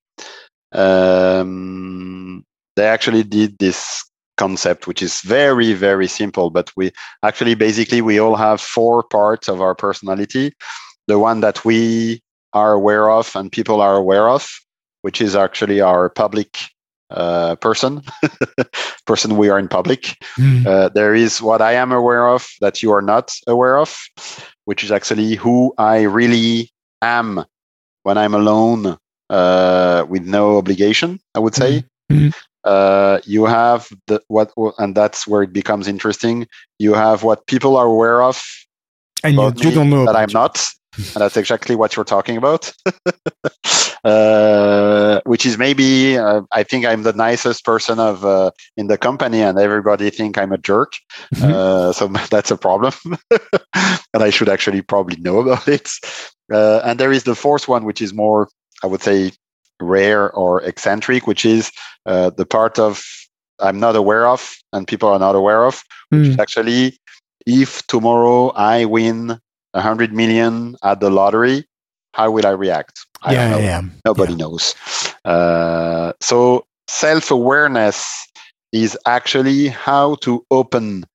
Um, they actually did this concept, which is very, very simple. But we actually, basically, we all have four parts of our personality. The one that we are aware of and people are aware of, which is actually our public uh, person, person we are in public. Mm. Uh, there is what I am aware of that you are not aware of, which is actually who I really am when I'm alone uh, with no obligation. I would say. Mm. Uh, you have the what, and that's where it becomes interesting. You have what people are aware of, and you, you don't know that I'm you. not, and that's exactly what you're talking about. uh, which is maybe uh, I think I'm the nicest person of uh, in the company, and everybody think I'm a jerk. Mm-hmm. Uh, so that's a problem, and I should actually probably know about it. Uh, and there is the fourth one, which is more, I would say, rare or eccentric, which is uh, the part of I'm not aware of, and people are not aware of, mm. which is hmm. actually if tomorrow I win 100 million at the lottery, how will I react? I yeah, yeah, Nobody yeah. knows. Uh, so self awareness is actually how to open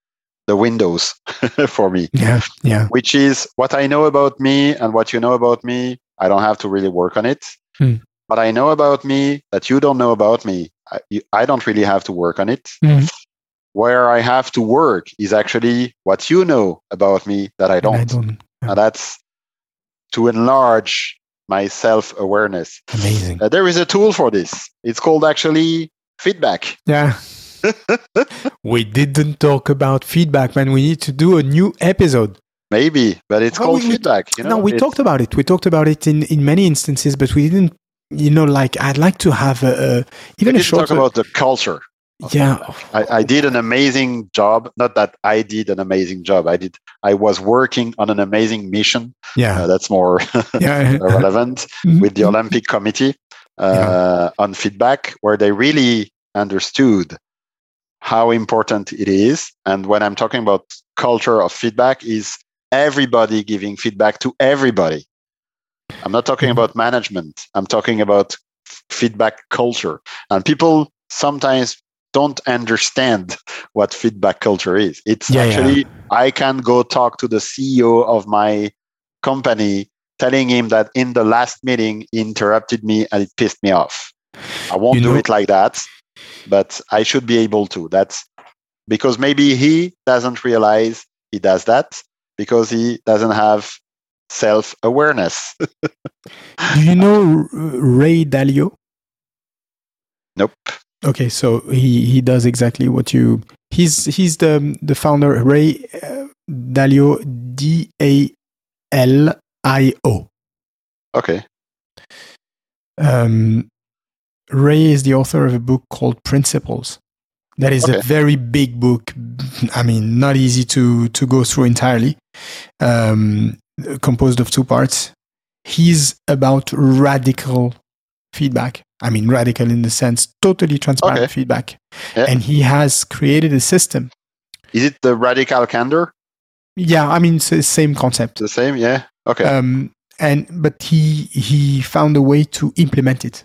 the windows for me. Yeah, yeah. Which is what I know about me and what you know about me. I don't have to really work on it. Hmm. But I know about me that you don't know about me. I, I don't really have to work on it. Hmm. Where I have to work is actually what you know about me that I don't. I don't yeah. And that's to enlarge my self awareness. Amazing. Uh, there is a tool for this. It's called actually feedback. Yeah. we didn't talk about feedback, man. We need to do a new episode. Maybe, but it's called we, feedback. You know? No, we it's, talked about it. We talked about it in, in many instances, but we didn't. You know, like I'd like to have a, a even a short. Talk about the culture. Yeah, I, I did an amazing job. Not that I did an amazing job. I did. I was working on an amazing mission. Yeah, uh, that's more yeah. relevant mm-hmm. with the Olympic Committee uh, yeah. on feedback, where they really understood how important it is. And when I'm talking about culture of feedback, is everybody giving feedback to everybody. I'm not talking mm-hmm. about management. I'm talking about feedback culture. And people sometimes don't understand what feedback culture is. It's yeah, actually, yeah. I can go talk to the CEO of my company, telling him that in the last meeting, he interrupted me and it pissed me off. I won't you do know, it like that, but I should be able to. That's because maybe he doesn't realize he does that because he doesn't have self awareness. do you know Ray Dalio? Nope. Okay, so he he does exactly what you. He's he's the the founder Ray uh, Dalio D A L I O. Okay. Um, Ray is the author of a book called Principles. That is okay. a very big book. I mean, not easy to to go through entirely. Um, composed of two parts. He's about radical feedback. I mean, radical in the sense totally transparent okay. feedback. Yeah. And he has created a system. Is it the radical candor? Yeah, I mean, it's the same concept. The same, yeah. Okay. Um, and but he he found a way to implement it.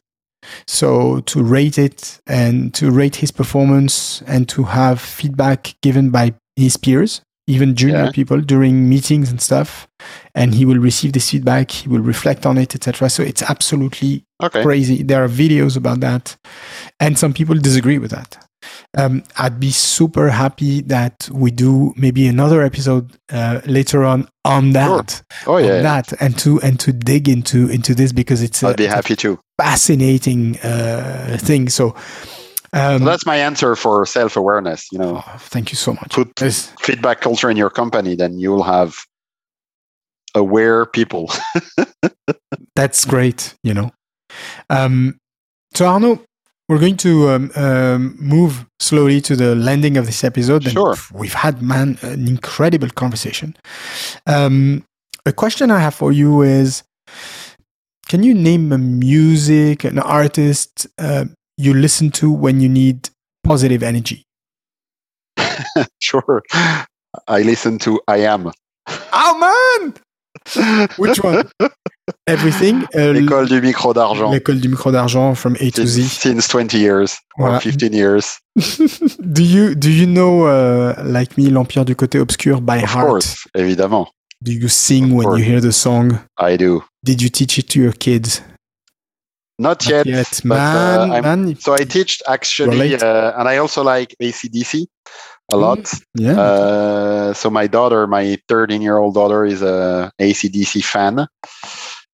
So to rate it and to rate his performance and to have feedback given by his peers even junior yeah. people during meetings and stuff and he will receive this feedback he will reflect on it etc so it's absolutely okay. crazy. There are videos about that and some people disagree with that. Um, i'd be super happy that we do maybe another episode uh, later on on that. Sure. oh yeah that and to and to dig into into this because it's i'd a, be happy to. fascinating uh, thing. So um, so that's my answer for self awareness. You know, oh, thank you so much. Put feedback culture in your company, then you'll have aware people. that's great. You know, um, so Arnaud, we're going to um, um, move slowly to the landing of this episode. And sure. We've had, man, an incredible conversation. Um, a question I have for you is can you name a music, an artist, uh, you listen to when you need positive energy? sure. I listen to IAM. Oh, man! Which one? everything. Uh, L'école du micro d'argent. L'école du micro d'argent from A to Z. since 20 years or 15 years. do you do you know uh, like me l'Empire du côté obscur by Of heart? course, évidemment. Do you sing Of when course. you hear the song? I do. Did you teach it to your kids? Not Not yet. but, uh, man. So I teach actually, uh, and I also like ACDC a Mm. lot. Yeah. Uh, so my daughter, my 13 year old daughter, is a ACDC fan.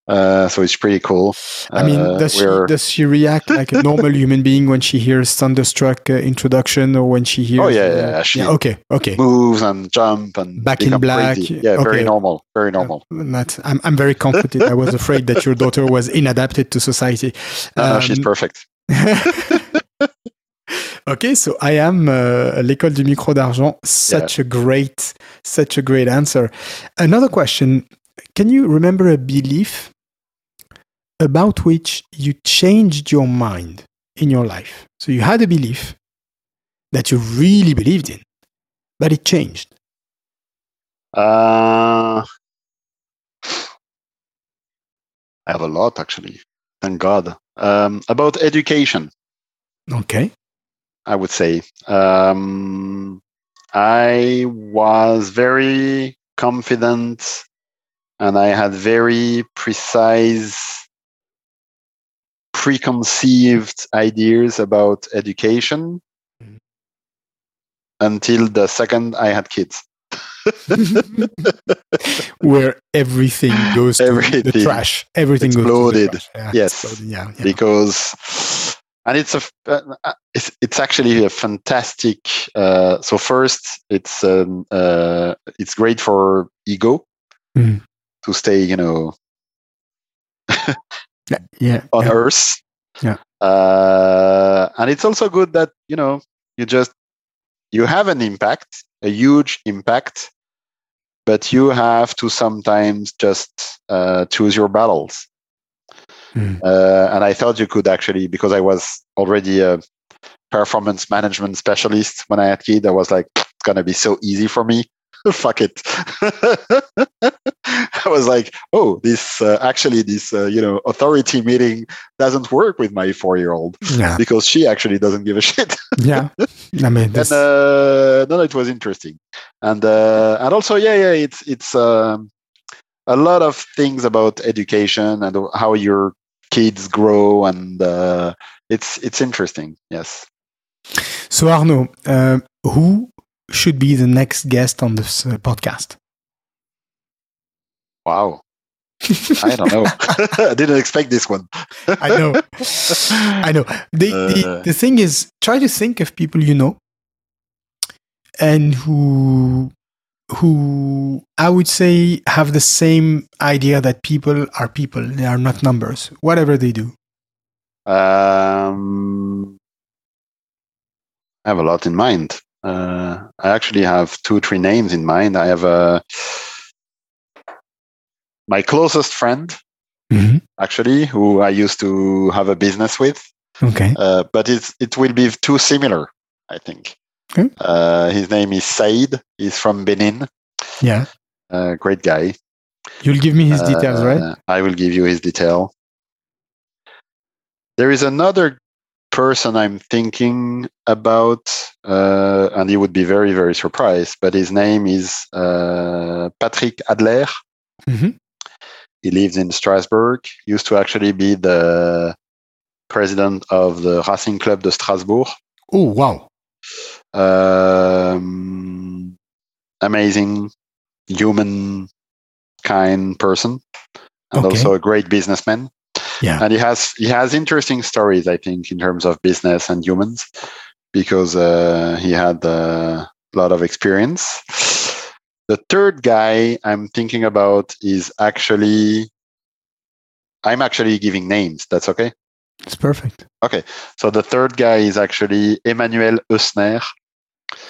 Uh, so it's pretty cool. I mean, Uh, does she does she react like a normal human being when she hears Thunderstruck uh, introduction or when she hears? Oh, yeah, uh, yeah, she- okay, okay. moves and jump and Back in black. crazy. Yeah, Okay. very normal. Very normal. That, I'm I'm very comforted. I was afraid that your daughter was inadapted to society. No, no, she's Um, perfect. okay, so IAM uh, l'école du micro d'argent. Such a great, such a great answer. Another question: Can you remember a belief about which you changed your mind in your life? So you had a belief that you really believed in, but it changed. Uh, I have a lot actually. Thank God. Um, about education, Okay. I would say. Um, I was very confident and I had very precise, preconceived ideas about education Mhm. until the second I had kids. Where everything goes to the trash. Everything exploded. goes to the trash. Yeah, Yes. exploded. Yeah, yeah. because and it's a f- uh, it's, it's actually a fantastic uh, so first it's um, uh, it's great for ego Mm. to stay you know Yeah, yeah, on yeah. earth Yeah. uh, and it's also good that you know you just you have an impact a huge impact but you have to sometimes just uh, choose your battles Mm. uh, and I thought you could actually because I was already a performance management specialist when I had kid. I was like, it's gonna be so easy for me. Fuck it. I was like, oh, this uh, actually this uh, you know authority meeting doesn't work with my four year old yeah, because she actually doesn't give a shit. yeah. I mean, this, and uh, no, no, it was interesting, and uh, and also yeah, yeah, it's it's um, a lot of things about education and how your kids grow, and uh, it's it's interesting. Yes. so Arnaud, uh, who should be the next guest on this uh, podcast? Wow. I don't know. I didn't expect this one. I know, I know. The, the Uh. the thing is, try to think of people you know, and who who I would say have the same idea that people are people; they are not numbers. Whatever they do. Um, I have a lot in mind. Uh, I actually have two, three names in mind. I have a my closest friend, Mhm. actually, who I used to have a business with, Okay. uh, but it's it will be too similar. I think. Okay. Uh, his name is Said. He's from Benin. Yeah. Uh, great guy. You'll give me his details, right? Uh, I will give you his detail. There is another person I'm thinking about, uh, and he would be very, very surprised. But his name is uh, Patrick Adler. Mhm. He lives in Strasbourg. Used to actually be the president of the Racing Club de Strasbourg. Oh wow. Um, amazing, human, kind person, and Okay. also a great businessman. Yeah. and he has he has interesting stories i think in terms of business and humans because uh, he had a lot of experience the third guy i'm thinking about is actually i'm actually giving names that's okay It's perfect. Okay. So the third guy is actually emmanuel Eusner.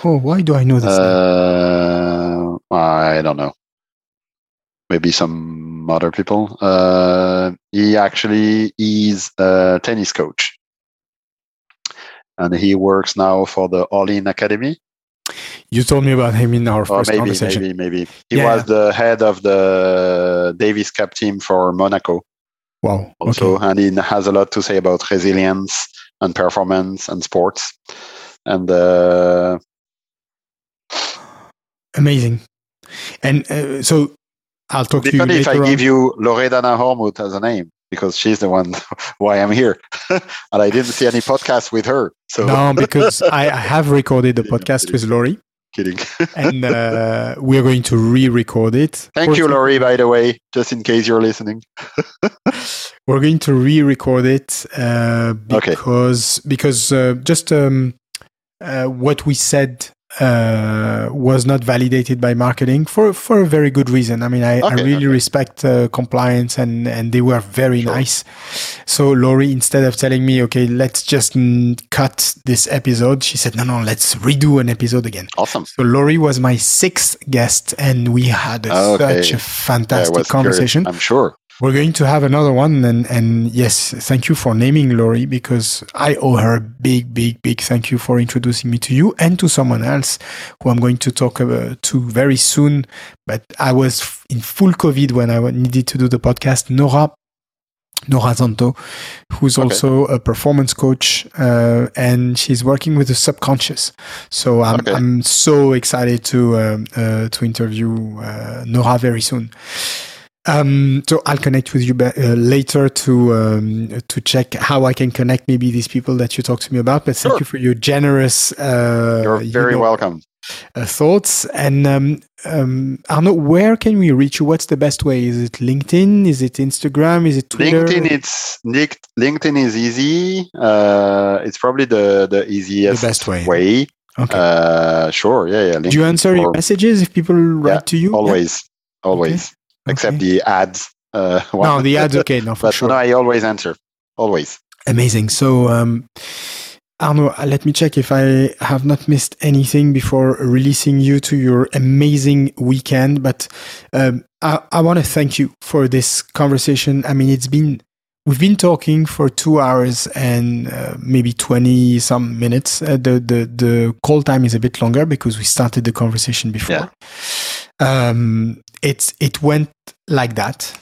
Oh, why do I know this? name? Uh, I don't know. Maybe some other people. Uh, he actually is a tennis coach, and he works now for the All In Academy. You told me about him in our first maybe, conversation. maybe, maybe. He Yeah. was the head of the Davis Cup team for Monaco Wow. also, Okay. and he has a lot to say about resilience and performance and sports. And uh, Amazing. And uh, so I'll talk to you Depending if I later give you Loredana Hormuth as a name, because she's the one why I'm here. and I didn't see any podcast with her. So No, because I, I have recorded the podcast kidding. with Laurie, kidding. and uh, we're going to re-record it. Thank you, Laurie, by the way, just in case you're listening. We're going to re-record it uh, Okay. because because uh, just um, uh, what we said uh, was not validated by marketing for for a very good reason. I mean, I, I really okay. respect uh, compliance and and they were very Sure. nice. So Laurie, instead of telling me, okay, let's just mm, cut this episode, she said, no, no, let's redo an episode again. Awesome. So Laurie was my sixth guest, and we had a, Okay. such a fantastic conversation. I'm sure. We're going to have another one, and and yes, thank you for naming Laurie because I owe her a big, big, big thank you for introducing me to you and to someone else who I'm going to talk about to very soon. But I was in full COVID when I needed to do the podcast. Nora. Nora Zanto, who's Okay. also a performance coach, uh, and she's working with the subconscious. So I'm, Okay. I'm so excited to um, uh, to interview uh, Nora very soon. Um, so I'll connect with you uh, later to um, to check how I can connect maybe these people that you talked to me about. But thank Sure. you for your generous uh, You're you very know, welcome. uh, thoughts. And um, um, Arnaud, where can we reach you? What's the best way? Is it LinkedIn? Is it Instagram? Is it Twitter? LinkedIn, it's Link- LinkedIn is easy. Uh, it's probably the the easiest the best way. way. Okay. Uh, sure, yeah, yeah. Do you LinkedIn answer your messages if people write to you? Yeah? always, always, except the ads. Uh, No, the ads. Okay, no, for but sure. no, I always answer. Always. Amazing. So, um, Arnaud, uh, let me check if I have not missed anything before releasing you to your amazing weekend. But um, I, I want to thank you for this conversation. I mean, it's been we've been talking for two hours and uh, maybe twenty some minutes. Uh, the the the call time is a bit longer because we started the conversation before. yeah. Um, it's it went like that.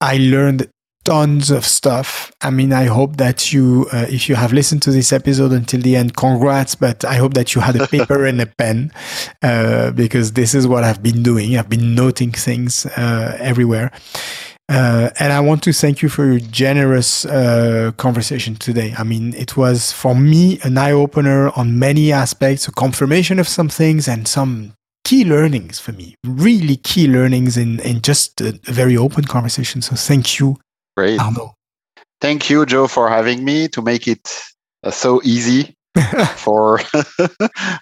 I learned tons of stuff. I mean, I hope that you, uh, if you have listened to this episode until the end, congrats. But I hope that you had a paper and a pen uh, because this is what I've been doing. I've been noting things uh, everywhere. Uh, and I want to thank you for your generous uh, conversation today. I mean, it was for me an eye opener on many aspects, a confirmation of some things, and some key learnings for me. Really key learnings in, in just a, a very open conversation. So thank you, Great. Arnaud. Thank you, Joe, for having me to make it uh, so easy for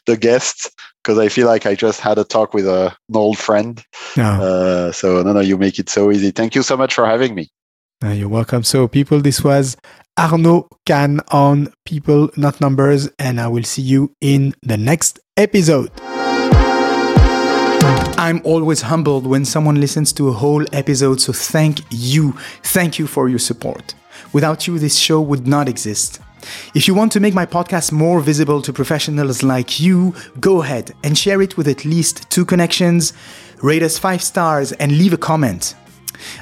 the guests because I feel like I just had a talk with a, an old friend. No, Uh, so no, no, you make it so easy. Thank you so much for having me. no, you're welcome. So, people, this was Arnaud Can on People Not Numbers, and I will see you in the next episode. I'm always humbled when someone listens to a whole episode, so thank you. Thank you for your support. Without you, this show would not exist. If you want to make my podcast more visible to professionals like you, go ahead and share it with at least two connections, rate us five stars, and leave a comment.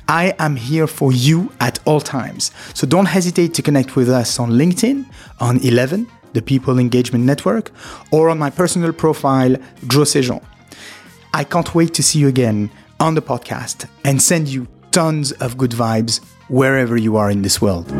I am here for you at all times, so don't hesitate to connect with us on LinkedIn, on 11, the People Engagement Network, or on my personal profile, Joe Sejon. I can't wait to see you again on the podcast and send you tons of good vibes wherever you are in this world.